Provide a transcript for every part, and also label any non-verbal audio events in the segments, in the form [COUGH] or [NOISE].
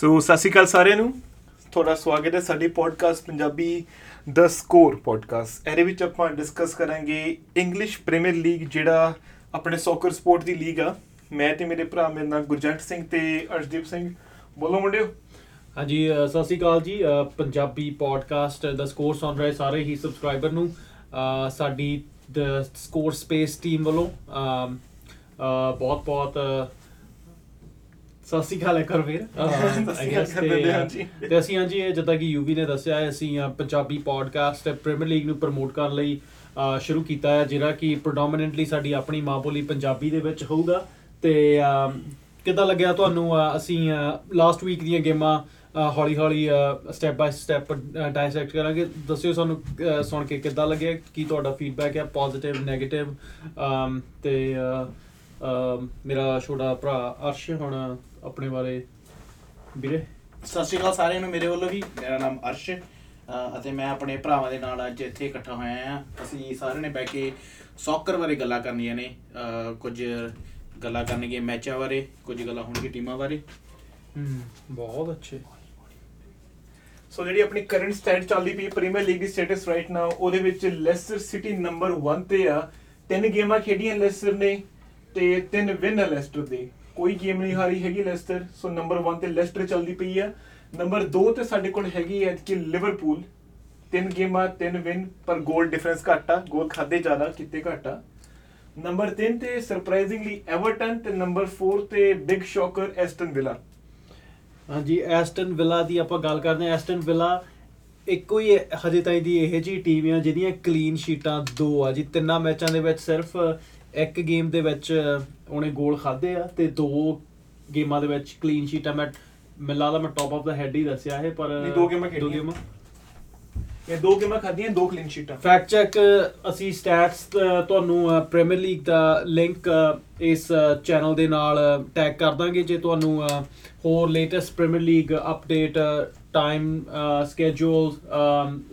ਸੋ ਸਤਿ ਸ਼੍ਰੀ ਅਕਾਲ ਸਾਰਿਆਂ ਨੂੰ। ਤੁਹਾਡਾ ਸਵਾਗਤ ਹੈ ਸਾਡੀ podcast Punjabi the score podcast ਇਹਦੇ ਵਿੱਚ ਆਪਾਂ ਡਿਸਕਸ ਕਰਾਂਗੇ ਇੰਗਲਿਸ਼ ਪ੍ਰੀਮੀਅਰ ਲੀਗ ਜਿਹੜਾ ਆਪਣੇ ਸੌਕਰ ਸਪੋਰਟ ਦੀ ਲੀਗ ਆ। ਮੈਂ ਤੇ ਮੇਰੇ ਭਰਾ ਮੇਰੇ ਨਾਲ ਗੁਰਜੰਟ ਸਿੰਘ ਤੇ ਅਰਸ਼ਦੀਪ ਸਿੰਘ। ਬੋਲੋ ਮੁੰਡਿਓ। ਹਾਂਜੀ ਅ, ਸਤਿ ਸ਼੍ਰੀ ਅਕਾਲ ਜੀ। ਅ, ਪੰਜਾਬੀ ਪੋਡਕਾਸਟ ਦਾ ਸਕੋਰ ਸੁਣ ਰਹੇ ਸਾਰੇ ਹੀ ਸਬਸਕ੍ਰਾਈਬਰ ਨੂੰ। ਅ, ਸਾਡੀ ਦ ਸਕੋਰ ਸਪੇਸ ਟੀਮ ਵੱਲੋਂ ਅਮ, ਅ, ਬਹੁਤ ਬਹੁਤ ਅ, ਸਤਿ ਸ਼੍ਰੀ ਅਕਾਲ ਕਰ ਵੀਰ। ਜੀ। ਤੇ ਅਸੀਂ ਹਾਂਜੀ ਇਹ ਜਿੱਦਾਂ ਕਿ ਯੂਵੀ ਨੇ ਦੱਸਿਆ ਹੈ ਅਸੀਂ ਪੰਜਾਬੀ ਪੋਡਕਾਸਟ ਪ੍ਰੀਮੀਅਰ ਲੀਗ ਨੂੰ ਪ੍ਰਮੋਟ ਕਰਨ ਲਈ ਸ਼ੁਰੂ ਕੀਤਾ ਹੈ ਜਿਹੜਾ ਕਿ ਪ੍ਰੋਡੋਮੀਨੈਂਟਲੀ ਸਾਡੀ ਆਪਣੀ ਮਾਂ ਬੋਲੀ ਪੰਜਾਬੀ ਦੇ ਵਿੱਚ ਹੋਊਗਾ। ਤੇ ਕਿੱਦਾਂ ਲੱਗਿਆ ਤੁਹਾਨੂੰ ਅਸੀਂ ਲਾਸਟ ਵੀਕ ਦੀਆਂ ਗੇਮਾਂ ਹੌਲੀ ਹੌਲੀ ਸਟੈਪ ਬਾਈ ਸਟੈਪ ਡਾਇਸੈਕਟ ਕਰਾਂਗੇ। ਦੱਸਿਓ ਸਾਨੂੰ ਸੁਣ ਕੇ ਕਿੱਦਾਂ ਲੱਗਿਆ ਕੀ ਤੁਹਾਡਾ ਫੀਡਬੈਕ ਹੈ ਪੋਜ਼ਿਟਿਵ 네ਗੇਟਿਵ ਤੇ ਮੇਰਾ ਛੋਟਾ ਭਰਾ ਅਰਸ਼ ਹੁਣ ਆਪਣੇ ਬਾਰੇ। ਵੀਰੇ? ਸਤਿ ਸ਼੍ਰੀ ਅਕਾਲ ਸਾਰਿਆਂ ਨੂੰ ਮੇਰੇ ਵੱਲੋਂ ਵੀ। ਮੇਰਾ ਨਾਮ ਅਰਸ਼ ਅ, ਅਤੇ ਮੈਂ ਆਪਣੇ ਭਰਾਵਾਂ ਦੇ ਨਾਲ ਅੱਜ ਇੱਥੇ ਇਕੱਠਾ ਹੋਇਆ ਹਾਂ। ਅਸੀਂ ਸਾਰਿਆਂ ਨੇ ਬੈ ਕੇ ਸੌਕਰ ਬਾਰੇ ਗੱਲਾਂ ਕਰਨੀਆਂ ਨੇ। ਅ, ਕੁਝ ਗੱਲਾਂ ਕਰਨਗੇ ਮੈਚਾਂ ਬਾਰੇ ਕੁਝ ਗੱਲਾਂ ਹੋਣਗੀਆਂ ਟੀਮਾਂ ਬਾਰੇ। ਹਮ ਬਹੁਤ ਅੱਛੇ। ਸੋ ਜਿਹੜੀ ਆਪਣੀ ਕਰੰਟ ਸਟੈਟ ਚੱਲਦੀ ਪਈ ਪ੍ਰੀਮੀਅਰ ਲੀਗ ਦੀ ਸਟੇਟਸ ਰਾਈਟ ਨਾਓ ਉਹਦੇ ਵਿੱਚ ਲੈਸਟਰ ਸਿਟੀ ਨੰਬਰ 1 ਤੇ ਆ। ਤਿੰਨ ਗੇਮਾਂ ਖੇਡੀਆਂ ਲੈਸਟਰ ਨੇ ਤੇ ਤਿੰਨ ਵਿਨ ਆ ਲੈਸਟਰ ਦੇ। ਕੋਈ ਗੇਮ ਨਹੀਂ ਹਾਰੀ ਹੈਗੀ ਲੈਸਟਰ। ਸੋ ਨੰਬਰ 1 ਤੇ ਲੈਸਟਰ ਚੱਲਦੀ ਪਈ ਆ। ਨੰਬਰ 2 ਤੇ ਸਾਡੇ ਕੋਲ ਹੈਗੀ ਹੈ ਕਿ ਲਿਵਰਪੂਲ ਤਿੰਨ ਗੇਮਾਂ, ਤਿੰਨ ਵਿਨ ਪਰ ਗੋਲ ਡਿਫਰੈਂਸ ਘੱਟ ਆ। ਗੋਲ ਖਾਦੇ ਜ਼ਿਆਦਾ, ਕਿਤੇ ਘੱਟ ਆ। ਨੰਬਰ 3 ਤੇ ਸਰਪ੍ਰਾਈਜ਼ਿੰਗਲੀ ਐਵਰਟਨ ਤੇ ਨੰਬਰ 4 ਤੇ ਬਿਗ ਸ਼ੌਕਰ ਐਸਟਨ ਵਿਲਾ ਹਾਂਜੀ ਐਸਟਨ ਵਿਲਾ ਦੀ ਆਪਾਂ ਗੱਲ ਕਰਦੇ ਹਾਂ। ਐਸਟਨ ਵਿਲਾ ਇੱਕੋ ਹੀ ਹਜੇ ਤਾਈਂ ਦੀ ਇਹ ਜੀ ਟੀਮ ਆ, ਜਿਹਦੀਆਂ ਕਲੀਨ ਸ਼ੀਟਾਂ ਦੋ ਆ ਜੀ। ਤਿੰਨਾਂ ਮੈਚਾਂ ਦੇ ਵਿੱਚ ਸਿਰਫ ਇੱਕ ਗੇਮ ਦੇ ਵਿੱਚ ਉਹਨੇ ਗੋਲ ਖਾਦੇ ਆ ਤੇ ਦੋ ਗੇਮਾਂ ਦੇ ਵਿੱਚ ਕਲੀਨ ਸ਼ੀਟਾਂ ਮੈਂ ਮੈਨੂੰ ਲੱਗਦਾ ਮੈਂ ਟੌਪ ਆਫ ਦਾ ਹੈਡ ਹੀ ਦੱਸਿਆ ਇਹ ਪਰ ਨਹੀਂ, ਦੋ ਗੇਮਾਂ ਦੋ ਖੇਡੀਆਂ। ਗੇਮਾਂ। ਇਹ ਦੋ ਗੇਮਾਂ ਖਾਦੀਆਂ ਦੋ ਕਲੀਨ ਸ਼ੀਟਾਂ ਫੈਕਟ ਚੈੱਕ ਅਸੀਂ ਸਟੈਟਸ ਤੁਹਾਨੂੰ ਪ੍ਰੀਮੀਅਰ ਲੀਗ ਦਾ ਲਿੰਕ ਇਸ ਚੈਨਲ ਦੇ ਨਾਲ ਟੈਗ ਕਰ ਦਾਂਗੇ। ਜੇ ਤੁਹਾਨੂੰ ਅ, ਹੋਰ latest Premier League update time schedule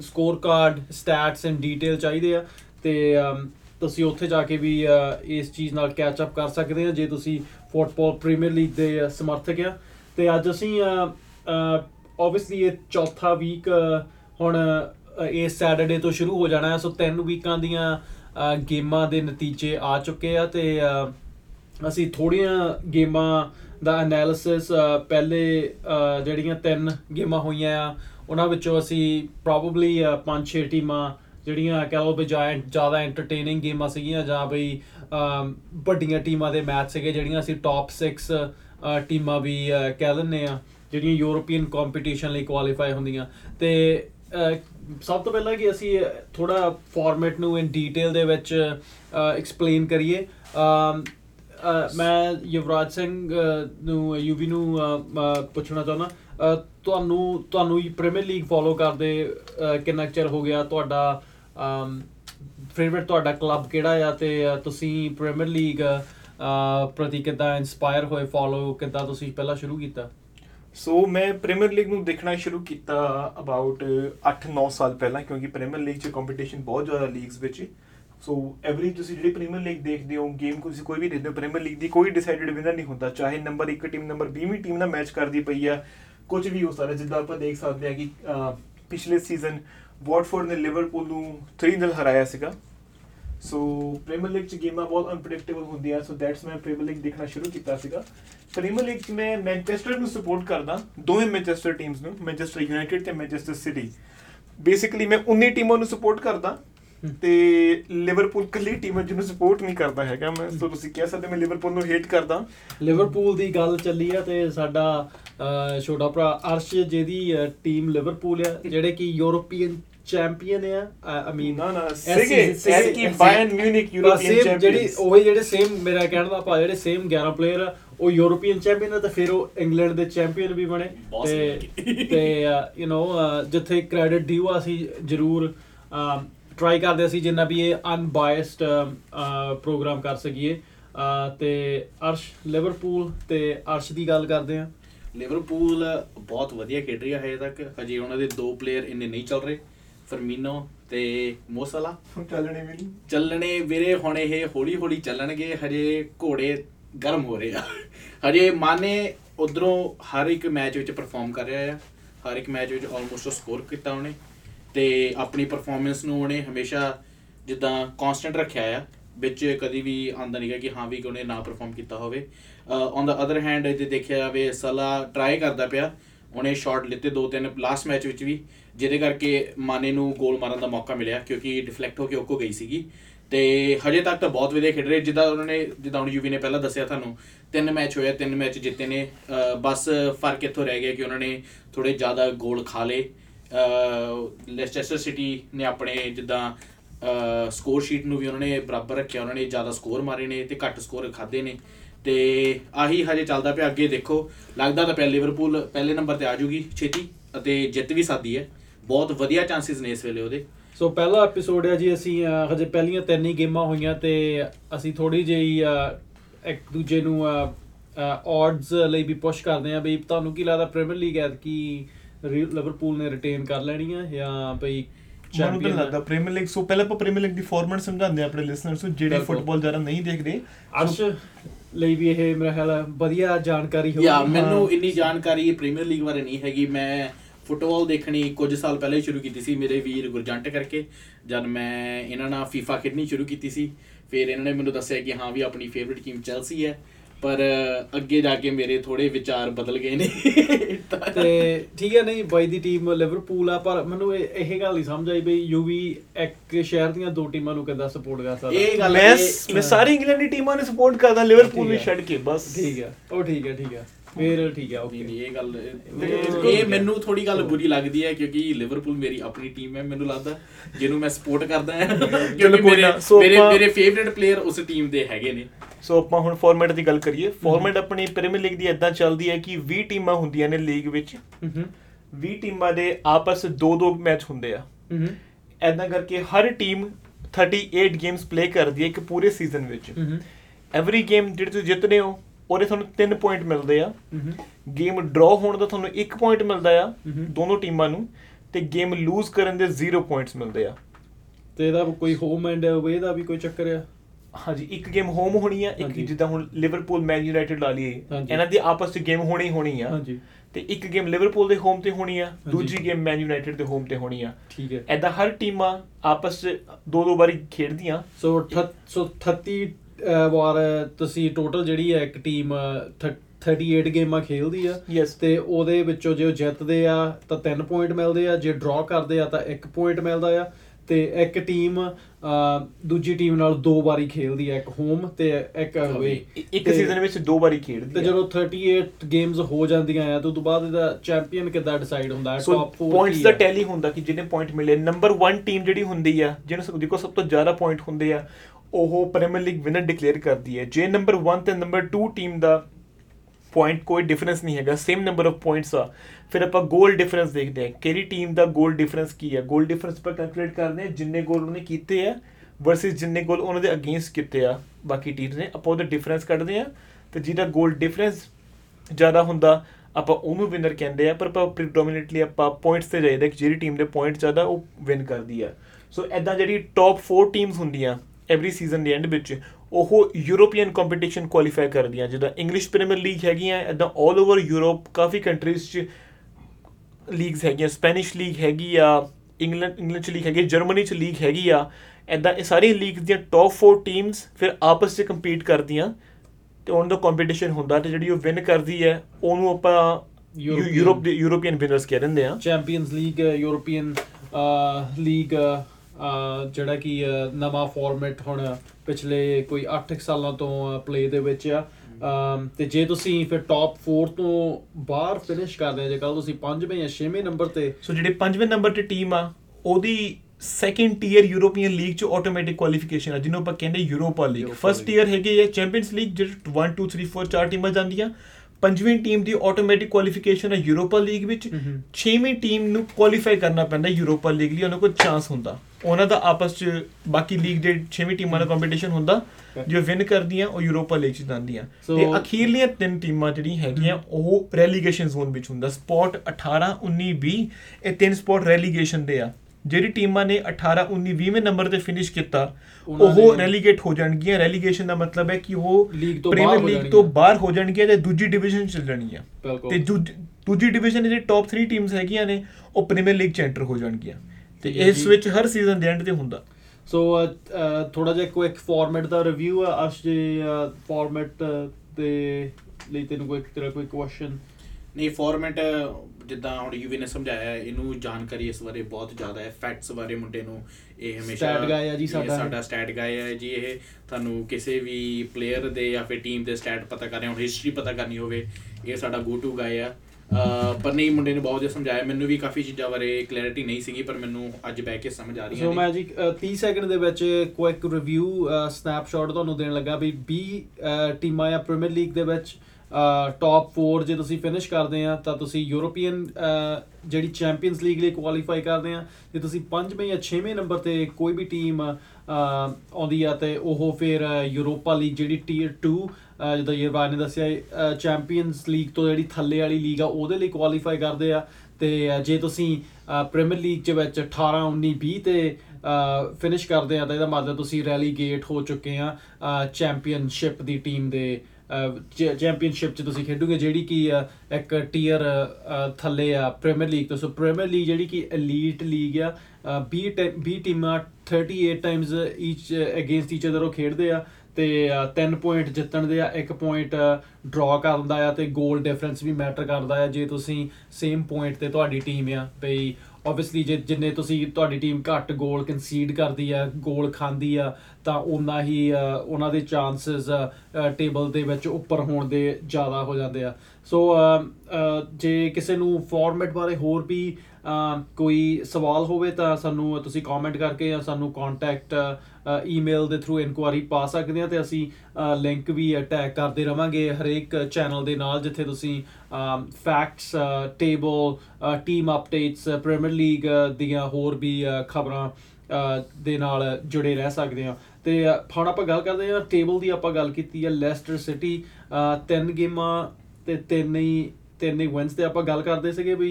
score card stats and detail ਚਾਹੀਦੇ ਆ ਤੇ ਅਮ, ਤੁਸੀਂ ਉੱਥੇ ਜਾ ਕੇ ਵੀ ਅ, ਇਸ ਚੀਜ਼ ਨਾਲ ਕੈਚ ਅਪ ਕਰ ਸਕਦੇ ਆ ਜੇ ਤੁਸੀਂ ਫੁੱਟਬਾਲ ਪ੍ਰੀਮੀਅਰ ਲੀਗ ਦੇ ਅ, ਸਮਰਥਕ ਆ। ਤੇ ਅੱਜ ਅਸੀਂ ਆਬਵੀਅਸਲੀ ਇਹ ਚੌਥਾ ਵੀਕ ਹੁਣ ਅ, ਇਸ ਸੈਟਰਡੇ ਤੋਂ ਸ਼ੁਰੂ ਹੋ ਜਾਣਾ ਹੈ। ਸੋ ਤਿੰਨ ਵੀਕਾਂ ਦੀਆਂ ਅ, ਗੇਮਾਂ ਦੇ ਨਤੀਜੇ ਆ ਚੁੱਕੇ ਆ ਤੇ ਅ, ਅਸੀਂ ਥੋੜੀਆਂ ਗੇਮਾਂ ਦਾ ਐਨਾਲਿਸਿਸ ਪਹਿਲੇ ਅ, ਜਿਹੜੀਆਂ ਤਿੰਨ ਗੇਮਾਂ ਹੋਈਆਂ ਆ ਉਹਨਾਂ ਵਿੱਚੋਂ ਅਸੀਂ ਪ੍ਰੋਬਬਲੀ 5-6 ਟੀਮਾਂ ਜਿਹੜੀਆਂ ਕਹ ਲਓ ਵੀ ਜਾਂ- ਜ਼ਿਆਦਾ ਐਂਟਰਟੇਨਿੰਗ ਗੇਮਾਂ ਸੀਗੀਆਂ ਜਾਂ ਬਈ ਅਮ, ਵੱਡੀਆਂ ਟੀਮਾਂ ਦੇ ਮੈਚ ਸੀਗੇ ਜਿਹੜੀਆਂ ਅਸੀਂ ਟੌਪ 6 ਟੀਮਾਂ ਵੀ ਅ, ਕਹਿ ਦਿੰਨੇ ਆ ਜਿਹੜੀਆਂ ਯੂਰੋਪੀਅਨ ਕੰਪੀਟੀਸ਼ਨ ਲਈ ਕੁਆਲੀਫਾਈ ਹੁੰਦੀਆਂ। ਤੇ ਅ, ਸਭ ਤੋਂ ਪਹਿਲਾਂ ਕਿ ਅਸੀਂ ਥੋੜਾ ਫਾਰਮੈਟ ਨੂੰ ਇਨ ਡੀਟੇਲ ਦੇ ਵਿੱਚ ਐਕਸਪਲੇਨ ਕਰੀਏ। ਅਮ, ਅ, ਮੈਂ ਯੁਵਰਾਜ ਸਿੰਘ ਅ, ਨੂੰ ਯੂਵੀ ਨੂੰ ਅ, ਅ, ਪੁੱਛਣਾ ਚਾਹੁੰਦਾ। ਅ, ਤੁਹਾਨੂੰ ਤੁਹਾਨੂੰ ਪ੍ਰੀਮੀਅਰ ਲੀਗ ਫੋਲੋ ਕਰਦੇ ਅ, ਕਿੰਨਾ ਕੁ ਚਿਰ ਹੋ ਗਿਆ? ਤੁਹਾਡਾ ਫੇਵਰਿਟ ਤੁਹਾਡਾ ਕਲੱਬ ਕਿਹੜਾ ਆ ਤੇ ਅ, ਤੁਸੀਂ ਪ੍ਰੀਮੀਅਰ ਲੀਗ ਅ, ਪ੍ਰਤੀ ਕਿੱਦਾਂ ਇਨਸਪਾਇਰ ਹੋਏ ਫੋਲੋ ਕਿੱਦਾਂ ਤੁਸੀਂ ਪਹਿਲਾਂ ਸ਼ੁਰੂ ਕੀਤਾ? ਸੋ ਮੈਂ ਪ੍ਰੀਮੀਅਰ ਲੀਗ ਨੂੰ ਦੇਖਣਾ ਸ਼ੁਰੂ ਕੀਤਾ ਅਬਾਊਟ 8-9 ਸਾਲ ਪਹਿਲਾਂ ਕਿਉਂਕਿ ਪ੍ਰੀਮੀਅਰ ਲੀਗ 'ਚ ਕੰਪੀਟੀਸ਼ਨ ਬਹੁਤ ਜ਼ਿਆਦਾ ਲੀਗਸ ਵਿੱਚ ਸੋ ਐਵਰੀ ਤੁਸੀਂ ਜਿਹੜੀ ਪ੍ਰੀਮੀਅਰ ਲੀਗ ਦੇਖਦੇ ਹੋ ਗੇਮ ਤੁਸੀਂ ਕੋਈ ਵੀ ਦੇਖਦੇ ਹੋ ਪ੍ਰੀਮੀਅਰ ਲੀਗ ਦੀ ਕੋਈ ਡਿਸਾਈਡਡ ਵਿਨਰ ਨਹੀਂ ਹੁੰਦਾ। ਚਾਹੇ ਨੰਬਰ 1 ਟੀਮ ਨੰਬਰ 20ਵੀਂ ਟੀਮ ਨਾਲ ਮੈਚ ਕਰਦੀ ਪਈ ਆ ਕੁਝ ਵੀ ਹੋ ਸਕਦਾ ਜਿੱਦਾਂ ਆਪਾਂ ਦੇਖ ਸਕਦੇ ਆ ਕਿ ਅਹ, ਪਿਛਲੇ ਸੀਜ਼ਨ ਵਾਟਫੋਰਡ ਨੇ ਲਿਵਰਪੂਲ ਨੂੰ 3-0 ਹਰਾਇਆ ਸੀਗਾ। ਸੋ ਪ੍ਰੀਮੀਅਰ ਲੀਗ ਚ ਗੇਮਾਂ ਬਹੁਤ ਅਨਪ੍ਰੈਡਿਕਟੇਬਲ ਹੁੰਦੀਆਂ ਸੋ ਦੈਟਸ ਮੈਂ ਪ੍ਰੀਮੀਅਰ ਲੀਗ ਦੇਖਣਾ ਸ਼ੁਰੂ ਕੀਤਾ ਸੀਗਾ। ਪ੍ਰੀਮੀਅਰ ਲੀਗ ਚ ਮੈਂ ਮੈਨਚੈਸਟਰ ਨੂੰ ਸਪੋਰਟ ਕਰਦਾ, ਦੋਵੇਂ ਮੈਨਚੈਸਟਰ ਟੀਮਸ ਨੂੰ ਮੈਨਚੈਸਟਰ ਯੂਨਾਈਟਿਡ ਤੇ ਮੈਨਚੈਸਟਰ ਸਿਟੀ ਬੇਸਿਕਲੀ ਮੈਂ 19 ਟੀਮਾਂ ਨੂੰ ਸਪੋਰਟ ਕਰਦਾ ਤੇ ਲਿਵਰਪੂਲ ਕੱਲੀ ਟੀਮ ਹੈ ਜਿਹਨੂੰ ਸਪੋਰਟ ਨਹੀਂ ਕਰਦਾ ਹੈਗਾ। ਮੈਂ ਸੋ ਤੁਸੀਂ ਕਹਿ ਸਕਦੇ ਮੈਂ ਲਿਵਰਪੂਲ ਨੂੰ ਹੇਟ ਕਰਦਾ। ਲਿਵਰਪੂਲ ਦੀ ਗੱਲ ਚੱਲੀ ਆ ਤੇ ਸਾਡਾ ਛੋਟਾ ਭਰਾ ਅਰਸ਼ ਜਿਹਦੀ ਟੀਮ ਲਿਵਰਪੂਲ ਆ ਜਿਹੜੇ ਕਿ ਯੂਰੋਪੀਅਨ ਚੈਂਪੀਅਨ ਆ ਆਈ ਮੀਨ ਨਾ ਨਾ ਸਿਗੇ ਐਸਕੀ ਬਾਇਰਨ ਮਿਊਨਿਕ ਯੂਰੋਪੀਅਨ ਸੇਮ ਜਿਹੜੀ ਉਹ ਜਿਹੜੇ ਸੇਮ ਮੇਰਾ ਕਹਿਣ ਦਾ ਭਾਵ ਜਿਹੜੇ ਸੇਮ 11 ਪਲੇਅਰ ਆ ਉਹ ਯੂਰੋਪੀਅਨ ਚੈਂਪੀਅਨ ਆ ਤੇ ਫਿਰ ਉਹ ਇੰਗਲੈਂਡ ਦੇ ਚੈਂਪੀਅਨ ਵੀ ਬਣੇ। ਤੇ ਤੇ ਯੂ نو ਜਿੱਥੇ ਕ੍ਰੈਡਿਟ ਡਿਊ ਆ ਅਸੀਂ ਜ਼ਰੂਰ ਟਰਾਈ ਕਰਦੇ ਅਸੀਂ ਜਿੰਨਾ ਵੀ ਇਹ ਅਨਬਾਇਸਡ ਪ੍ਰੋਗਰਾਮ ਕਰ ਸਕੀਏ। ਤੇ ਅਰਸ਼ ਲਿਵਰਪੂਲ ਤੇ ਅਰਸ਼ ਦੀ ਗੱਲ ਕਰਦੇ ਆ ਲਿਵਰਪੂਲ ਬਹੁਤ ਵਧੀਆ ਖੇਡ ਰਹੀ ਹੈ ਹਜੇ ਤੱਕ। ਹਜੇ ਉਹਨਾਂ ਦੇ ਦੋ ਪਲੇਅਰ ਇੰਨੇ ਨਹੀਂ ਚੱਲ ਰਹੇ। ਫਰਮੀਨੋ ਤੇ ਮੋਸਲਾ ਚੱਲਣੇ ਵੀ ਨਹੀਂ। ਚੱਲਣੇ ਵੀਰੇ ਹੁਣ ਇਹ ਹੌਲੀ ਹੌਲੀ ਚੱਲਣਗੇ। ਹਜੇ ਘੋੜੇ ਗਰਮ ਹੋ ਰਹੇ ਆ। ਹਜੇ ਮਾਨੇ ਉਧਰੋਂ ਹਰ ਇੱਕ ਮੈਚ ਵਿੱਚ ਪਰਫਾਰਮ ਕਰ ਰਿਹਾ ਆ। ਹਰ ਇੱਕ ਮੈਚ ਵਿੱਚ ਆਲਮੋਸਟ ਸਕੋਰ ਕੀਤਾ ਉਹਨੇ। ਤੇ ਆਪਣੀ ਪਰਫਾਰਮੈਂਸ ਨੂੰ ਉਹਨੇ ਹਮੇਸ਼ਾ ਜਿੱਦਾਂ ਕਨਸਟੈਂਟ ਰੱਖਿਆ ਆ। ਵਿੱਚ ਕਦੀ ਵੀ ਆਂਦਾ ਨਹੀਂਗਾ ਕਿ ਹਾਂ ਵੀ ਕਿ ਉਹਨੇ ਨਾ ਪਰਫਾਰਮ ਕੀਤਾ ਹੋਵੇ। ਔਨ ਦਾ ਅਦਰ ਹੈਂਡ ਜੇ ਦੇਖਿਆ ਜਾਵੇ, ਸਲਾ ਟਰਾਈ ਕਰਦਾ ਪਿਆ। ਉਹਨੇ ਸ਼ਾਟ ਲਿੱਤੇ ਦੋ ਤਿੰਨ ਲਾਸਟ ਮੈਚ ਵਿੱਚ ਵੀ, ਜਿਹਦੇ ਕਰਕੇ ਮਾਨੇ ਨੂੰ ਗੋਲ ਮਾਰਨ ਦਾ ਮੌਕਾ ਮਿਲਿਆ, ਕਿਉਂਕਿ ਡਿਫਲੈਕਟ ਹੋ ਕੇ ਓਕੋ ਗਈ ਸੀਗੀ। ਤੇ ਹਜੇ ਤੱਕ ਤਾਂ ਬਹੁਤ ਵਧੀਆ ਖੇਡ ਰਹੇ। ਜਿੱਦਾਂ ਉਹਨਾਂ ਨੇ ਜਿੱਦਾਂ ਹੁਣ ਯੂਵੀ ਨੇ ਪਹਿਲਾਂ ਦੱਸਿਆ ਤੁਹਾਨੂੰ, ਤਿੰਨ ਮੈਚ ਹੋਇਆ, ਤਿੰਨ ਮੈਚ ਜਿੱਤੇ ਨੇ। ਅਹ ਬਸ ਫ਼ਰਕ ਇੱਥੋਂ ਰਹਿ ਗਿਆ ਕਿ ਉਹਨਾਂ ਨੇ ਥੋੜੇ ਜ਼ਿਆਦਾ ਗੋਲ ਖਾ ਲਏ। ਲੈਸਟਰ ਸਿਟੀ ਨੇ ਆਪਣੇ ਜਿੱਦਾਂ ਸਕੋਰ ਸ਼ੀਟ ਨੂੰ ਵੀ ਉਹਨਾਂ ਨੇ ਬਰਾਬਰ ਰੱਖਿਆ ਉਹਨਾਂ ਨੇ ਜ਼ਿਆਦਾ ਸਕੋਰ ਮਾਰੇ ਨੇ ਤੇ ਘੱਟ ਸਕੋਰ ਖਾਦੇ ਨੇ। ਤੇ ਆਹੀ ਹਜੇ ਚੱਲਦਾ ਪਿਆ ਅੱਗੇ ਦੇਖੋ ਲੱਗਦਾ ਤਾਂ ਪਿਆ ਲਿਵਰਪੂਲ ਪਹਿਲੇ ਨੰਬਰ ਤੇ ਆ ਜਾਊਗੀ ਛੇਤੀ ਅਤੇ ਜਿੱਤ ਵੀ ਸਕਦੀ ਹੈ। ਬਹੁਤ ਵਧੀਆ ਚਾਂਸਸ ਨੇ ਇਸ ਵੇਲੇ ਉਹਦੇ। ਸੋ ਪਹਿਲਾ ਐਪੀਸੋਡ ਹੈ ਜੀ ਅਸੀਂ ਅਹ, ਹਜੇ ਪਹਿਲੀਆਂ ਤਿੰਨ ਹੀ ਗੇਮਾਂ ਹੋਈਆਂ ਤੇ ਅਸੀਂ ਥੋੜੀ ਜਿਹੀ ਅਹ, ਇੱਕ ਦੂਜੇ ਨੂੰ ਆਡਸ ਲਈ ਵੀ ਪੁਸ਼ ਕਰਦੇ ਆ ਬਈ ਤੁਹਾਨੂੰ ਕੀ ਲੱਗਦਾ ਪ੍ਰੀਮੀਅਰ ਲੀਗ ਐਤ ਕੀ ਲਿਵਰਪੂਲ ਨੇ ਰਿਟੇਨ ਕਰ ਲੈਣੀ ਆ ਜਾਂ ਬਈ ਮੈਨੂੰ ਤਾਂ ਚੈਂਪੀਅਨ ਲੱਗਦਾ ਪ੍ਰੀਮੀਅਰ ਲੀਗ ਸੋ ਪਹਿਲਾਂ ਆਪਾਂ ਪ੍ਰੀਮੀਅਰ ਲੀਗ ਦੀ ਫਾਰਮੈਟ ਸਮਝਾਉਂਦੇ ਹਾਂ ਆਪਣੇ ਲਿਸਨਰਸ ਨੂੰ ਜਿਹੜੇ। ਫੁੱਟਬਾਲ ਜ਼ਿਆਦਾ ਨਹੀਂ ਦੇਖਦੇ। ਅਰਸ਼ ਲਈ ਵੀ ਇਹ ਮੇਰਾ ਖਿਆਲ ਵਧੀਆ ਜਾਣਕਾਰੀ ਹੋਊਗੀ। ਯਾ ਮੈਨੂੰ ਇੰਨੀ ਜਾਣਕਾਰੀ ਪ੍ਰੀਮੀਅਰ ਲੀਗ ਬਾਰੇ ਨਹੀਂ ਹੈਗੀ। ਮੈਂ ਫੁੱਟਬਾਲ ਦੇਖਣੀ ਕੁਝ ਸਾਲ ਪਹਿਲਾਂ ਹੀ ਸ਼ੁਰੂ ਕੀਤੀ ਸੀ ਮੇਰੇ ਵੀਰ ਗੁਰਜੰਟ ਕਰਕੇ ਜਦ ਮੈਂ ਇਹਨਾਂ ਨਾਲ ਫੀਫਾ ਖੇਡਣੀ ਸ਼ੁਰੂ ਕੀਤੀ ਸੀ। ਫਿਰ ਇਹਨਾਂ ਨੇ ਮੈਨੂੰ ਦੱਸਿਆ ਕਿ ਹਾਂ ਵੀ ਆਪਣੀ ਫੇਵਰਿਟ ਟੀਮ ਚੈਲਸੀ ਹੈ। ਪਰ ਅੱਗੇ ਜਾ ਕੇ ਮੇਰੇ ਥੋੜੇ ਵਿਚਾਰ ਬਦਲ ਗਏ ਨੇ। ਤਾਂ- ਠੀਕ ਹੈ ਨਹੀਂ ਬਾਈ ਦੀ ਟੀਮ ਲਿਵਰਪੂਲ ਆ ਪਰ ਮੈਨੂੰ ਇਹ ਇਹ ਗੱਲ ਨਹੀਂ ਸਮਝ ਆਈ ਬਈ ਯੂਵੀ ਇੱਕ ਸ਼ਹਿਰ ਦੀਆਂ ਦੋ ਟੀਮਾਂ ਨੂੰ ਕਿੱਦਾਂ ਸਪੋਰਟ ਕਰ ਸਕਦਾ। ਇਹ ਗੱਲ ਮੈਂ ਮੈਂ ਸਾਰੀ ਇੰਗਲੈਂਡ ਦੀ ਟੀਮਾਂ ਨੂੰ ਸਪੋਰਟ ਕਰਦਾ ਲਿਵਰਪੂਲ ਨੂੰ। ਛੱਡ ਕੇ ਬਸ। ਠੀਕ ਹੈ। ਉਹ ਠੀਕ ਹੈ ਠੀਕ ਹੈ। ਫਿਰ ਠੀਕ ਹੈ ਓਕੇ ਨਹੀਂ ਇਹ ਗੱਲ। ਇਹ ਮੈਨੂੰ ਥੋੜੀ ਗੱਲ ਬੁਰੀ ਲੱਗਦੀ ਹੈ ਕਿਉਂਕਿ ਲਿਵਰਪੂਲ ਮੇਰੀ ਆਪਣੀ ਟੀਮ ਹੈ ਮੈਨੂੰ ਲੱਗਦਾ ਜਿਹਨੂੰ ਮੈਂ ਸਪੋਰਟ ਕਰਦਾ ਹਾਂ। ਕਿਉਂਕਿ ਮੇਰੇ ਮੇਰੇ ਫੇਵਰਿਟ ਪਲੇਅਰ ਉਸ ਟੀਮ ਦੇ ਹੈਗੇ ਨੇ। ਸੋ ਆਪਾਂ ਹੁਣ ਫਾਰਮੈਟ ਦੀ ਗੱਲ ਕਰੀਏ। ਫਾਰਮੈਟ ਆਪਣੀ ਪ੍ਰੀਮੀਅਰ ਲੀਗ ਦੀ ਇਦਾਂ ਚੱਲਦੀ ਹੈ ਕਿ 20 ਟੀਮਾਂ ਹੁੰਦੀਆਂ ਨੇ ਲੀਗ ਵਿੱਚ। ਹੂੰ 20 ਟੀਮਾਂ ਦੇ ਆਪਸ ਦੋ ਦੋ ਮੈਚ ਹੁੰਦੇ ਆ। ਐਦਾਂ ਕਰਕੇ ਹਰ ਟੀਮ 38 ਗੇਮਸ ਪਲੇ ਕਰਦੀ ਹੈ ਇੱਕ ਪੂਰੇ ਸੀਜ਼ਨ ਵਿੱਚ। ਐਵਰੀ ਗੇਮ ਜਿਹੜੇ ਤੁਸੀਂ ਜਿੱਤਦੇ ਹੋ ਉਹਦੇ ਤੁਹਾਨੂੰ 3 ਪੁਆਇੰਟ ਮਿਲਦੇ ਆ। ਗੇਮ ਡਰਾ ਹੋਣ ਦਾ ਤੁਹਾਨੂੰ 1 ਪੁਆਇੰਟ ਮਿਲਦਾ ਆ। ਦੋਨੋਂ ਟੀਮਾਂ ਨੂੰ। ਤੇ ਗੇਮ ਲੂਜ਼ ਕਰਨ ਦੇ 0 ਪੁਆਇੰਟਸ ਮਿਲਦੇ ਆ। ਤੇ ਇਹਦਾ ਕੋਈ ਹੋਮ ਐਂਡ ਅਵੇ ਦਾ ਵੀ ਕੋਈ ਚੱਕਰ ਆ। ਹਾਂਜੀ ਇੱਕ ਗੇਮ ਹੋਮ ਹੋਣੀ ਆ ਇੱਕ ਹਾਂਜੀ। ਜਿੱਦਾਂ ਹੁਣ ਲਿਵਰਪੂਲ ਮੈਨ ਯੂਨਾਈਟਿਡ ਲਾ ਲਈਏ ਹਾਂਜੀ। ਇਹਨਾਂ ਦੀ ਆਪਸ ਵਿੱਚ ਗੇਮ ਹੋਣੀ ਹੋਣੀ ਆ। ਹਾਂਜੀ। ਤੇ ਇੱਕ ਗੇਮ ਲਿਵਰਪੂਲ ਦੇ ਹੋਮ ਤੇ ਹੋਣੀ ਆ। ਦੂਜੀ ਗੇਮ ਮੈਨ ਯੂਨਾਈਟਿਡ ਦੇ ਹੋਮ ਤੇ ਹੋਣੀ ਆ। ਠੀਕ ਹੈ। ਐਦਾਂ ਹਰ ਟੀਮਾਂ ਆਪਸ ਦੋ ਦੋ ਵਾਰੀ ਖੇਡਦੀਆਂ। ਸੋ ਅਠ- ਸੋ 38 ਅਹ, ਵਾਰ ਤੁਸੀਂ ਟੋਟਲ ਜਿਹੜੀ ਹੈ ਇੱਕ ਟੀਮ 38 ਗੇਮਾਂ ਖੇਲਦੀ ਆ। ਯੈਸ ਤੇ ਉਹਦੇ ਵਿੱਚੋਂ ਜੇ ਉਹ ਜਿੱਤਦੇ ਆ ਤਾਂ 3 ਪੁਆਇੰਟ ਮਿਲਦੇ ਆ ਜੇ ਡਰਾ ਕਰਦੇ ਆ ਤਾਂ 1 ਪੁਆਇੰਟ ਮਿਲਦਾ ਆ। ਤੇ ਇੱਕ ਟੀਮ ਦੂਜੀ ਟੀਮ ਨਾਲ ਦੋ ਵਾਰੀ ਖੇਲਦੀ ਆ ਇੱਕ ਹੋਮ ਤੇ ਇੱਕ ਅਵੇ ਇੱਕ ਸੀਜ਼ਨ ਵਿੱਚ ਦੋ ਵਾਰੀ ਖੇਡਦੀ ਤੇ ਆ ਜਦੋਂ 38 ਗੇਮਸ ਹੋ ਜਾਂਦੀਆਂ ਆ ਤਾਂ ਉਦੋਂ ਬਾਅਦ ਇਹਦਾ ਚੈਂਪੀਅਨ ਕਿੱਦਾਂ ਡਿਸਾਈਡ ਹੁੰਦਾ ਹੈ? ਟਾਪ 4 ਪੁਆਇੰਟਸ ਦਾ ਟੈਲੀ ਹੁੰਦਾ ਕਿ ਜਿਹਨੇ ਪੁਆਇੰਟ ਮਿਲੇ ਨੰਬਰ 1 ਟੀਮ ਜਿਹੜੀ ਹੁੰਦੀ ਆ ਜਿਹਨੂੰ ਸਭ ਦੇਖੋ ਸਭ ਤੋਂ ਜ਼ਿਆਦਾ ਪੁਆਇੰਟ ਹੁੰਦੇ ਆ ਉਹ ਪ੍ਰੀਮੀਅਰ ਲੀਗ ਵਿਨਰ ਡਿਕਲੇਅਰ ਕਰਦੀ ਹੈ। ਜੇ ਨੰਬਰ 1 ਤੇ ਨੰਬਰ 2 ਟੀਮ ਦਾ ਪੁਆਇੰਟ ਕੋਈ ਡਿਫਰੈਂਸ ਨਹੀਂ ਹੈਗਾ ਸੇਮ ਨੰਬਰ ਆਫ ਪੁਆਇੰਟਸ ਆ। ਫਿਰ ਆਪਾਂ ਗੋਲ ਡਿਫਰੈਂਸ ਦੇਖਦੇ ਹਾਂ, ਕਿਹੜੀ ਟੀਮ ਦਾ ਗੋਲ ਡਿਫਰੈਂਸ ਕੀ ਹੈ ਗੋਲ ਡਿਫਰੈਂਸ ਆਪਾਂ ਕੈਲਕੂਲੇਟ ਕਰਦੇ ਹਾਂ, ਜਿੰਨੇ ਗੋਲ ਉਹਨੇ ਕੀਤੇ ਆ ਵਰਸਸ ਜਿੰਨੇ ਗੋਲ ਉਹਨਾਂ ਦੇ ਅਗੇਂਸਟ ਕੀਤੇ ਆ। ਬਾਕੀ ਟੀਮਸ ਨੇ ਆਪਾਂ ਉਹਦਾ ਡਿਫਰੈਂਸ ਕੱਢਦੇ ਆ ਤੇ ਜਿਹਦਾ ਗੋਲ ਡਿਫਰੈਂਸ ਜ਼ਿਆਦਾ ਹੁੰਦਾ, ਆਪਾਂ ਉਹਨੂੰ ਵਿਨਰ ਕਹਿੰਦੇ ਆ। ਪਰ ਆਪਾਂ ਪ੍ਰੀਡੋਮੀਨੇਟਲੀ ਆਪਾਂ ਪੁਆਇੰਟਸ ਤੇ ਜਾਈਦਾ ਕਿ ਜਿਹੜੀ ਟੀਮ ਦੇ ਪੁਆਇੰਟ ਜ਼ਿਆਦਾ ਉਹ ਵਿਨ ਕਰਦੀ ਆ। ਸੋ ਐਦਾਂ ਜਿਹੜੀ ਟੌਪ 4 ਟੀਮਸ ਹੁੰਦੀਆਂ ਐਵਰੀ ਸੀਜ਼ਨ ਦੇ ਐਂਡ ਵਿੱਚ ਉਹ ਯੂਰੋਪੀਅਨ ਕੰਪੀਟੀਸ਼ਨ ਕੁਆਲੀਫਾਈ ਕਰਦੀਆਂ ਜਿੱਦਾਂ ਇੰਗਲਿਸ਼ ਪ੍ਰੀਮੀਅਰ ਲੀਗ ਹੈਗੀਆਂ ਐਦਾਂ 올 ਓਵਰ ਯੂਰਪ ਕਾਫੀ ਕੰਟਰੀਜ਼ 'ਚ ਲੀਗਸ ਹੈਗੀਆਂ ਸਪੈਨਿਸ਼ ਲੀਗ ਹੈਗੀ ਆ ਇੰਗਲੈਂਡ ਇੰਗਲੈਂਡ 'ਚ ਲੀਗ ਹੈਗੀ ਜਰਮਨੀ 'ਚ ਲੀਗ ਹੈਗੀ ਆ ਐਦਾਂ ਇਹ ਸਾਰੀਆਂ ਲੀਗਸ ਦੀਆਂ ਟੌਪ 4 ਟੀਮਸ ਫਿਰ ਆਪਸ 'ਚ ਕੰਪੀਟ ਕਰਦੀਆਂ ਤੇ ਉਹਨਾਂ ਦਾ ਕੰਪੀਟੀਸ਼ਨ ਹੁੰਦਾ ਤੇ ਜਿਹੜੀ ਉਹ ਵਿਨ ਕਰਦੀ ਹੈ ਉਹਨੂੰ ਆਪਾਂ ਯੂਰਪ ਦੇ ਯੂਰੋਪੀਅਨ ਵਿਨਰਸ ਕਹਿ ਦਿੰਦੇ ਆ। ਚੈਂਪੀਅਨਸ ਲੀਗ ਯੂਰੋਪੀਅਨ ਲੀਗ ਜਿਹੜਾ ਕਿ ਨਵਾਂ ਫਾਰਮੈਟ ਹੁਣ ਪਿਛਲੇ ਕੋਈ 8 ਸਾਲਾਂ ਤੋਂ ਪਲੇ ਦੇ ਵਿੱਚ ਆ। ਤੇ ਜੇ ਤੁਸੀਂ ਫਿਰ ਟਾਪ 4 ਤੋਂ ਬਾਹਰ ਫਿਨਿਸ਼ ਕਰਦੇ ਆ ਜੇ ਕੱਲ ਤੁਸੀਂ 5ਵੇਂ ਜਾਂ 6ਵੇਂ ਨੰਬਰ ਤੇ ਸੋ ਜਿਹੜੇ ਪੰਜਵੇਂ ਨੰਬਰ ਤੇ ਟੀਮ ਆ ਉਹਦੀ ਸੈਕੰਡ ਟੀਅਰ ਯੂਰੋਪੀਅਨ ਲੀਗ ਚ ਆਟੋਮੈਟਿਕ ਕੁਆਲੀਫਿਕੇਸ਼ਨ ਆ ਜਿਹਨੂੰ ਆਪਾਂ ਕਹਿੰਦੇ ਯੂਰੋਪਾ ਲੀਗ League। ਟੀਅਰ ਹੈਗੇ ਹੈ ਚੈਂਪੀਅਨਸ ਲੀਗ ਜਿਹੜੇ 1 2 3 4 ਚਾਰ ਟੀਮਾਂ ਜਾਂਦੀਆਂ। ਪੰਜਵੀਂ ਟੀਮ ਦੀ ਆਟੋਮੈਟਿਕ ਕੁਆਲੀਫਿਕੇਸ਼ਨ ਹੈ ਯੂਰੋਪਾ ਲੀਗ ਵਿੱਚ। ਛੇਵੀਂ ਟੀਮ ਨੂੰ ਕੁਆਲੀਫਾਈ ਕਰਨਾ ਪੈਂਦਾ ਯੂਰੋਪਾ ਲੀਗ ਲਈ ਉਹਨਾਂ ਕੋਲ ਚਾਂਸ ਹੁੰਦਾ। ਉਹਨਾਂ ਦਾ ਆਪਸ ਚ ਬਾਕੀ ਲੀਗ ਦੇ ਛੇਵੀਂ ਟੀਮਾਂ ਦਾ ਕੰਪੀਟੀਸ਼ਨ ਹੁੰਦਾ ਜੋ ਵਿਨ ਕਰਦੀਆਂ ਉਹ ਯੂਰੋਪਾ ਲੀਗ ਚ ਜਾਂਦੀਆਂ। ਤੇ ਅਖੀਰਲੀਆਂ ਤਿੰਨ ਟੀਮਾਂ ਜਿਹੜੀਆਂ ਹੈਗੀਆਂ ਉਹ ਰੈਲੀਗੇਸ਼ਨ ਜ਼ੋਨ ਵਿੱਚ ਹੁੰਦਾ। ਸਪੌਟ 18 19 20 ਇਹ ਤਿੰਨ ਸਪੌਟ ਰੈਲੀਗੇਸ਼ਨ ਦੇ ਆ। ਜਿਹੜੀ ਟੀਮਾਂ ਨੇ 18 19 20ਵੇਂ ਨੰਬਰ ਤੇ ਫਿਨਿਸ਼ ਕੀਤਾ ਉਹ ਰੈਲੀਗੇਟ ਹੋ ਜਾਣਗੀਆਂ। ਰੈਲੀਗੇਸ਼ਨ ਦਾ ਮਤਲਬ ਹੈ ਕਿ ਉਹ ਲੀਗ ਤੋਂ ਬਾਹਰ ਪ੍ਰੀਮੀਅਰ ਲੀਗ। ਤੋਂ ਬਾਹਰ ਹੋ ਜਾਣਗੀਆਂ ਤੇ ਦੂਜੀ ਡਿਵੀਜ਼ਨ ਚ ਜਾਣਗੀਆਂ। ਤੇ ਦੂਜ- ਡਿਵੀਜ਼ਨ ਦੇ ਜਿਹੜੇ ਟੌਪ 3 ਟੀਮਸ ਹੈਗੀਆਂ ਨੇ ਉਹ ਪ੍ਰੀਮੀਅਰ ਲੀਗ ਚ ਐਂਟਰ ਹੋ ਜਾਣਗੀਆਂ। ਤੇ ਇਸ। ਵਿੱਚ ਹਰ ਸੀਜ਼ਨ ਦੇ ਐਂਡ ਤੇ ਹੁੰਦਾ ਸੋ ਥੋੜਾ ਜਿਹਾ ਕੁਇਕ ਫਾਰਮੈਟ ਦਾ ਰਿਵਿਊ ਆ ਅਸ਼ ਜੀ ਫਾਰਮੈਟ ਦੇ ਲਈ ਤੈਨੂੰ ਕੋਈ ਤੇਰਾ ਕੋਈ ਕੁਐਸਚਨ ਨਹੀਂ ਫਾਰਮੈਟ ਜਿੱਦਾਂ ਹੁਣ ਯੂਵੀ ਨੇ ਸਮਝਾਇਆ ਇਹਨੂੰ ਜਾਣਕਾਰੀ ਇਸ ਬਾਰੇ ਬਹੁਤ ਜ਼ਿਆਦਾ ਹੈ ਫੈਕਟਸ ਬਾਰੇ ਮੁੰਡੇ ਨੂੰ ਇਹ ਹਮੇਸ਼ਾ Stat guy ਹੈ ਜੀ ਸਾਡਾ। ਸਾਡਾ ਸਟੈਟ ਗਾਇ ਹੈ ਜੀ ਇਹ ਤੁਹਾਨੂੰ ਕਿਸੇ ਵੀ ਪਲੇਅਰ ਦੇ ਜਾਂ ਫਿਰ ਟੀਮ ਦੇ ਸਟੈਟ ਪਤਾ ਕਰਨੇ ਹੁਣ ਹਿਸਟਰੀ ਪਤਾ ਕਰਨੀ ਹੋਵੇ ਇਹ ਸਾਡਾ ਗੋ ਟੂ ਗਾਇ ਆ ਪਰ ਨਹੀਂ ਮੁੰਡੇ ਨੇ ਬਹੁਤ ਜਿਹਾ ਸਮਝਾਇਆ। ਮੈਨੂੰ ਵੀ ਕਾਫੀ ਚੀਜ਼ਾਂ ਬਾਰੇ ਕਲੈਰਿਟੀ ਨਹੀਂ ਸੀਗੀ ਪਰ ਮੈਨੂੰ ਅੱਜ ਬਹਿ ਕੇ ਸਮਝ ਆ ਰਹੀਆਂ ਸੋ ਨੇ। ਮੈਂ ਜੀ ਅ, 30 ਸੈਕਿੰਡ ਦੇ ਵਿੱਚ ਕੁਇਕ ਰਿਵਿਊ ਸਨੈਪਸ਼ਾਟ ਤੁਹਾਨੂੰ ਦੇਣ ਲੱਗਾ ਵੀ 20 ਅ, ਟੀਮਾਂ ਆ ਪ੍ਰੀਮੀਅਰ ਲੀਗ ਦੇ ਵਿੱਚ ਟਾਪ 4 ਜੇ ਤੁਸੀਂ ਫਿਨਿਸ਼ ਕਰਦੇ ਆ ਤਾਂ ਤੁਸੀਂ ਯੂਰੋਪੀਅਨ ਜਿਹੜੀ ਚੈਂਪੀਅਨਸ ਲੀਗ ਲਈ ਕੁਆਲੀਫਾਈ ਕਰਦੇ ਆ ਜੇ ਤੁਸੀਂ 5ਵੇਂ ਜਾਂ 6ਵੇਂ ਨੰਬਰ ਤੇ ਕੋਈ ਵੀ ਟੀਮ ਆਉਂਦੀ ਆ ਤੇ ਉਹ ਫਿਰ ਯੂਰੋਪਾ ਲੀਗ ਜਿਹੜੀ ਟੀਅਰ 2 ਅ, ਜਿੱਦਾਂ ਯਰਵਾਨ ਨੇ ਦੱਸਿਆ ਚੈਂਪੀਅਨਸ ਲੀਗ ਤੋਂ ਜਿਹੜੀ ਥੱਲੇ ਵਾਲੀ ਲੀਗ ਆ ਉਹਦੇ ਲਈ ਕੁਆਲੀਫਾਈ ਕਰਦੇ ਆ। ਤੇ ਅ, ਜੇ ਤੁਸੀਂ ਪ੍ਰੀਮੀਅਰ ਲੀਗ ਚ ਵਿੱਚ 18 19 20 ਤੇ ਫਿਨਿਸ਼ ਕਰਦੇ ਆ ਤਾਂ ਇਹਦਾ ਮਤਲਬ ਤੁਸੀਂ ਰੈਲੀਗੇਟ ਹੋ ਚੁੱਕੇ ਆ ਚੈਂਪੀਅਨਸ਼ਿਪ ਦੀ ਟੀਮ ਦੇ ਚੈਂਪੀਅਨਸ਼ਿਪ ਚ ਤੁਸੀਂ ਖੇਡੋਗੇ ਜਿਹੜੀ ਕਿ ਅ, ਇੱਕ ਟੀਅਰ ਥੱਲੇ ਆ ਪ੍ਰੀਮੀਅਰ ਲੀਗ ਤੋਂ। ਸੋ ਪ੍ਰੀਮੀਅਰ ਲੀਗ ਜਿਹੜੀ ਕਿ ਐਲੀਟ ਲੀਗ ਆ ਅ, 20 ਟੈ- 20 ਟੀਮਾਂ 38 times each against each other ਉਹ ਖੇਡਦੇ ਆ। ਤੇ 3 ਪੁਆਇੰਟ ਜਿੱਤਣ ਦੇ ਆ 1 ਪੁਆਇੰਟ ਡਰਾ ਕਰਨ ਦਾ ਆ ਤੇ ਗੋਲ ਡਿਫਰੈਂਸ ਵੀ ਮੈਟਰ ਕਰਦਾ ਆ। ਜੇ ਤੁਸੀਂ ਸੇਮ ਪੁਆਇੰਟ ਤੇ ਤੁਹਾਡੀ ਟੀਮ ਆ ਬਈ ਆਬਵੀਅਸਲੀ ਜੇ ਜਿੰਨੇ ਤੁਸੀਂ ਤੁਹਾਡੀ ਟੀਮ ਘੱਟ ਗੋਲ ਕਨਸੀਡ ਕਰਦੀ ਆ ਗੋਲ ਖਾਂਦੀ ਆ ਤਾਂ ਉਨਾ ਹੀ ਅ, ਉਹਨਾਂ ਦੇ ਚਾਂਸਸ ਟੇਬਲ ਦੇ ਵਿੱਚ ਉੱਪਰ ਹੋਣ ਦੇ ਜ਼ਿਆਦਾ ਹੋ ਜਾਂਦੇ ਆ। ਸੋ ਅ, ਅ, ਜੇ ਕਿਸੇ ਨੂੰ ਫਾਰਮੈਟ ਬਾਰੇ ਹੋਰ ਵੀ ਅ, ਕੋਈ ਸਵਾਲ ਹੋਵੇ ਤਾਂ ਸਾਨੂੰ ਤੁਸੀਂ ਕਮੈਂਟ ਕਰਕੇ ਜਾਂ ਸਾਨੂੰ ਕੰਟੈਕਟ ਈਮੇਲ ਦੇ ਥਰੂ ਇਨਕੁਆਰੀ ਪਾ ਸਕਦੇ ਆ ਤੇ ਅਸੀਂ ਲਿੰਕ ਵੀ ਅਟੈਗ ਕਰਦੇ ਰਵਾਂਗੇ ਹਰੇਕ ਚੈਨਲ ਦੇ ਨਾਲ ਜਿੱਥੇ ਤੁਸੀਂ facts table team updates premier league ਦੀਆਂ ਹੋਰ ਵੀ ਖਬਰਾਂ ਦੇ ਨਾਲ ਜੁੜੇ ਰਹਿ ਸਕਦੇ ਆ ਤੇ ਅ, ਹੁਣ ਆਪਾਂ ਗੱਲ ਕਰਦੇ ਆ ਟੇਬਲ ਦੀ ਆਪਾਂ ਗੱਲ ਕੀਤੀ ਆ ਲੈਸਟਰ ਸਿਟੀ ਤਿੰਨ ਗੇਮਾਂ ਤੇ ਤਿੰਨ ਹੀ ਤਿੰਨ ਹੀ ਵਿਨਸ ਤੇ ਆਪਾਂ ਗੱਲ ਕਰਦੇ ਸੀਗੇ ਵੀ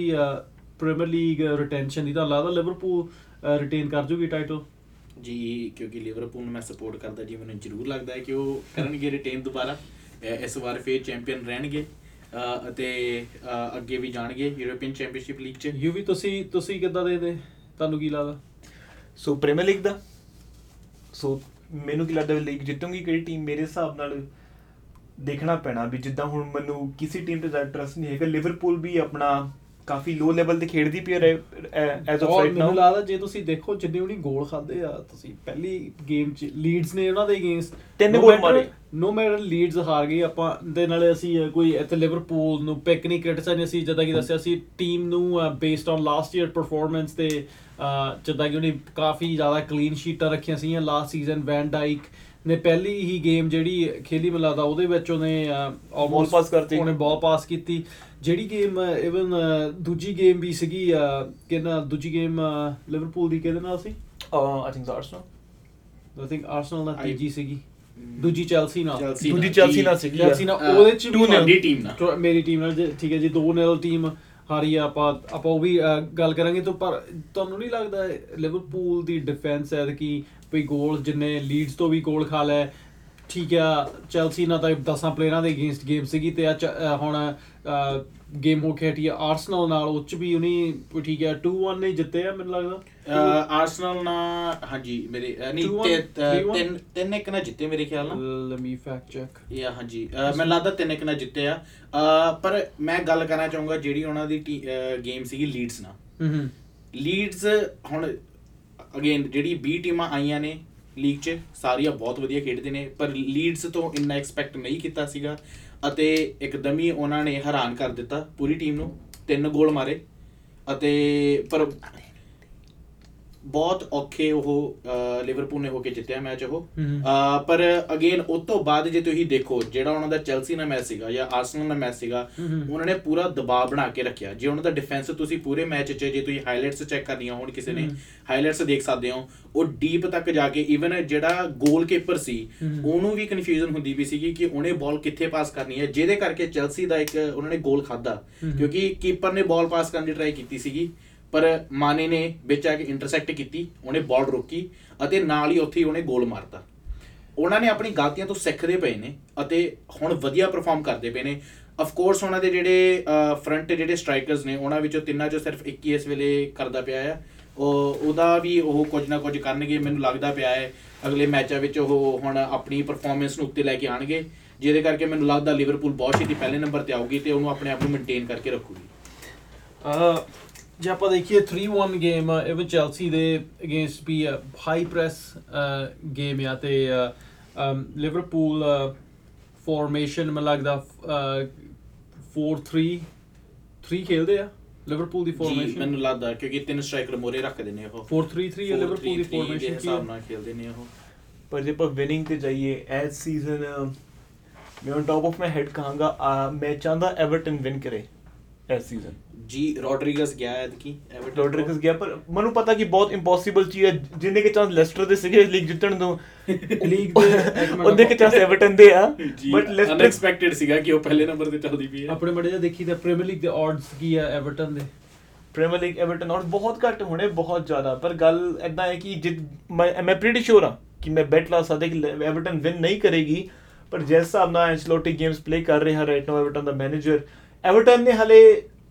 ਪ੍ਰੀਮੀਅਰ ਲੀਗ ਰਿਟੈਂਸ਼ਨ ਦੀ ਤਾਂ ਲੱਗਦਾ ਲਿਵਰਪੂਲ ਰਿਟੇਨ ਕਰ ਜੂਗੀ ਟਾਈਟਲ ਜੀ ਕਿਉਂਕਿ ਲਿਵਰਪੂਲ ਨੂੰ ਮੈਂ ਸਪੋਰਟ ਕਰਦਾ ਜੀ ਮੈਨੂੰ ਜ਼ਰੂਰ ਲੱਗਦਾ ਹੈ ਕਿ ਉਹ ਕਰਨਗੇ ਰਿਟੇਨ ਦੁਬਾਰਾ। ਇਸ ਵਾਰ ਫੇਰ ਚੈਂਪੀਅਨ ਰਹਿਣਗੇ। ਅਤੇ ਅੱਗੇ ਵੀ ਜਾਣਗੇ ਯੂਰੋਪੀਅਨ ਚੈਂਪੀਅਨਸ਼ਿਪ ਲੀਗ 'ਚ। ਯੂ ਵੀ ਤੁਸੀਂ ਤੁਸੀਂ ਕਿੱਦਾਂ ਦੇ ਦੇ ਤੁਹਾਨੂੰ ਕੀ ਲੱਗਦਾ? ਸੋ ਪ੍ਰੀਮੀਅਰ ਲੀਗ ਦਾ। ਸੋ ਮੈਨੂੰ ਕੀ ਲੱਗਦਾ ਲੀਗ ਜਿੱਤੂਗੀ ਕਿਹੜੀ ਟੀਮ ਮੇਰੇ ਹਿਸਾਬ ਨਾਲ ਦੇਖਣਾ ਪੈਣਾ ਵੀ ਜਿੱਦਾਂ ਹੁਣ ਮੈਨੂੰ ਕਿਸੇ ਟੀਮ ਤੇ ਜ਼ਿਆਦਾ ਟਰਸਟ ਨਹੀਂ ਹੈਗਾ। ਲਿਵਰਪੂਲ ਵੀ ਆਪਣਾ ਕਾਫੀ ਲੋ ਲੈਵਲ ਤੇ ਖੇਡਦੀ ਪਈ ਹੈ ਐਜ਼ ਆਫ ਰਾਈਟ ਮੈਨੂੰ ਨਾਓ ਲੱਗਦਾ ਜੇ ਤੁਸੀਂ ਦੇਖੋ ਜਿੰਨੇ ਉਹਨੇ ਗੋਲ ਖਾਦੇ ਆ ਤੁਸੀਂ ਪਹਿਲੀ ਗੇਮ ਚ ਲੀਡਸ ਨੇ ਉਹਨਾਂ ਦੇ ਅਗੇਂਸਟ ਤਿੰਨ goal ਮਾਰੇ। ਨੋ ਮੈਟਰ ਲੀਡਸ ਹਾਰ ਗਈ ਆਪਾਂ ਦੇ ਨਾਲੇ ਅਸੀਂ ਕੋਈ ਇੱਥੇ ਲਿਵਰਪੂਲ ਨੂੰ ਪਿਕ ਨਹੀਂ ਕ੍ਰਿਟਿਸਾਈਜ਼ ਅਸੀਂ ਜਿੱਦਾਂ ਕਿ ਦੱਸਿਆ ਸੀ ਟੀਮ ਨੂੰ based on last year performance ਤੇ ਜਿੱਦਾਂ ਕਿ ਉਹਨੇ ਕਾਫੀ ਜ਼ਿਆਦਾ ਕਲੀਨ ਸ਼ੀਟਾਂ ਰੱਖੀਆਂ ਸੀਗੀਆਂ ਲਾਸਟ ਸੀਜ਼ਨ ਵੈਨ ਡਾਈਕ ਨੇ ਪਹਿਲੀ ਹੀ ਗੇਮ ਜਿਹੜੀ ਖੇਲੀ ਮੈਨੂੰ ਲੱਗਦਾ ਉਹਦੇ ਵਿੱਚ ਉਹਨੇ ਆਲਮੋਸਟ pass ਕਰਤੀ। ਉਹਨੇ ਬਾਲ ਪਾਸ ਕੀਤੀ। ਜਿਹੜੀ ਗੇਮ ਇਵਨ ਦੂਜੀ ਗੇਮ ਵੀ ਸੀਗੀ ਕਿਹਨਾਂ ਦੂਜੀ ਗੇਮ ਲਿਵਰਪੂਲ ਦੀ ਕਿਹਦੇ ਨਾਲ ਸੀ? ਆਈ ਥਿੰਕ ਆਰਸਨਲ ਆਈ ਥਿੰਕ ਆਰਸਨਲ ਨਾਲ I- ਤੀਜੀ ਸੀਗੀ। ਦੂਜੀ ਚੈਲਸੀ ਨਾਲ। ਦੂਜੀ ਚੈਲਸੀ। ਨਾਲ ਸੀਗੀ। ਚੈਲਸੀ ਨਾਲ ਉਹਦੇ ਚ ਵੀ 2-0 ਤੁਹਾਡੀ ਟੀਮ ਨਾਲ। ਮੇਰੀ ਟੀਮ ਨਾਲ ਠੀਕ ਹੈ ਜੀ 2-0 ਟੀਮ ਹਾਰੀ ਆਪਾਂ ਆਪਾਂ ਉਹ ਵੀ ਗੱਲ ਕਰਾਂਗੇ। ਤਾਂ ਪਰ ਤੁਹਾਨੂੰ ਨਹੀਂ ਲੱਗਦਾ ਲਿਵਰਪੂਲ ਦੀ ਡਿਫੈਂਸ ਹੈ ਕਿ ਵੀ ਗੋਲ ਜਿੰਨੇ ਲੀਡਸ ਤੋਂ ਵੀ ਗੋਲ ਖਾ ਲੈ। ਠੀਕ ਆ ਚੈਲਸੀ ਨਾਲ ਤਾਂ 10 ਪਲੇਅਰਾਂ ਦੇ ਅਗੇਂਸਟ ਗੇਮ ਸੀਗੀ ਤੇ ਆ ਹੁਣ ਗੇਮ ਹੋ ਕੇ ਹਟੀ ਆ ਆਰਸਨਲ ਨਾਲ ਉਹ ਚ ਵੀ ਉਹਨੇ ਠੀਕ ਆ 2-1 ਨੇ ਜਿੱਤੇ ਆ ਮੈਨੂੰ ਲੱਗਦਾ। ਆਰਸਨਲ ਨਾਲ ਹਾਂਜੀ ਮੇਰੇ ਨਹੀਂ 2-1, ਤੇ- ਅਹ 3-1? ਤਿੰਨ ਤਿੰਨ ਇੱਕ ਨਾਲ ਜਿੱਤੇ ਮੇਰੇ ਖਿਆਲ ਨਾਲ। ਲੈਟ ਮੀ ਫੈਕਟ ਚੈੱਕ ਯਾ ਹਾਂਜੀ ਮੈਨੂੰ ਲੱਗਦਾ ਤਿੰਨ ਇੱਕ ਨਾਲ ਜਿੱਤੇ ਆ। ਪਰ ਮੈਂ ਗੱਲ ਕਰਨਾ ਚਾਹੂੰਗਾ ਜਿਹੜੀ ਉਹਨਾਂ ਦੀ ਗੇਮ ਸੀਗੀ ਲੀਡਸ ਨਾਲ। ਹੂੰ ਹੂੰ। ਲੀਡਸ ਹੁਣ ਅਗੇਨ ਜਿਹੜੀ 20 ਟੀਮਾਂ ਆਈਆਂ ਨੇ ਲੀਗ 'ਚ, ਸਾਰੀਆਂ ਬਹੁਤ ਵਧੀਆ ਖੇਡਦੇ ਨੇ, ਪਰ ਲੀਡਸ ਤੋਂ ਇੰਨਾ ਐਕਸਪੈਕਟ ਨਹੀਂ ਕੀਤਾ ਸੀਗਾ ਅਤੇ ਇੱਕਦਮ ਹੀ ਉਹਨਾਂ ਨੇ ਹੈਰਾਨ ਕਰ ਦਿੱਤਾ ਪੂਰੀ ਟੀਮ ਨੂੰ, ਤਿੰਨ ਗੋਲ ਮਾਰੇ ਅਤੇ ਪਰ ਬਹੁਤ ਔਖੇ ਉਹ ਲਿਵਰਪੂਲ ਨੇ ਹੋ ਕੇ ਜਿੱਤਿਆ ਮੈਚ ਉਹ ਪਰ ਅਗੇਨ ਉਸ ਤੋਂ ਬਾਅਦ ਜੇ ਤੁਸੀਂ ਦੇਖੋ ਜਿਹੜਾ ਉਹਨਾਂ ਦਾ ਚੈਲਸੀ ਨਾਲ ਮੈਚ ਸੀਗਾ ਜਾਂ ਆਰਸਨਲ ਨਾਲ ਮੈਚ ਸੀਗਾ। ਉਹਨਾਂ ਨੇ ਪੂਰਾ ਦਬਾਅ ਬਣਾ ਕੇ ਰੱਖਿਆ ਜੇ ਉਹਨਾਂ ਦਾ ਡਿਫੈਂਸ ਤੁਸੀਂ ਪੂਰੇ ਮੈਚ 'ਚ ਜੇ ਤੁਸੀਂ ਹਾਈਲਾਈਟਸ ਚੈੱਕ ਕਰਨੀਆਂ ਹੋਣ ਕਿਸੇ ਨੇ। ਹਾਈਲਾਈਟਸ ਦੇਖ ਸਕਦੇ ਹੋ ਉਹ ਡੀਪ ਤੱਕ ਜਾ ਕੇ ਇਵਨ ਜਿਹੜਾ ਗੋਲਕੀਪਰ ਸੀ। ਉਹਨੂੰ ਵੀ ਕਨਫਿਊਜ਼ਨ ਹੁੰਦੀ ਵੀ ਸੀਗੀ ਕਿ ਉਹਨੇ ਬਾਲ ਕਿੱਥੇ ਪਾਸ ਕਰਨੀ ਹੈ ਜਿਹਦੇ ਕਰਕੇ ਚੈਲਸੀ ਦਾ ਇੱਕ ਉਹਨਾਂ ਨੇ ਗੋਲ ਖਾਦਾ। ਕਿਉਂਕਿ ਕੀਪਰ ਨੇ ਬਾਲ ਪਾਸ ਕਰਨ ਦੀ ਟਰਾਈ ਕੀਤੀ ਸੀਗੀ ਪਰ ਮਾਨੇ ਨੇ ਵਿੱਚ ਆ ਕੇ ਇੰਟਰਸੈਕਟ ਕੀਤੀ, ਉਹਨੇ ਬਾਲ ਰੋਕੀ ਅਤੇ ਨਾਲ ਹੀ ਉੱਥੇ ਹੀ ਉਹਨੇ ਗੋਲ ਮਾਰਤਾ। ਉਹਨਾਂ ਨੇ ਆਪਣੀ ਗਲਤੀਆਂ ਤੋਂ ਸਿੱਖਦੇ ਪਏ ਨੇ ਅਤੇ ਹੁਣ ਵਧੀਆ ਪਰਫਾਰਮ ਕਰਦੇ ਪਏ ਨੇ। ਆਫ ਕੋਰਸ ਉਹਨਾਂ ਦੇ ਜਿਹੜੇ ਫਰੰਟ ਜਿਹੜੇ ਸਟ੍ਰਾਈਕਰਸ ਨੇ, ਉਹਨਾਂ ਵਿੱਚੋਂ ਤਿੰਨਾਂ ਚੋਂ ਸਿਰਫ ਇੱਕ ਹੀ ਇਸ ਵੇਲੇ ਕਰਦਾ ਪਿਆ ਆ। ਉਹ, ਉਹਦਾ ਵੀ ਉਹ ਕੁਝ ਨਾ ਕੁਝ ਕਰਨਗੇ, ਮੈਨੂੰ ਲੱਗਦਾ ਪਿਆ ਹੈ, ਅਗਲੇ ਮੈਚਾਂ ਵਿੱਚ ਉਹ ਹੁਣ ਆਪਣੀ ਪਰਫਾਰਮੈਂਸ ਨੂੰ ਉੱਤੇ ਲੈ ਕੇ ਆਣਗੇ ਜਿਹਦੇ ਕਰਕੇ ਮੈਨੂੰ ਲੱਗਦਾ ਲਿਵਰਪੂਲ ਬਹੁਤ ਛੇਤੀ ਪਹਿਲੇ ਨੰਬਰ ਤੇ ਆਊਗੀ ਤੇ ਉਹਨੂੰ ਆਪਣੇ ਆਪ ਨੂੰ ਮੇਨਟੇਨ ਕਰਕੇ ਰੱਖੂਗੀ। ਅਹ ਜੇ ਆਪਾਂ ਦੇਖੀਏ 3-1 ਗੇਮ ਇਹ ਵੀ ਚੈਲਸੀ ਦੇ ਅਗੇਂਸਟ ਵੀ ਹਾਈ ਪ੍ਰੈਸ ਗੇਮ ਆ ਤੇ ਲਿਵਰਪੂਲ ਫਾਰਮੇਸ਼ਨ ਮੈਨੂੰ ਲੱਗਦਾ 4-3 3 ਖੇਲਦੇ ਆ ਲਿਵਰਪੂਲ ਦੀ ਫਾਰਮੇਸ਼ਨ ਮੈਨੂੰ ਲੱਗਦਾ ਕਿਉਂਕਿ ਤਿੰਨ ਸਟ੍ਰਾਈਕਰ ਮੋਰੇ ਰੱਖਦੇ ਨੇ ਉਹ। 4-3-3 ਹੈ ਲਿਵਰਪੂਲ ਦੀ ਫਾਰਮੇਸ਼ਨ ਦੇ ਹਿਸਾਬ ਨਾਲ ਖੇਲਦੇ ਨੇ ਉਹ। ਪਰ ਜੇ ਆਪਾਂ ਵਿਨਿੰਗ ਤੇ ਜਾਈਏ ਐਸ ਸੀਜ਼ਨ ਮੈਂ on top of my head ਕਹਾਂਗਾ ਮੈਂ ਚਾਹੁੰਦਾ ਐਵਰਟਨ ਵਿਨ ਕਰੇ ਐਸ ਸੀਜ਼ਨ ਜੀ ਰੋਡਰੀਗਸ ਗਿਆ ਹੈ ਕਿ ਐਵਰਟਨ ਰੋਡਰਿਗਸ ਗਿਆ ਪਰ ਮੈਨੂੰ ਪਤਾ ਕਿ ਬਹੁਤ ਇੰਪੋਸੀਬਲ ਚੀਜ਼ ਹੈ ਜਿੰਨੇ ਕੇ ਚਾਂਸ ਲੈਸਟਰ ਦੇ ਸੀਗੇ ਲੀਗ ਜਿੱਤਣ ਤੋਂ [LAUGHS] ਲੀਗ ਦੇ ਉਹਦੇ ਕੇ ਚਾਂਸ ਐਵਰਟਨ ਦੇ ਆ ਬਟ ਲੈਸਟਰ ਅਨਐਕਸਪੈਕਟਡ ਸੀਗਾ ਕਿ ਉਹ ਪਹਿਲੇ ਨੰਬਰ ਤੇ ਚੱਲਦੀ ਪਈ ਹੈ। ਆਪਣੇ ਮੜੇ ਜਿਹਾ ਦੇਖੀ ਤਾਂ ਪ੍ਰੀਮੀਅਰ ਲੀਗ ਦੇ ਆਡਸ ਕੀ ਆ ਐਵਰਟਨ ਦੇ? ਪ੍ਰੀਮੀਅਰ ਲੀਗ ਐਵਰਟਨ ਔਰ ਬਹੁਤ ਘੱਟ ਹੋਣੇ ਬਹੁਤ ਜ਼ਿਆਦਾ ਪਰ ਗੱਲ ਐਦਾਂ ਹੈ ਕਿ ਜਿ ਮੈਂ ਮੈਂ ਪ੍ਰੀਟੀ ਸ਼ੋਰ ਹਾਂ ਕਿ ਮੈਂ ਬੈਟ ਲਾ ਸਕਦਾ ਕਿ ਐਵਰਟਨ ਵਿਨ ਨਹੀਂ ਕਰੇਗੀ ਪਰ ਜਿਸ ਹਿਸਾਬ ਨਾਲ ਐਂਸਲੋਟੀ ਗੇਮਸ ਪਲੇ ਕਰ ਰਿਹਾ ਰਾਈਟ ਨਾਓ ਐਵਰਟਨ ਦਾ ਮੈਨੇਜਰ ਐਵਰਟਨ ਨੇ ਹਲੇ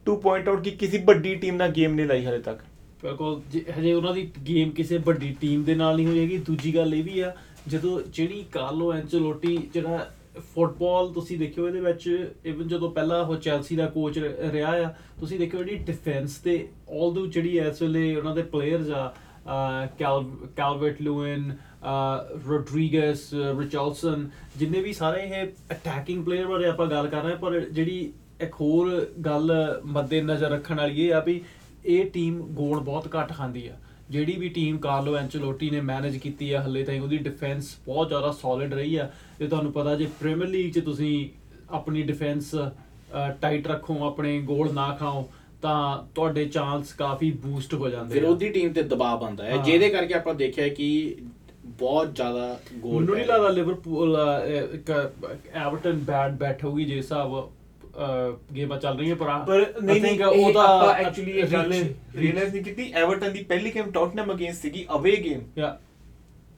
ਟੂ ਪੁਆਇੰਟ ਆਊਟ ਕਿ ਕਿਸੇ ਵੱਡੀ ਟੀਮ ਨਾਲ ਗੇਮ ਨਹੀਂ ਲਾਈ ਹਲੇ ਤੱਕ। ਬਿਲਕੁਲ, ਜੇ- ਹਜੇ ਉਹਨਾਂ ਦੀ ਗੇਮ ਕਿਸੇ ਵੱਡੀ ਟੀਮ ਦੇ ਨਾਲ ਨਹੀਂ ਹੋਏਗੀ ਦੂਜੀ ਗੱਲ ਇਹ ਵੀ ਆ, ਜਦੋਂ ਜਿਹੜੀ ਕਾਰਲੋ ਐਂਚਲੋਟੀ ਜਿਹੜਾ ਫੁੱਟਬਾਲ ਤੁਸੀਂ ਦੇਖਿਓ ਇਹਦੇ ਵਿੱਚ ਇਵਨ ਜਦੋਂ ਪਹਿਲਾਂ ਉਹ ਚੈਲਸੀ ਦਾ ਕੋਚ ਰਿਹਾ ਆ, ਤੁਸੀਂ ਦੇਖਿਓ ਜਿਹੜੀ ਡਿਫੈਂਸ ਤੇ ਆਲਦੋ ਜਿਹੜੀ ਇਸ ਵੇਲੇ ਉਹਨਾਂ ਦੇ ਪਲੇਅਰਸ ਆ ਕੈਲਵਰਟ ਲੂਇਨ ਰੋਡਰੀਗਸ ਰਿਚਾਰਡਸਨ ਜਿੰਨੇ ਵੀ ਸਾਰੇ ਇਹ ਅਟੈਕਿੰਗ ਪਲੇਅਰ ਬਾਰੇ ਆਪਾਂ ਗੱਲ ਕਰ ਰਹੇ ਹਾਂ, ਪਰ ਜਿਹੜੀ ਇੱਕ ਹੋਰ ਗੱਲ ਮੱਦੇ ਨਜ਼ਰ ਰੱਖਣ ਵਾਲੀ ਇਹ ਆ ਵੀ ਇਹ ਟੀਮ ਗੋਲ ਬਹੁਤ ਘੱਟ ਖਾਂਦੀ ਆ ਜਿਹੜੀ ਵੀ ਟੀਮ ਕਾਰਲੋ ਐਂਚਲੋਟੀ ਨੇ ਮੈਨੇਜ ਕੀਤੀ ਆ ਹੱਲੇ ਤਾਈਂ ਉਹਦੀ ਡਿਫੈਂਸ ਬਹੁਤ ਜ਼ਿਆਦਾ ਸੋਲਿਡ ਰਹੀ ਆ ਤੇ ਤੁਹਾਨੂੰ ਪਤਾ ਜੇ ਪ੍ਰੀਮੀਅਰ ਲੀਗ 'ਚ ਤੁਸੀਂ ਆਪਣੀ ਡਿਫੈਂਸ ਟਾਈਟ ਰੱਖੋ ਆਪਣੇ ਗੋਲ ਨਾ ਖਾਓ ਤਾਂ ਤੁਹਾਡੇ ਚਾਂਸ ਕਾਫੀ ਬੂਸਟ ਹੋ ਜਾਂਦੇ ਆ ਵਿਰੋਧੀ ਟੀਮ ਤੇ ਦਬਾਅ ਬਣਦਾ ਹੈ। ਜਿਹਦੇ ਕਰਕੇ ਆਪਾਂ ਦੇਖਿਆ ਕਿ ਬਹੁਤ ਜ਼ਿਆਦਾ ਗੋਲ ਮੈਨੂੰ ਨਹੀਂ। ਲੱਗਦਾ ਲਿਵਰਪੂਲ ਐਵਰਟਨ ਬੈਟ ਬੈਠੋਗੀ ਜੇ ਹਿਸਾਬ ਗੇਮਾਂ ਚੱਲ ਰਹੀਆਂ ਪਰ ਪਰ ਨਹੀਂ ਨਹੀਂ ਉਹਦਾ ਉਹਦਾ ਆਪਾਂ ਐਕਚੁਅਲੀ ਇਹ ਗੱਲ ਰੀਅਲਾਈਜ਼ ਨਹੀਂ ਕੀਤੀ ਐਵਰਟਨ ਦੀ ਪਹਿਲੀ ਗੇਮ ਟੌਟਨਹਮ ਅਗੇਂਸਟ ਸੀਗੀ ਅਵੇ ਗੇਮ Yeah.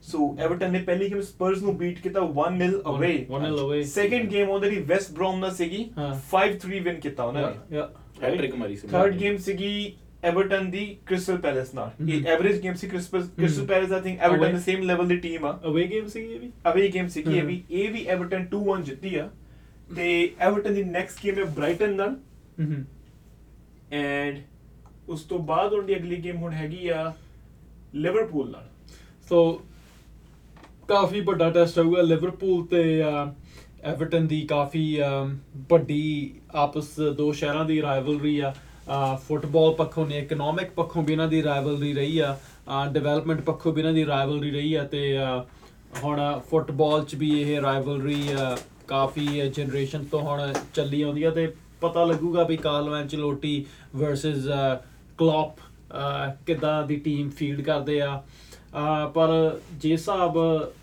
ਸੋ ਐਵਰਟਨ ਨੇ ਪਹਿਲੀ ਗੇਮ ਸਪਰਸ ਨੂੰ ਬੀਟ ਕੀਤਾ 1-0 ਅਵੇ 1-0 away. ਸੈਕੰਡ ਗੇਮ ਉਹਨਾਂ ਦੀ ਵੈਸਟ ਬ੍ਰੋਮ ਨਾਲ ਸੀਗੀ ਹਾਂ। 5-3 ਵਿਨ ਕੀਤਾ ਉਹਨਾਂ ਨੇ yeah. Hat-trick ਮਾਰੀ ਸੀ ਥਰਡ ਗੇਮ ਸੀਗੀ ਐਵਰਟਨ ਦੀ ਕ੍ਰਿਸਟਲ ਪੈਲੇਸ ਨਾਲ ਇਹ। Average game C Crystal. Palace I think Everton Away. ਦੇ ਸੇਮ ਲੈਵਲ ਦੀ ਟੀਮ ਆ Away game ਸੀ ਇਹ ਵੀ ਅਵੇ ਗੇਮ ਸੀਗੀ ਇਹ। ਵੀ ਇਹ ਵੀ ਐਵਰਟਨ 2-1 ਜਿੱਤੀ ਆ ਤੇ ਐਵਰਟਨ ਦੀ ਨੈਕਸਟ ਗੇਮ ਹੈ ਬ੍ਰਾਈਟਨ ਨਾਲ। ਹਮ ਐਂਡ ਉਸ ਤੋਂ ਬਾਅਦ ਉਹਨਾਂ ਦੀ ਅਗਲੀ ਗੇਮ ਹੁਣ ਹੈਗੀ ਆ ਲਿਵਰਪੂਲ ਨਾਲ। ਸੋ ਕਾਫੀ ਵੱਡਾ ਟੈਸਟ ਹੋਊਗਾ ਲਿਵਰਪੂਲ ਤੇ ਐਵਰਟਨ ਦੀ ਕਾਫੀ ਵੱਡੀ ਆਪਸ ਦੋ ਸ਼ਹਿਰਾਂ ਦੀ ਰਾਈਵਲਰੀ ਆ। ਫੁੱਟਬਾਲ ਪੱਖੋਂ ਨੇ ਇਕਨੋਮਿਕ ਪੱਖੋਂ ਵੀ ਇਹਨਾਂ ਦੀ ਰਾਈਵਲਰੀ ਰਹੀ ਆ। ਡਿਵੈਲਪਮੈਂਟ ਪੱਖੋਂ ਵੀ ਇਹਨਾਂ ਦੀ ਰਾਈਵਲਰੀ ਰਹੀ ਆ ਤੇ ਹੁਣ ਫੁੱਟਬਾਲ 'ਚ ਵੀ ਇਹ ਰਾਈਵਲਰੀ ਕਾਫੀ ਜਨਰੇਸ਼ਨ ਤੋਂ ਹੁਣ ਚੱਲੀ ਆਉਂਦੀ ਆ ਤੇ ਪਤਾ ਲੱਗੂਗਾ ਵੀ ਕਾਰਲੋ ਐਂਚਲੋਟੀ ਵਰਸਸ ਕਲੌਪ ਕਿੱਦਾਂ ਦੀ ਟੀਮ ਫੀਲਡ ਕਰਦੇ ਆ। ਅਹ ਪਰ ਜੇ ਹਿਸਾਬ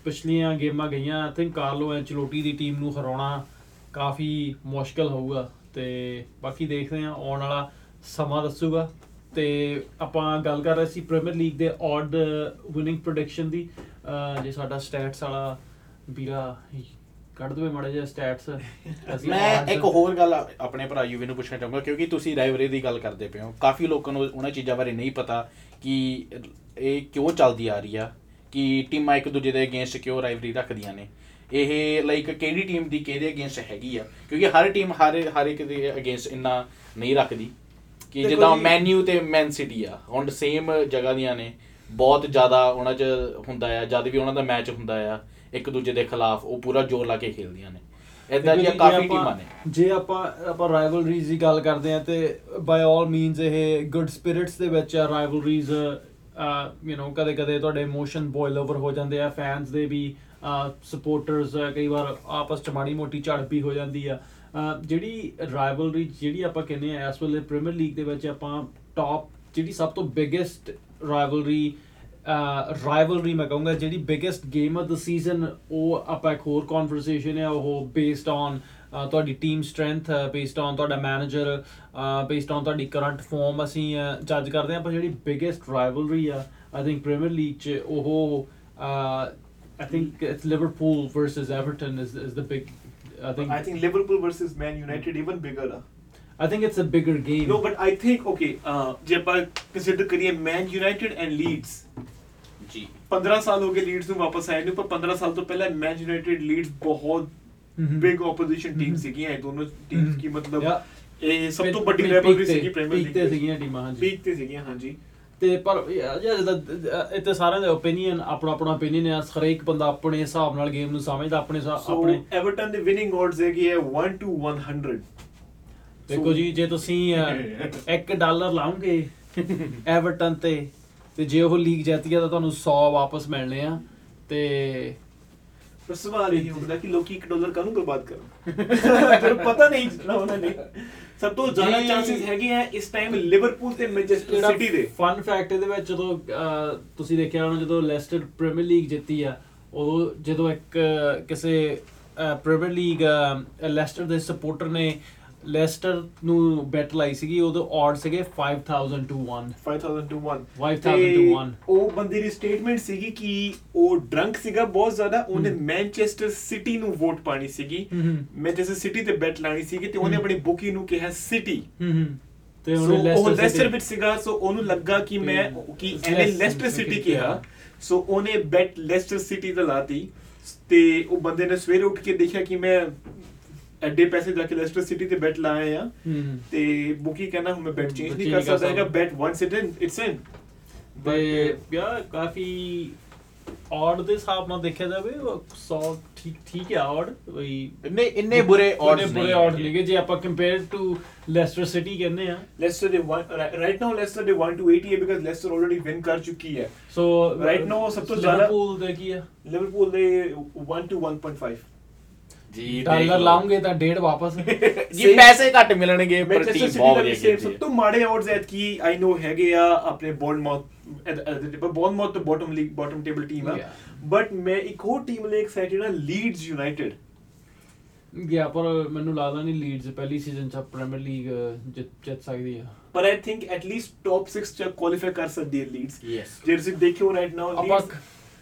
ਪਿਛਲੀਆਂ ਗੇਮਾਂ ਗਈਆਂ ਆਈ ਥਿੰਕ ਕਾਰਲੋ ਐਂਚਲੋਟੀ ਦੀ ਟੀਮ ਨੂੰ ਹਰਾਉਣਾ ਕਾਫੀ ਮੁਸ਼ਕਲ ਹੋਊਗਾ। ਤੇ ਬਾਕੀ ਦੇਖਦੇ ਹਾਂ ਆਉਣ ਵਾਲਾ ਸਮਾਂ ਦੱਸੂਗਾ। ਤੇ ਆਪਾਂ ਗੱਲ ਕਰ ਰਹੇ ਸੀ ਪ੍ਰੀਮੀਅਰ ਲੀਗ ਦੇ ਆਡ ਵਿਨਿੰਗ ਪ੍ਰੈਡਿਕਸ਼ਨ ਦੀ। ਅਹ ਜੇ ਸਾਡਾ ਸਟੈਟਸ ਵਾਲਾ ਵੀਰਾ ਕੱਢ ਦਵੇ ਮਾੜੇ ਜਿਹਾ ਸਟੈਟਸ ਮੈਂ ਇੱਕ ਹੋਰ ਗੱਲ ਆਪਣੇ ਭਰਾ ਯੂਵੀ ਨੂੰ ਪੁੱਛਣਾ ਚਾਹੂੰਗਾ ਕਿਉਂਕਿ ਤੁਸੀਂ ਰਾਈਵਰੀ ਦੀ ਗੱਲ ਕਰਦੇ ਪਏ ਹੋ। ਕਾਫੀ ਲੋਕਾਂ ਨੂੰ ਉਹਨਾਂ ਚੀਜ਼ਾਂ ਬਾਰੇ ਨਹੀਂ ਪਤਾ ਕਿ ਇਹ ਕਿਉਂ ਚੱਲਦੀ ਆ ਰਹੀ ਆ ਕਿ ਟੀਮਾਂ ਇੱਕ ਦੂਜੇ ਦੇ ਅਗੇਂਸਟ ਕਿਉਂ ਰਾਈਵਰੀ ਰੱਖਦੀਆਂ ਨੇ। ਇਹ ਲਾਈਕ ਕਿਹੜੀ ਟੀਮ ਦੀ ਕਿਹਦੇ ਅਗੇਂਸਟ ਹੈਗੀ ਆ? ਕਿਉਂਕਿ ਹਰ ਟੀਮ ਹਰ ਹਰ ਇੱਕ ਦੇ ਅਗੇਂਸਟ ਇੰਨਾ ਨਹੀਂ ਰੱਖਦੀ। ਕਿ ਜਿੱਦਾਂ ਮੈਨਯੂ ਤੇ ਮੈਨ ਸਿਟੀ ਆ ਹੁਣ ਸੇਮ ਜਗ੍ਹਾ ਦੀਆਂ ਨੇ। ਬਹੁਤ ਜ਼ਿਆਦਾ ਉਹਨਾਂ 'ਚ ਹੁੰਦਾ ਆ ਜਦ ਵੀ ਉਹਨਾਂ ਦਾ ਮੈਚ ਹੁੰਦਾ ਆ। ਇੱਕ ਦੂਜੇ ਦੇ ਖਿਲਾਫ ਉਹ ਪੂਰਾ ਜ਼ੋਰ ਲਾ ਕੇ ਖੇਲਦੀਆਂ ਨੇ। ਇਦਾਂ ਦੀਆਂ ਕਾਫੀ ਟੀਮਾਂ ਨੇ। ਜੇ ਆਪਾਂ ਆਪਾਂ ਰਾਈਵਲਰੀਜ਼ ਦੀ ਗੱਲ ਕਰਦੇ ਆ ਤੇ ਬਾਈ ਆਲ ਮੀਨਸ ਇਹ ਗੁੱਡ ਸਪਿਰਿਟਸ ਦੇ ਵਿੱਚ ਆ ਰਾਈਵਲਰੀਜ਼ ਯੂ نو ਕਦੇ ਕਦੇ ਤੁਹਾਡੇ ਇਮੋਸ਼ਨ ਬੋਇਲ ਓਵਰ ਹੋ ਜਾਂਦੇ ਆ ਫੈਨਸ ਦੇ ਵੀ ਸਪੋਰਟਰਸ ਕਈ ਵਾਰ ਆਪਸ ਚ ਮਾੜੀ ਮੋਟੀ ਝੜਪ ਵੀ ਹੋ ਜਾਂਦੀ ਆ। ਜਿਹੜੀ ਰਾਈਵਲਰੀ ਜਿਹੜੀ ਆਪਾਂ ਕਹਿੰਦੇ ਆ ਇਸ ਵੇਲੇ ਪ੍ਰੀਮੀਅਰ ਲੀਗ ਦੇ ਵਿੱਚ ਆਪਾਂ ਟਾਪ ਜਿਹੜੀ ਸਭ ਤੋਂ ਬਿਗੇਸਟ ਰਾਈਵਲਰੀ ਰਾਈਵਲਰੀ ਮੈਂ ਕਹੂੰਗਾ ਜਿਹੜੀ biggest game of the season ਉਹ ਆਪਾਂ ਇੱਕ ਹੋਰ ਕਨਵਰਸੇਸ਼ਨ ਹੈ ਉਹ ਬੇਸਡ ਔਨ ਤੁਹਾਡੀ ਟੀਮ ਸਟਰੈਂਥ ਬੇਸਡ ਔਨ ਤੁਹਾਡਾ ਮੈਨੇਜਰ ਬੇਸਡ ਔਨ ਤੁਹਾਡੀ ਕਰੰਟ ਫਾਰਮ ਅਸੀਂ ਜੱਜ ਕਰਦੇ ਹਾਂ ਪਰ ਜਿਹੜੀ ਬਿਗੇਸਟ ਰਾਈਵਲਰੀ ਆ ਆਈ ਥਿੰਕ ਪ੍ਰੀਮੀਅਰ ਲੀਗ ਚ ਉਹ I think it's Liverpool versus Everton is is the big I think I think Liverpool versus Man United even bigger. ਆ I think it's a bigger game No, but I think okay. Uh, ਜੇ ਆਪਾਂ consider ਕਰੀਏ Man United and Leeds. ਜੀ 15 ਸਾਲ ਹੋ ਗਏ leads ਨੂੰ ਵਾਪਸ ਆਏ ਨੂੰ ਪਰ 15 ਸਾਲ ਤੋਂ ਪਹਿਲਾਂ ਮੈਨ ਯੂਨਾਈਟਿਡ ਲੀਡਸ ਬਹੁਤ. Big opposition team. ਸੀਗੀਆਂ ਇਹ ਦੋਨੋਂ ਟੀਮਸ. ਕੀ ਮਤਲਬ. ਇਹ ਸਭ ਤੋਂ ਵੱਡੀ ਰਾਈਵਲਰੀ ਸੀਗੀ ਪ੍ਰੀਮੀਅਰ ਲੀਗ ਤੇ ਸੀਗੀਆਂ ਟੀਮਾਂ ਹਾਂਜੀ ਪੀਕ ਤੇ ਸੀਗੀਆਂ ਹਾਂਜੀ ਤੇ ਪਰ ਯਾਰ ਜਦ ਇੱਥੇ ਸਾਰਿਆਂ ਦਾ ਓਪੀਨੀਅਨ ਆਪਣਾ ਆਪਣਾ ਓਪੀਨੀਅਨ ਹੈ ਹਰੇਕ ਬੰਦਾ ਆਪਣੇ ਹਿਸਾਬ ਨਾਲ ਗੇਮ ਨੂੰ ਸਮਝਦਾ ਆਪਣੇ ਹਿਸਾਬ- ਸੋ ਆਪਣੇ ਐਵਰਟਨ ਦੇ ਵਿਨਿੰਗ odds ਹੈਗੇ ਹੈ 1 to 100 ਦੇਖੋ ਜੀ ਜੇ ਤੁਸੀਂ 1 ਡਾਲਰ ਲਾਉਂਗੇ ਐਵਰਟਨ ਤੇ ਤੇ ਜੇ ਉਹ ਲੀਗ ਜਿੱਤ ਗਿਆ ਤਾਂ ਤੁਹਾਨੂੰ 100 ਵਾਪਸ ਮਿਲਣੇ ਆ ਤੇ ਪਰ ਸਵਾਲ ਇਹ ਹੁੰਦਾ ਕਿ ਲੋਕੀ 1 ਡਾਲਰ ਕਾਹਨੂੰ ਬਰਬਾਦ ਕਰਨ? [LAUGHS] ਫਿਰ ਪਤਾ ਨਹੀਂ ਜਿੱਤਣਾ ਉਹਨਾਂ ਨੇ। ਸਭ ਤੋਂ ਜ਼ਿਆਦਾ। ਚਾਂਸਸ ਹੈਗੇ ਆ ਇਸ ਟਾਈਮ ਲਿਵਰਪੂਲ ਤੇ ਮੈਂਚੈਸਟਰ ਸਿਟੀ ਦੇ। ਫਨ ਫੈਕਟ ਇਹਦੇ ਵਿੱਚ ਜਦੋਂ ਤੁਸੀਂ ਦੇਖਿਆ ਹੋਣਾ ਜਦੋਂ ਲੈਸਟਰ ਪ੍ਰੀਮੀਅਰ ਲੀਗ ਜਿੱਤੀ ਆ ਉਦੋਂ ਜਦੋਂ ਇੱਕ ਕਿਸੇ ਪ੍ਰੀਮੀਅਰ ਲੀਗ ਲੈਸਟਰ ਦੇ ਸਪੋਰਟਰ ਨੇ ਲੈਸਟਰ ਨੂੰ ਬੈਟ ਲਾਈ ਸੀਗੀ ਉਦੋਂ ਆਡ ਸੀਗੇ 5000 ਟੂ 1 5000 to 1 5,000 to one. ਉਹ ਬੰਦੇ ਦੀ ਸਟੇਟਮੈਂਟ ਸੀਗੀ ਕਿ ਉਹ ਡਰੰਕ ਸੀਗਾ ਬਹੁਤ ਜ਼ਿਆਦਾ ਉਹਨੇ ਹਮ। ਮੈਨਚੈਸਟਰ ਸਿਟੀ ਨੂੰ ਵੋਟ ਪਾਣੀ ਸੀਗੀ ਮੈਨਚੈਸਟਰ ਸਿਟੀ ਤੇ ਬੈਟ ਲਾਣੀ ਸੀਗੀ ਤੇ ਉਹਨੇ। ਆਪਣੀ ਬੁਕੀ ਨੂੰ ਕਿਹਾ ਸਿਟੀ ਤੇ ਉਹਨੇ ਉਹ ਲੈਸਟਰ ਵਿੱਚ ਸੀਗਾ ਸੋ ਉਹਨੂੰ ਲੱਗਾ ਕਿ ਮੈਂ ਕਿ ਇਹਨੇ ਲੈਸਟਰ ਸਿਟੀ। ਕਿਹਾ ਸੋ ਉਹਨੇ ਬੈਟ ਲੈਸਟਰ ਸਿਟੀ ਦਾ ਲਾਤੀ ਤੇ ਉਹ ਬੰਦੇ ਨੇ ਸਵੇਰੇ ਉੱਠ ਕੇ ਦੇਖਿਆ ਕਿ ਮੈਂ ਐਡੇ ਪੈਸੇ ਜਾ ਕੇ ਲੈਸਟਰ ਸਿਟੀ ਤੇ ਬੈਟ ਲਾਏ ਆ। ਤੇ ਬੁਕੀ ਕਹਿੰਦਾ ਹੁਣ ਮੈਂ ਬੈਟ ਚੇਂਜ ਨਹੀਂ ਕਰ ਸਕਦਾ ਹੈਗਾ but once it in it's in ਤੇ ਯਾ ਕਾਫੀ ਆਡ ਦੇ ਹਿਸਾਬ ਨਾਲ ਦੇਖਿਆ ਜਾਵੇ 100 ਠੀਕ ਠੀਕ ਹੈ ਆਡ ਵਈ ਇੰਨੇ ਇੰਨੇ ਬੁਰੇ ਉਹਨੇ odds ਬੁਰੇ ਆਡ। ਨਹੀਂਗੇ ਜੇ ਆਪਾਂ ਕੰਪੇਅਰ ਟੂ ਲੈਸਟਰ ਸਿਟੀ ਕਹਿੰਦੇ ਆ। want right right now Leicester they want to 80 है because Leicester already win ਕਰ ਚੁੱਕੀ ਹੈ। ਸੋ Right now ਸਭ ਤੋਂ ਜ਼ਿਆਦਾ- ਲਿਵਰਪੂਲ ਦੇ ਕੀ ਆ? ਲਿਵਰਪੂਲ ਦੇ 1 to 1.5 ਜੀ ਡਾਲਰ। ਲਾਉਂਗੇ ਤਾਂ ਡੇਢ ਵਾਪਸ। [LAUGHS] ਜੀ ਪੈਸੇ ਘੱਟ ਮਿਲਣਗੇ ਪਰ ਟੀਮ ਬਹੁਤ ਵਧੀਆ ਖੇਡਦੀ ਸਭ ਤੋਂ ਮਾੜੇ odds ਐਤ ਕੀ ਆਈ ਨੋ ਹੈਗੇ ਆ ਆਪਣੇ ਬੋਰਨਮਾਊਥ ਪਰ ਬੋਰਨਮਾਊਥ ਤਾਂ bottom league bottom table team ਆ। Yeah. ਬਟ ਮੈਂ ਇੱਕ ਹੋਰ ਟੀਮ ਲਈ ਐਕਸਾਈਟਡ ਆ ਲੀਡਸ ਯੂਨਾਈਟਿਡ ਗਿਆ ਪਰ ਮੈਨੂੰ ਲੱਗਦਾ ਨਹੀਂ ਲੀਡਸ ਪਹਿਲੀ ਸੀਜ਼ਨ ਚ ਪ੍ਰੀਮੀਅਰ ਲੀਗ ਜਿੱਤ ਜਿੱਤ ਸਕਦੀ ਆ। ਪਰ I think at least top 6 ਚ ਕੁਆਲੀਫਾਈ ਕਰ ਸਕਦੀ ਹੈ ਲੀਡਸ ਯੈਸ ਜੇ ਤੁਸੀਂ ਦੇਖਿਓ ਰਾਈਟ ਨਾਓ ਆਪਾਂ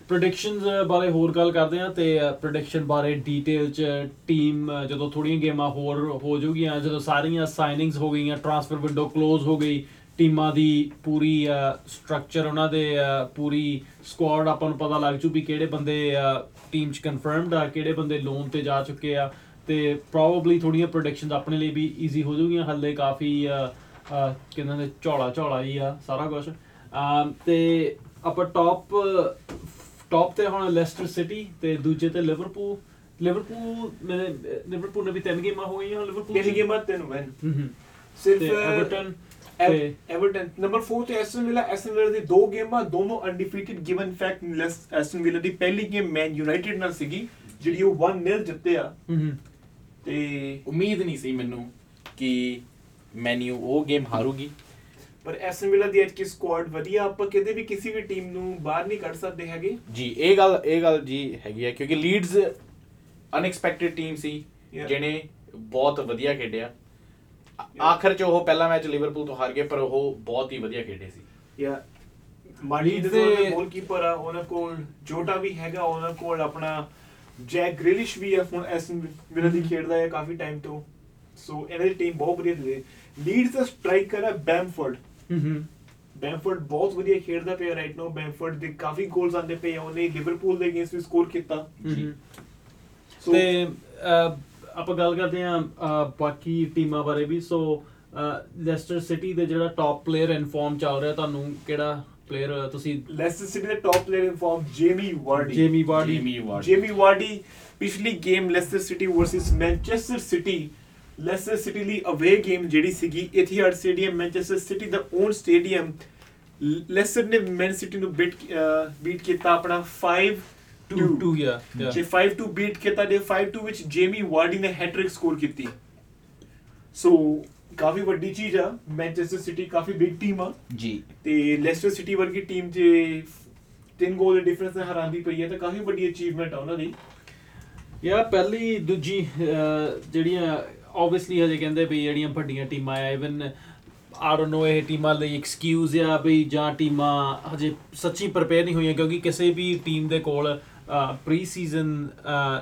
ਪ੍ਰੈਡਿਕਸ਼ਨਸ uh, ਬਾਰੇ ਹੋਰ ਗੱਲ ਕਰਦੇ ਆ ਤੇ uh, ਪ੍ਰੈਡਿਕਸ਼ਨ ਬਾਰੇ ਡਿਟੇਲ ਚ ਟੀਮ uh, ਜਦੋਂ ਥੋੜੀਆਂ ਗੇਮਾਂ ਹੋਰ ਹੋ ਜਾਊਗੀਆਂ ਜਦੋਂ ਸਾਰੀਆਂ ਸਾਈਨਿੰਗਸ ਹੋ ਗਈਆਂ ਟ੍ਰਾਂਸਫਰ ਵਿੰਡੋ ਕਲੋਜ਼ ਹੋ ਗਈ ਟੀਮਾਂ ਦੀ ਪੂਰੀ ਸਟਰਕਚਰ ਉਹਨਾਂ ਦੇ ਅਹ, ਪੂਰੀ ਸਕੁਆਡ ਆਪਾਂ ਨੂੰ ਪਤਾ ਲੱਗ ਜੂ ਵੀ ਕਿਹੜੇ ਬੰਦੇ ਟੀਮ ਚ ਕਨਫਰਮਡ ਆ ਕਿਹੜੇ ਬੰਦੇ ਲੋਨ ਤੇ ਜਾ ਚੁੱਕੇ ਆ ਤੇ ਪ੍ਰੋਬਬਲੀ ਥੋੜੀਆਂ ਪ੍ਰੈਡਿਕਸ਼ਨਸ ਆਪਣੇ ਲਈ ਵੀ ਈਜ਼ੀ ਹੋ ਜਾਊਗੀਆਂ ਹੱਲੇ ਕਾਫੀ ਕਿੰਨਾਂ ਦੇ ਝੋਲਾ ਝੋਲਾ ਹੀ ਆ ਸਾਰਾ ਕੁਝ um, ਤੇ ਆਪਾਂ ਟੌਪ ਟੌਪ ਤੇ ਹੁਣ ਲੈਸਟਰ ਸਿਟੀ ਤੇ ਦੂਜੇ ਤੇ ਲਿਵਰਪੂਲ ਲਿਵਰਪੂਲ ਮੇਰੇ ਲਿਵਰਪੂਲ ਨੇ ਵੀ ਤਿੰਨ ਗੇਮਾਂ ਹੋ ਗਈਆਂ ਲਿਵਰਪੂਲ ਤਿੰਨ ਗੇਮਾਂ ਤਿੰਨ ਹੂੰ ਸਿਰਫ ਐਵਰਟਨ ਐਵਰਟਨ ਨੰਬਰ 4 ਤੇ ਐਸਟਨ ਵਿਲਾ ਐਸਟਨ ਵਿਲਾ ਦੀ ਦੋ ਗੇਮਾਂ ਦੋਨੋਂ undefeated given fact Aston Villa ਦੀ ਪਹਿਲੀ ਗੇਮ ਮੈਨ ਯੂਨਾਈਟਿਡ ਨਾਲ ਸੀਗੀ ਜਿਹੜੀ ਉਹ 1-0 ਜਿੱਤੇ ਆ। ਤੇ ਉਮੀਦ ਨਹੀਂ ਸੀ ਮੈਨੂੰ ਕਿ ਮੈਨਿਊ ਉਹ ਗੇਮ ਹਾਰੂਗੀ। ਪਰ ਐਸਟਨ ਵਿਲਾ ਦੀ ਐਤਕੀ ਸਕੁਆਡ ਵਧੀਆ ਆਪਾਂ ਕਿਤੇ ਵੀ ਕਿਸੇ ਵੀ ਟੀਮ ਨੂੰ ਬਾਹਰ ਨਹੀਂ ਕੱਢ ਸਕਦੇ ਹੈਗੇ। ਜੀ ਇਹ ਗੱਲ ਇਹ ਗੱਲ ਜੀ ਹੈਗੀ ਹੈ ਕਿਉਂਕਿ ਲੀਡਸ ਅਨਐਕਸਪੈਕਟਡ ਟੀਮ ਸੀ. ਜਿਹਨੇ ਬਹੁਤ ਵਧੀਆ ਖੇਡਿਆ। ਆਖਰ ਚ ਉਹ ਪਹਿਲਾ ਮੈਚ ਲਿਵਰਪੂਲ ਤੋਂ ਹਾਰ ਗਏ ਪਰ ਉਹ ਬਹੁਤ ਹੀ ਵਧੀਆ ਖੇਡੇ ਸੀ। ਯਾ ਮਾਲੀ ਦੇ ਗੋਲਕੀਪਰ ਆ ਉਹਨਾਂ ਕੋਲ ਜੋਟਾ ਵੀ ਹੈਗਾ ਉਹਨਾਂ ਕੋਲ ਆਪਣਾ ਜੈਕ ਗ੍ਰਿਲਿਸ਼ ਵੀ ਆ ਹੁਣ ਐਸਟਨ ਵਿਲਾ ਦੀ ਖੇਡਦਾ ਹੈ ਕਾਫੀ ਟਾਈਮ ਤੋਂ। ਸੋ ਇਹਨਾਂ ਦੀ ਟੀਮ ਬਹੁਤ ਵਧੀਆ ਦੇ ਲੀਡਸ ਦਾ ਸਟ੍ਰਾਈਕਰ ਹੈ ਬੈਮਫੋਰਡ ਹੂੰ ਬੈਮਫੋਰਡ ਬਹੁਤ ਵਧੀਆ ਖੇਡਦਾ ਪਿਆ ਰਾਈਟ ਨਾਓ ਬੈਮਫੋਰਡ ਦੇ ਕਾਫੀ ਗੋਲਸ ਆਉਂਦੇ ਪਏ ਆ। ਉਹਨੇ ਲਿਵਰਪੂਲ ਦੇ ਅਗੇਂਸਟ ਵੀ ਸਕੋਰ ਕੀਤਾ। ਤੇ ਆਪਾਂ ਗੱਲ ਕਰਦੇ ਆ ਬਾਕੀ ਟੀਮਾਂ ਬਾਰੇ ਵੀ। ਸੋ ਲੈਸਟਰ ਸਿਟੀ ਦੇ ਜਿਹੜਾ ਟਾਪ ਪਲੇਅਰ ਇਨ ਫਾਰਮ ਚੱਲ ਰਿਹਾ ਤੁਹਾਨੂੰ ਕਿਹੜਾ ਪਲੇਅਰ ਤੁਸੀਂ ਲੈਸਟਰ ਸਿਟੀ ਦੇ top player in form Jamie Vardy Jamie Vardy Jamie Vard Jamie Vardy ਪਿਛਲੀ game Leicester City versus Manchester City Leicester City ਲਈ ਅਵੇ ਗੇਮ ਜਿਹੜੀ ਸੀਗੀ ਇਥੀਹਾਡ ਸਟੇਡੀਅਮ ਮੈਨਚੈਸਟਰ ਸਿਟੀ ਦਾ ਓਨ ਸਟੇਡੀਅਮ ਲੈਸਟਰ ਨੇ ਮੈਨ City ਨੂੰ beat beat ਕੀਤਾ ਆਪਣਾ 5 2 2 ਯਾ ਜੇ 5-2 ਬੀਟ ਕੀਤਾ ਦੇ 5-2 ਵਿੱਚ ਜੇਮੀ ਵਾਰਡੀ ਨੇ ਹੈਟ੍ਰਿਕ ਸਕੋਰ ਕੀਤੀ। ਸੋ ਕਾਫੀ ਵੱਡੀ ਚੀਜ਼ ਆ ਮੈਨਚੈਸਟਰ ਸਿਟੀ ਕਾਫੀ ਬਿਗ ਟੀਮ ਆ। ਜੀ। ਤੇ ਲੈਸਟਰ ਸਿਟੀ ਵਰਗੀ ਟੀਮ 'ਚ ਤਿੰਨ ਗੋਲ ਦੇ ਡਿਫਰੈਂਸ ਨਾਲ ਹਰਾਂਦੀ ਪਈ ਹੈ ਤਾਂ ਕਾਫੀ ਵੱਡੀ ਅਚੀਵਮੈਂਟ ਆ ਉਹਨਾਂ ਦੀ। ਯਾ ਪਹਿਲੀ ਦੂਜੀ ਜਿਹੜੀਆਂ ਆਬਵੀਅਸਲੀ ਹਜੇ ਕਹਿੰਦੇ ਵੀ ਜਿਹੜੀਆਂ ਵੱਡੀਆਂ ਟੀਮਾਂ ਆ ਇਵਨ ਆਈ ਡੋਨਟ ਨੋ ਇਹ ਟੀਮਾਂ ਲਈ ਐਕਸਕਿਊਜ਼ ਆ ਵੀ ਜਾਂ ਟੀਮਾਂ ਹਜੇ ਸੱਚੀ ਪ੍ਰਪੇਅਰ ਨਹੀਂ ਹੋਈਆਂ ਕਿਉਂਕਿ ਕਿਸੇ ਵੀ ਟੀਮ ਦੇ ਕੋਲ pre season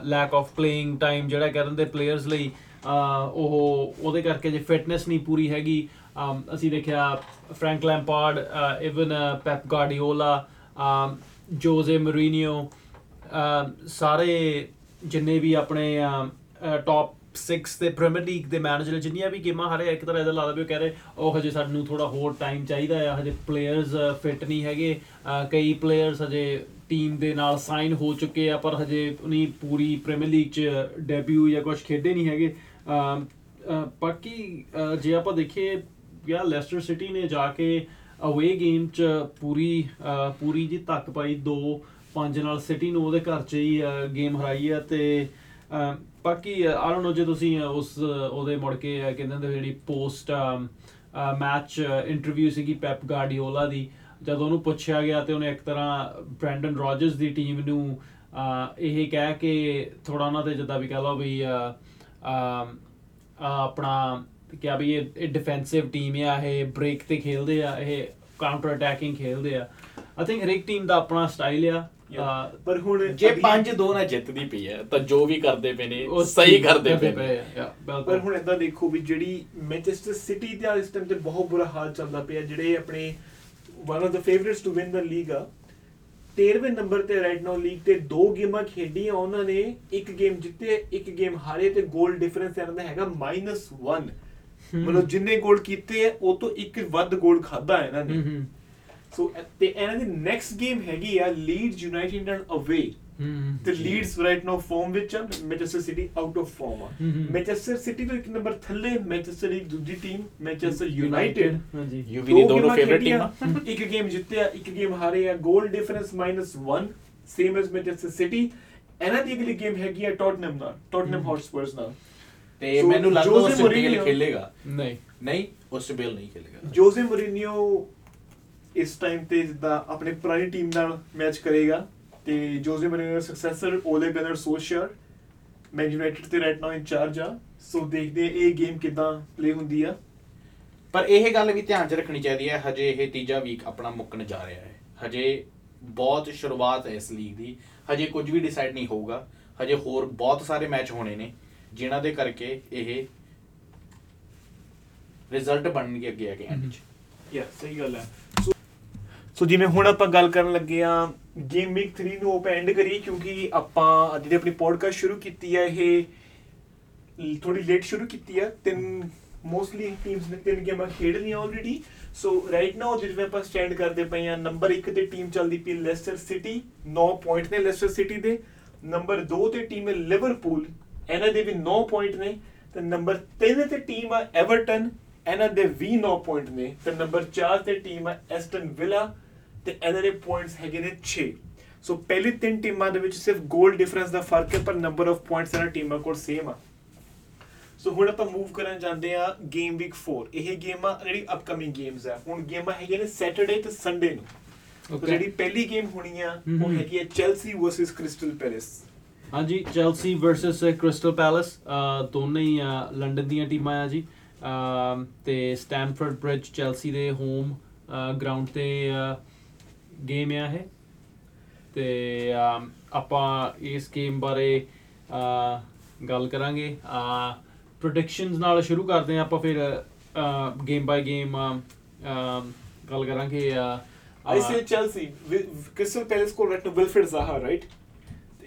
lack of playing time ਜਿਹੜਾ ਕਰਨ ਦੇ ਪਲੇਅਰਸ ਲਈ ਅਹ, ਉਹ ਉਹਦੇ ਕਰਕੇ ਜੇ ਫਿਟਨੈਸ ਨਹੀਂ ਪੂਰੀ ਹੈਗੀ ਅਮ, ਅਸੀਂ ਦੇਖਿਆ ਫ੍ਰੈਂਕ ਲੈਂਪਾਰਡ ਇਵਨ ਪੈਪ ਗਾਰਡੀਓਲਾ ਜੋਜ਼ੇ ਮਰੀਨੀਓ ਅਮ ਸਾਰੇ ਜਿੰਨੇ ਵੀ ਆਪਣੇ ਟੌਪ 6 ਤੇ ਪ੍ਰੀਮੀਅਰ ਲੀਗ ਦੇ ਮੈਨੇਜਰ ਜਿੰਨੀਆਂ ਵੀ ਗੇਮਾਂ ਹਾਰੇ ਇੱਕ ਤਰ੍ਹਾਂ ਇਹਦਾ ਲੱਗਦਾ ਵੀ ਉਹ ਕਹਿ ਰਹੇ ਉਹ ਹਜੇ ਸਾਨੂੰ ਥੋੜਾ ਹੋਰ ਟਾਈਮ ਚਾਹੀਦਾ ਆ ਹਜੇ ਪਲੇਅਰਸ ਫਿੱਟ ਨਹੀਂ ਹੈਗੇ ਅਹ ਕਈ ਪਲੇਅਰਸ ਹਜੇ ਟੀਮ ਦੇ ਨਾਲ ਸਾਈਨ ਹੋ ਚੁੱਕੇ ਆ ਪਰ ਹਜੇ ਨਹੀਂ ਪੂਰੀ ਪ੍ਰੀਮੀਅਰ ਲੀਗ ਚ ਡੈਬਿਊ ਜਾਂ ਕੁਝ ਖੇਡੇ ਨਹੀਂ ਹੈਗੇ। ਅਮ, ਅਹ ਬਾਕੀ ਅਹ ਜੇ ਆਪਾਂ ਦੇਖੀਏ ਯਾ ਲੈਸਟਰ ਸਿਟੀ ਨੇ ਜਾ ਕੇ ਅਵੇ ਗੇਮ ਚ ਪੂਰੀ ਅਹ ਪੂਰੀ ਜੀ ਤੱਕ ਪਾਈ 2 5 ਨਾਲ ਸਿਟੀ ਨੂੰ ਉਹਦੇ ਘਰ ਚ ਹੀ ਗੇਮ ਹਰਾਈ ਆ ਤੇ ਅਹ ਬਾਕੀ ਆਈ ਡੋਨਟ ਨੋ ਜੇ ਤੁਸੀਂ ਅਹ, ਉਸ ਅਹ, ਉਹਦੇ ਮੁੜ ਕੇ ਅਹ, ਕਹਿੰਦੇ ਹੁੰਦੇ ਜਿਹੜੀ ਪੋਸਟ ਮੈਚ ਇੰਟਰਵਿਊ ਸੀਗੀ ਪੈਪ ਗਾਰਡੀਓਲਾ ਦੀ ਜਦੋਂ ਉਹਨੂੰ ਪੁੱਛਿਆ ਗਿਆ ਤੇ ਉਹਨੇ ਇੱਕ ਤਰ੍ਹਾਂ ਬ੍ਰੈਂਡਨ ਰੋਜਰਸ ਦੀ ਟੀਮ ਨੂੰ ਅਹ, ਇਹ ਕਹਿ ਕੇ ਥੋੜਾ ਉਹਨਾਂ ਤੇ ਜਿੱਦਾਂ ਵੀ ਕਹ ਲਓ ਵੀ ਅਹ, ਅਮ, ਅਹ, ਆਪਣਾ ਕਿਹਾ ਵੀ ਇਹ ਇਹ ਡਿਫੈਂਸਿਵ ਟੀਮ ਆ ਇਹ ਬ੍ਰੇਕ ਤੇ ਖੇਲਦੇ ਆ ਇਹ ਕਾਊਂਟਰ ਅਟੈਕਿੰਗ ਖੇਲਦੇ ਆ। ਆਈ ਥਿੰਕ ਹਰੇਕ ਟੀਮ ਦਾ ਆਪਣਾ ਸਟਾਈਲ ਆ। ਅਹ, ਪਰ ਹੁਣ ਜੇ ਅਗਲੀ- 5-2 ਨਾਲ ਜਿੱਤਦੀ ਪਈ ਹੈ ਤਾਂ ਜੋ ਵੀ ਕਰਦੇ ਪਏ ਨੇ ਉਹ ਸਹੀ ਕਰਦੇ ਪਏ ਨੇ। ਪਰ ਹੁਣ ਏਦਾਂ ਦੇਖੋ ਵੀ ਜਿਹੜੀ ਮੈਂਚੈਸਟਰ ਸਿਟੀ ਦਾ ਇਸ ਟਾਈਮ ਤੇ ਬਹੁਤ ਬੁਰਾ ਹਾਲ ਚੱਲਦਾ ਪਿਆ ਜਿਹੜੇ ਆਪਣੇ one of the favourites to win the league ਆ। 13ਵੇਂ ਨੰਬਰ ਤੇ ਰਾਈਟ ਨਾਓ ਲੀਗ ਤੇ ਦੋ ਗੇਮਾਂ ਖੇਡੀਆਂ ਉਹਨਾਂ ਨੇ ਇੱਕ ਗੇਮ ਜਿੱਤੇ ਇੱਕ ਗੇਮ ਹਾਰੇ ਤੇ ਗੋਲ ਡਿਫਰੈਂਸ ਇਹਨਾਂ ਦਾ ਹੈਗਾ -1 ਮਤਲਬ ਜਿੰਨੇ ਗੋਲ ਕੀਤੇ ਆ ਉਹ ਤੋਂ ਇੱਕ ਵੱਧ ਗੋਲ ਖਾਦਾ ਇਹਨਾਂ ਨੇ। ਸੋ ਤੇ ਇਹਨਾਂ ਦੀ ਨੈਕਸਟ ਗੇਮ ਹੈਗੀ ਆ ਲੀਡਸ ਯੂਨਾਈਟਿਡ ਐਂਡ ਅਵੇ ਤੇ ਲੀਡਸ ਰਾਈਟ ਨਾਓ ਫਾਰਮ ਵਿੱਚ ਆ Manchester City out of form ਆ। ਮੈਂਚੈਸਟਰ ਸਿਟੀ ਤੋਂ ਇੱਕ ਨੰਬਰ ਥੱਲੇ ਮੈਂਚੈਸਟਰ ਦੀ ਦੂਜੀ ਟੀਮ ਮੈਂਚੈਸਟਰ ਯੂਨਾਈਟਿਡ ਹਾਂਜੀ। ਯੂ ਵੀ ਦੀ ਦੋਨੋਂ ਫੇਵਰਿਟ ਟੀਮਾਂ ਇੱਕ ਗੇਮ ਜਿੱਤਿਆ ਇੱਕ ਗੇਮ ਹਾਰੇ ਆ। Goal difference -1 same as Manchester City ਇਹਨਾਂ ਦੀ ਅਗਲੀ ਗੇਮ ਹੈਗੀ ਆ ਟੋਟਨਹਮ ਨਾਲ ਟੋਟਨਹਮ ਹੌਟਸਪਰਸ ਨਾਲ। ਤੇ ਮੈਨੂੰ ਲੱਗਦਾ ਉਹ Mourinho- ਖੇਲੇਗਾ। ਨਹੀਂ। ਨਹੀਂ ਉਹ ਸਪੇਲ ਨਹੀਂ ਖੇਲੇਗਾ। ਜੋਜ਼ੇ ਮੋਰਿਨੀਓ ਇਸ ਟਾਈਮ ਤੇ ਜਿੱਦਾਂ ਆਪਣੀ ਪੁਰਾਣੀ ਟੀਮ ਨਾਲ ਮੈਚ ਕਰੇਗਾ ਤੇ ਜੋਜ਼ੇ ਮੋਰਿਨੀਓ ਦਾ ਸਕਸੈਸਰ ਓਲੇ ਗਨਰ ਸੋਸ਼ੀਅਰ ਮੈਨ ਯੂਨਾਈਟਿਡ ਤੇ ਰਾਈਟ ਨਾਓ ਇੰਚਾਰਜ ਆ। ਸੋ ਦੇਖਦੇ ਆ ਇਹ ਗੇਮ ਕਿਦਾਂ ਪਲੇ ਹੁੰਦੀ ਆ। ਪਰ ਇਹ ਗੱਲ ਵੀ ਧਿਆਨ 'ਚ ਰੱਖਣੀ ਚਾਹੀਦੀ ਹੈ ਹਜੇ ਇਹ ਤੀਜਾ ਵੀਕ ਆਪਣਾ ਮੁੱਕਣ ਜਾ ਰਿਹਾ ਹੈ। ਹਜੇ ਬਹੁਤ ਸ਼ੁਰੂਆਤ ਹੈ ਇਸ ਲੀਗ ਦੀ। ਹਜੇ ਕੁਝ ਵੀ ਡਿਸਾਈਡ ਨਹੀਂ ਹੋਊਗਾ। ਹਜੇ ਹੋਰ ਬਹੁਤ ਸਾਰੇ ਮੈਚ ਹੋਣੇ ਨੇ ਜਿਨ੍ਹਾਂ ਦੇ ਕਰਕੇ ਇਹ ਰਿਜ਼ਲਟ ਬਣਨਗੇ ਅੱਗੇ ਅੱਗੇ ਐਂਡ 'ਚ। ਯਾ ਸਹੀ ਗੱਲ ਹੈ। ਸੋ ਜਿਵੇਂ ਹੁਣ ਆਪਾਂ ਗੱਲ ਕਰਨ ਲੱਗੇ ਆ ਗੇਮ ਵੀਕ 3 ਨੂੰ ਆਪਾਂ ਐਂਡ ਕਰੀਏ ਕਿਉਂਕਿ ਆਪਾਂ ਜਿਹੜੀ ਆਪਣੀ ਪੋਡਕਾਸਟ ਸ਼ੁਰੂ ਕੀਤੀ ਹੈ, ਇਹ ਥੋੜੀ ਲੇਟ ਸ਼ੁਰੂ ਕੀਤੀ ਹੈ, ਤਿੰਨ ਮੋਸਟਲੀ ਟੀਮਸ ਨੇ, ਤਿੰਨ ਗੇਮਾਂ ਖੇਡ ਲਈਆਂ ਆਲਰੇਡੀ ਸੋ ਰਾਈਟ ਨਾਓ ਜਿਵੇਂ ਆਪਾਂ ਸਟੈਂਡ ਕਰਦੇ ਪਏ ਆ ਨੰਬਰ 1 ਤੇ ਟੀਮ ਚੱਲਦੀ ਪਈ ਲੈਸਟਰ ਸਿਟੀ 9 ਪੁਆਇੰਟ ਨੇ ਲੈਸਟਰ ਸਿਟੀ ਦੇ। ਨੰਬਰ 2 ਤੇ ਟੀਮ ਹੈ ਲਿਵਰਪੂਲ ਇਹਨਾਂ ਦੇ ਵੀ 9 ਪੁਆਇੰਟ ਨੇ। ਤੇ ਨੰਬਰ 3 ਤੇ ਟੀਮ ਆ ਐਵਰਟਨ ਇਹਨਾਂ ਦੇ ਵੀ 9 ਪੁਆਇੰਟ ਨੇ। ਤੇ ਨੰਬਰ 4 ਤੇ ਟੀਮ ਆ ਐਸਟਨ ਵਿਲਾ ਤੇ ਇਹਨਾਂ ਦੇ ਪੁਆਇੰਟਸ ਹੈਗੇ ਨੇ 6 ਸੋ ਪਹਿਲੀ ਤਿੰਨ ਟੀਮਾਂ ਦੇ ਵਿੱਚ ਸਿਰਫ ਗੋਲ ਡਿਫਰੈਂਸ ਦਾ ਫ਼ਰਕ ਹੈ ਪਰ ਨੰਬਰ ਆਫ ਪੁਆਇੰਟਸ ਇਹਨਾਂ ਟੀਮਾਂ ਕੋਲ ਸੇਮ ਆ। ਸੋ ਹੁਣ ਆਪਾਂ ਮੂਵ ਕਰਨ ਜਾਂਦੇ ਆ ਗੇਮ ਵੀਕ 4 ਇਹ ਗੇਮਾਂ ਜਿਹੜੀ ਅਪਕਮਿੰਗ ਗੇਮਸ ਆ। ਹੁਣ ਗੇਮਾਂ ਹੈਗੀਆਂ ਨੇ ਸੈਟਰਡੇ ਤੇ ਸੰਡੇ ਨੂੰ. ਜਿਹੜੀ ਪਹਿਲੀ ਗੇਮ ਹੋਣੀ ਆ ਉਹ। ਹੈਗੀ ਆ ਚੈਲਸੀ ਵਰਸਸ ਕ੍ਰਿਸਟਲ ਪੈਲੇਸ ਹਾਂਜੀ ਚੈਲਸੀ ਵਰਸਸ ਕ੍ਰਿਸਟਲ ਪੈਲੇਸ ਦੋਨੇ ਹੀ ਲੰਡਨ ਦੀਆਂ ਟੀਮਾਂ ਆ ਜੀ। ਤੇ ਸਟੈਨਫੋਰਡ ਬ੍ਰਿਜ ਚੈਲਸੀ ਦੇ ਹੋਮ ਗਰਾਊਂਡ ਤੇ ਗੇਮ ਆ ਇਹ ਤੇ ਅਮ, ਆਪਾਂ ਇਸ ਗੇਮ ਬਾਰੇ ਅਹ, ਗੱਲ ਕਰਾਂਗੇ ਪ੍ਰੈਡਿਕਸ਼ਨਸ ਨਾਲ ਸ਼ੁਰੂ ਕਰਦੇ ਹਾਂ ਆਪਾਂ ਫਿਰ ਗੇਮ ਬਾਈ ਗੇਮ ਗੱਲ ਕਰਾਂਗੇ ਅਹ, I say Chelsea. Wi- Crystal Palace now Wilfred Zaha, right?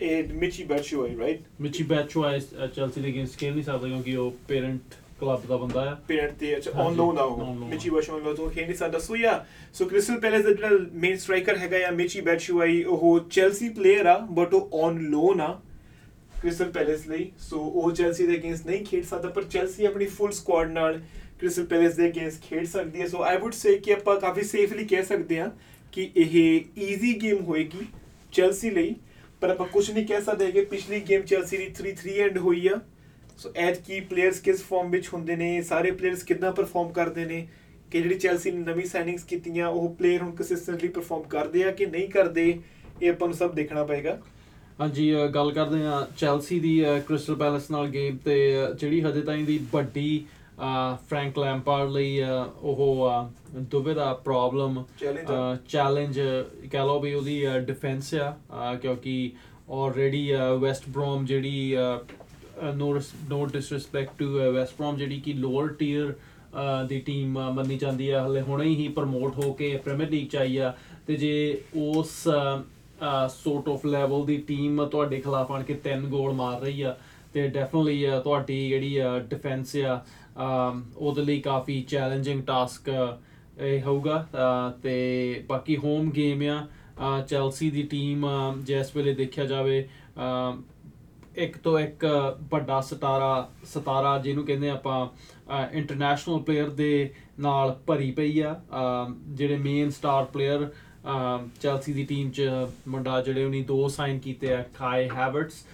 And Michi Batshuayi, right? Michy Batshuayi Chelsea ਦੇ ਅਗੇਂਸਟ ਖੇਲ ਨਹੀਂ ਸਕਦਾ ਕਿਉਂਕਿ ਉਹ ਪੇਰੈਂਟ ਕਲੱਬ ਦਾ ਬੰਦਾ ਆ। Parent ਤੇ ਅੱਛਾ on loan ਆ ਉਹ। Batshuayi on loan ਤੋਂ ਖੇਡ ਨਹੀਂ ਸਕਦਾ ਸੋ ਯਾ ਸੋ ਕ੍ਰਿਸਟਲ ਪੈਲੇਸ ਦਾ ਜਿਹੜਾ ਮੇਨ ਸਟ੍ਰਾਈਕਰ ਹੈਗਾ ਆ ਮਿਚੀ ਬੈਟਸ਼ੂਆਈ ਉਹ ਚੈਲਸੀ ਪਲੇਅਰ ਆ ਬਟ ਉਹ ਔਨ ਲੋਨ ਆ ਕ੍ਰਿਸਟਲ ਪੈਲੇਸ ਲਈ। ਸੋ ਉਹ ਚੈਲਸੀ ਦੇ ਅਗੇਂਸਟ ਨਹੀਂ ਖੇਡ ਸਕਦਾ ਪਰ ਚੈਲਸੀ ਆਪਣੀ ਫੁੱਲ ਸਕੁਆਡ ਨਾਲ ਕ੍ਰਿਸਟਲ ਪੈਲੇਸ ਦੇ ਅਗੇਂਸਟ ਖੇਡ ਸਕਦੀ ਹੈ ਸੋ ਆਈ ਊਡ ਸੇ ਕਿ ਆਪਾਂ ਕਾਫੀ ਸੇਫਲੀ ਕਹਿ ਸਕਦੇ ਹਾਂ ਕਿ ਇਹ ਈਜ਼ੀ ਗੇਮ ਹੋਏਗੀ ਚੈਲਸੀ ਲਈ। ਪਰ ਆਪਾਂ ਕੁਝ ਨਹੀਂ ਕਹਿ ਸਕਦੇ ਕਿ ਪਿਛਲੀ ਗੇਮ ਚੈਲਸੀ ਦੀ 3-3 ਐਂਡ ਹੋਈ ਆ। ਸੋ ਐਡ ਕੀ ਪਲੇਅਰਸ ਕਿਸ ਫਾਰਮ ਵਿੱਚ ਹੁੰਦੇ ਨੇ? ਸਾਰੇ ਪਲੇਅਰਸ ਕਿੱਦਾਂ ਪਰਫਾਰਮ ਕਰਦੇ ਨੇ? ਕਿ ਜਿਹੜੀ ਚੈਲਸੀ ਨੇ ਨਵੀਂ ਸਾਈਨਿੰਗਸ ਕੀਤੀਆਂ ਉਹ ਪਲੇਅਰ ਹੁਣ ਕੰਸਿਸਟੈਂਟਲੀ ਪਰਫਾਰਮ ਕਰਦੇ ਆ ਕਿ ਨਹੀਂ ਕਰਦੇ? ਇਹ ਆਪਾਂ ਨੂੰ ਸਭ ਦੇਖਣਾ ਪਏਗਾ। ਹਾਂਜੀ ਗੱਲ ਕਰਦੇ ਆ ਚੈਲਸੀ ਦੀ ਕ੍ਰਿਸਟਲ ਪੈਲੇਸ ਨਾਲ ਗੇਮ ਤੇ ਜਿਹੜੀ ਹਜੇ ਤਾਈਂ ਦੀ ਵੱਡੀ ਫਰੈਂਕ ਲੈਂਪਾਰਡ ਲਈ ਉਹ ਦੁਬਿਧਾ ਪ੍ਰੋਬਲਮ ਚੈਲੰਜ ਕਹ ਲਓ ਵੀ ਉਹਦੀ ਡਿਫੈਂਸ ਆ ਕਿਉਂਕਿ ਆਲਰੇਡੀ ਵੈਸਟ ਬ੍ਰੋਮ ਜਿਹੜੀ no no disrespect to West Brom ਜਿਹੜੀ ਕਿ ਲੋਅਰ ਟੀਅਰ ਦੀ ਟੀਮ ਮੰਨੀ ਜਾਂਦੀ ਆ। ਹਲੇ ਹੁਣੇ ਹੀ ਪ੍ਰਮੋਟ ਹੋ ਕੇ ਪ੍ਰੀਮੀਅਰ ਲੀਗ ਚ ਆਈ ਆ। ਤੇ ਜੇ ਉਸ ਸੋਰਟ ਆਫ ਲੈਵਲ ਦੀ ਟੀਮ ਤੁਹਾਡੇ ਖਿਲਾਫ ਆਣ ਕੇ ਤਿੰਨ ਗੋਲ ਮਾਰ ਰਹੀ ਆ ਤੇ ਡੈਫੀਨਿਟਲੀ ਤੁਹਾਡੀ ਜਿਹੜੀ ਡਿਫੈਂਸ ਆ ਅਮ, ਉਹਦੇ ਲਈ ਕਾਫੀ ਚੈਲੰਜਿੰਗ ਟਾਸਕ ਇਹ ਹੋਊਗਾ। ਅ, ਤੇ ਬਾਕੀ ਹੋਮ ਗੇਮ ਆ ਚੈਲਸੀ ਦੀ ਟੀਮ ਜਿਸ ਵੇਲੇ ਦੇਖਿਆ ਜਾਵੇ ਅਮ, ਇੱਕ ਤੋਂ ਇੱਕ ਵੱਡਾ ਸਤਾਰਾ ਸਤਾਰਾ ਜਿਹਨੂੰ ਕਹਿੰਦੇ ਆਪਾਂ ਇੰਟਰਨੈਸ਼ਨਲ ਪਲੇਅਰ ਦੇ ਨਾਲ ਭਰੀ ਪਈ ਆ। ਅਮ, ਜਿਹੜੇ ਮੇਨ ਸਟਾਰ ਪਲੇਅਰ ਚੈਲਸੀ ਦੀ ਟੀਮ ਚ ਮੁੰਡਾ ਜਿਹੜੇ ਉਹਨੇ ਦੋ ਸਾਈਨ ਕੀਤੇ ਆ ਕਾਈ ਹੈਵਰਟਸ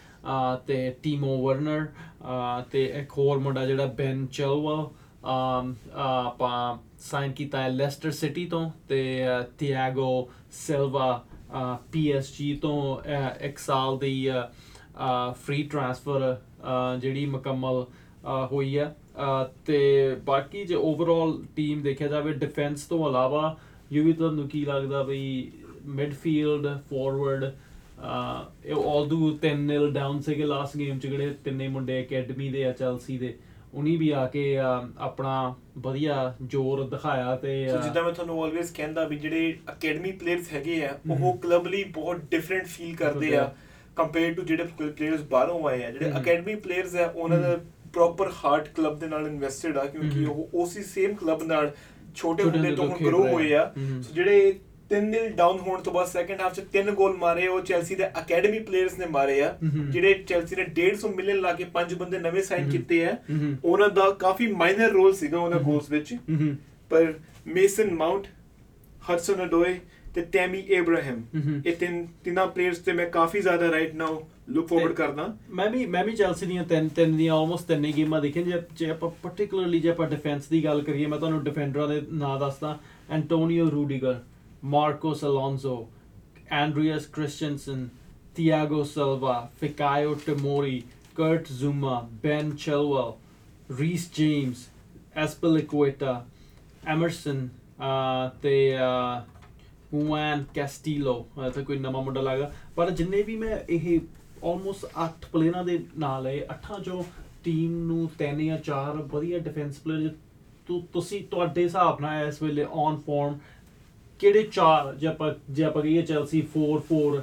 ਤੇ ਟੀਮੋ ਵਰਨਰ ਅਹ, ਤੇ ਇੱਕ ਹੋਰ ਮੁੰਡਾ ਜਿਹੜਾ ਬੈਨ ਚਲਵਲ ਅਮ, ਅਹ, ਆਪਾਂ ਸਾਈਨ ਕੀਤਾ ਹੈ ਲੈਸਟਰ ਸਿਟੀ ਤੋਂ ਤੇ ਥੀਆਗੋ ਸਿਲਵਾ ਪੀਐਸਜੀ ਤੋਂ ਅਹ, ਇੱਕ ਸਾਲ ਦੀ ਫ੍ਰੀ ਟ੍ਰਾਂਸਫਰ ਜਿਹੜੀ ਮੁਕੰਮਲ ਹੋਈ ਹੈ। ਤੇ ਬਾਕੀ ਜੇ ਓਵਰਆਲ ਟੀਮ ਦੇਖਿਆ ਜਾਵੇ ਡਿਫੈਂਸ ਤੋਂ ਇਲਾਵਾ ਯੂ ਵੀ ਤੁਹਾਨੂੰ ਕੀ ਲੱਗਦਾ ਬਈ ਮਿਡਫੀਲਡ ਫਾਰਵਰਡ ਇਹ ਆਲਦੂ 3-0 ਡਾਊਨ ਸੀਗੇ ਲਾਸਟ ਗੇਮ ਚ ਜਿਹੜੇ ਤਿੰਨੇ ਮੁੰਡੇ ਅਕੈਡਮੀ ਦੇ ਆ ਚੈਲਸੀ ਦੇ ਉਨੀ ਵੀ ਆ ਕੇ ਆਪਣਾ ਵਧੀਆ ਜ਼ੋਰ ਦਿਖਾਇਆ ਤੇ ਜਿੱਦਾਂ ਮੈਂ ਤੁਹਾਨੂੰ ਆਲਵੇਸ ਕਹਿੰਦਾ ਵੀ ਜਿਹੜੇ ਅਕੈਡਮੀ ਪਲੇਅਰਸ ਹੈਗੇ ਆ ਉਹ ਕਲੱਬ ਲਈ ਬਹੁਤ ਡਿਫਰੈਂਟ ਫੀਲ ਕਰਦੇ ਆ। ਕੰਪੇਅਰ ਟੂ ਜਿਹੜੇ ਪਲੇਅਰਸ ਬਾਹਰੋਂ ਆਏ ਆ ਜਿਹੜੇ। ਅਕੈਡਮੀ ਪਲੇਅਰਸ ਆ ਉਹਨਾਂ ਦਾ ਪ੍ਰੋਪਰ ਹਾਰਟ ਕਲੱਬ ਦੇ ਨਾਲ ਇਨਵੈਸਟਡ ਆ ਕਿਉਂਕਿ। ਉਹ ਉਸੇ ਸੇਮ ਕਲੱਬ ਨਾਲ ਛੋਟੇ ਹੁੰਦੇ ਤੋਂ ਹੁਣ ਗਰੋ। ਹੋਏ ਆ। ਸੋ ਜਿਹੜੇ 3-0 ਡਾਊਨ ਹੋਣ ਤੋਂ ਬਾਅਦ ਸੈਕੰਡ ਹਾਫ ਚ ਤਿੰਨ ਗੋਲ ਮਾਰੇ ਉਹ ਚੈਲਸੀ ਦੇ ਅਕੈਡਮੀ ਪਲੇਅਰਸ ਨੇ ਮਾਰੇ ਆ। ਜਿਹੜੇ ਚੈਲਸੀ ਨੇ 150 ਮਿਲੀਅਨ ਲਾ ਕੇ ਪੰਜ ਬੰਦੇ ਨਵੇਂ ਸਾਈਨ। ਕੀਤੇ ਆ। ਉਹਨਾਂ ਦਾ ਕਾਫੀ ਮਾਈਨਰ ਰੋਲ ਸੀਗਾ ਉਹਨਾਂ। ਗੋਲਸ ਵਿੱਚ ਪਰ ਮੇਸਨ ਮਾਊਂਟ ਹਡਸਨ ਅਡੋਏ ਤੇ ਟੈਮੀ ਏਬਰਾਹਮ ਹਮ। ਇਹ ਤਿੰਨ ਤਿੰਨਾਂ ਪਲੇਅਰਸ ਤੇ ਮੈਂ ਕਾਫੀ ਜ਼ਿਆਦਾ ਰਾਈਟ ਨਾਓ ਲੁੱਕ ਫਾਰਵਰਡ ਕਰਦਾ। ਮੈਂ ਵੀ ਮੈਂ ਵੀ ਚੈਲਸੀ ਦੀਆਂ ਤਿੰਨ ਤਿੰਨ ਦੀਆਂ ਆਲਮੋਸਟ ਤਿੰਨ ਹੀ ਗੇਮਾਂ ਦੇਖੀਆਂ। ਜੇ ਜੇ ਆਪਾਂ ਪਾਰਟਿਕੂਲਰਲੀ ਜੇ ਆਪਾਂ ਡਿਫੈਂਸ ਦੀ ਗੱਲ ਕਰੀਏ ਮੈਂ ਤੁਹਾਨੂੰ ਡਿਫੈਂਡਰਾਂ ਦੇ ਨਾਂ ਦੱਸਦਾ। ਐਂਟੋਨੀਓ ਰੂਡੀਗਰ ਮਾਰਕੋਸ ਅਲੋਂਜ਼ੋ ਐਂਡਰੀਅਸ ਕ੍ਰਿਸਟੀਅਨਸਨ ਥੀਆਗੋ ਸਿਲਵਾ ਫਿਕਾਇਓ ਟਮੋਰੀ ਕਰਟ ਜ਼ੂਮਾ ਬੈਨ ਚਲਵੈਲ ਰੀਸ ਜੇਮਸ ਐਸਪਲਿਕੁਏਟਾ ਐਮਰਸਨ ਤੇ ਹੁਆਨ ਕੈਸਟੀਲੋ ਤਾਂ ਕੋਈ ਨਵਾਂ ਮੁੰਡਾ ਲੱਗਾ ਪਰ ਜਿੰਨੇ ਵੀ ਮੈਂ ਇਹ ਆਲਮੋਸਟ 8 ਪਲੇਅਰਾਂ ਦੇ ਨਾਲ ਲਏ ਅੱਠਾਂ ਚੋਂ ਟੀਮ ਨੂੰ ਤਿੰਨ ਜਾਂ ਚਾਰ ਵਧੀਆ ਡਿਫੈਂਸ ਪਲੇਅਰ ਤੂੰ, ਤੁਸੀਂ ਤੁਹਾਡੇ ਹਿਸਾਬ ਨਾਲ ਇਸ ਵੇਲੇ ਔਨ ਫਾਰਮ ਕਿਹੜੇ ਚਾਰ? ਜੇ ਆਪਾਂ ਜੇ ਆਪਾਂ ਕਹੀਏ ਚੈਲਸੀ 4-4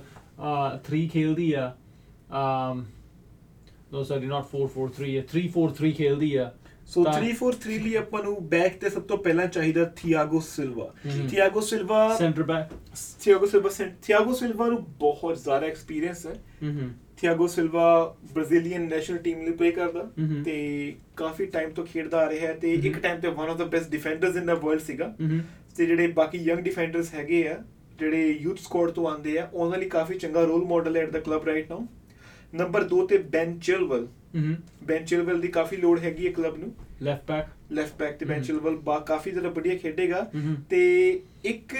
3 ਖੇਲਦੀ ਆ um no, sorry, not 4-4-3 ਹੈ 3-4-3 ਖੇਲਦੀ ਆ। ਸੋ ਤਾਂ- 3-4-3 ਲਈ ਆਪਾਂ ਨੂੰ ਬੈਕ ਤੇ ਸਭ ਤੋਂ ਪਹਿਲਾਂ ਚਾਹੀਦਾ ਥੀਆਗੋ ਸਿਲਵਾ। ਥੀਆਗੋ ਸਿਲਵਾ ਸੈਂਟਰ ਬੈਕ ਥੀਆਗੋ ਸਿਲਵਾ ਥੀਆਗੋ ਸਿਲਵਾ ਨੂੰ ਬਹੁਤ ਜ਼ਿਆਦਾ ਐਕਸਪੀਰੀਅੰਸ ਹੈ। Thiago Silva Brazilian national team ਲਈ ਪਲੇ ਕਰਦਾ। ਤੇ ਕਾਫੀ ਟਾਈਮ ਤੋਂ ਖੇਡਦਾ ਆ ਰਿਹਾ ਹੈ ਤੇ ਇੱਕ। ਟਾਈਮ ਤੇ one of the best defenders in the world ਸੀਗਾ। ਤੇ ਜਿਹੜੇ ਬਾਕੀ ਯੰਗ ਡਿਫੈਂਡਰਸ ਹੈਗੇ ਆ ਜਿਹੜੇ ਯੂਥ ਸਕੁਆਡ ਤੋਂ ਆਉਂਦੇ ਆ ਉਹਨਾਂ ਲਈ ਕਾਫੀ ਚੰਗਾ ਰੋਲ ਮਾਡਲ ਹੈ at the club right now number 2 ਤੇ ਬੈਨ ਚਿਲਵਲ ਹਮ ਬੈਨ ਚਿਲਵਲ ਦੀ ਕਾਫੀ ਲੋੜ ਹੈਗੀ ਹੈ ਕਲੱਬ ਨੂੰ। ਲੈਫਟ ਬੈਕ ਲੈਫਟ ਬੈਕ ਤੇ ਬੈਨ। ਚਿਲਵਲ ਬਾ ਕਾਫੀ ਜ਼ਿਆਦਾ ਵਧੀਆ ਖੇਡੇਗਾ। ਤੇ ਇੱਕ.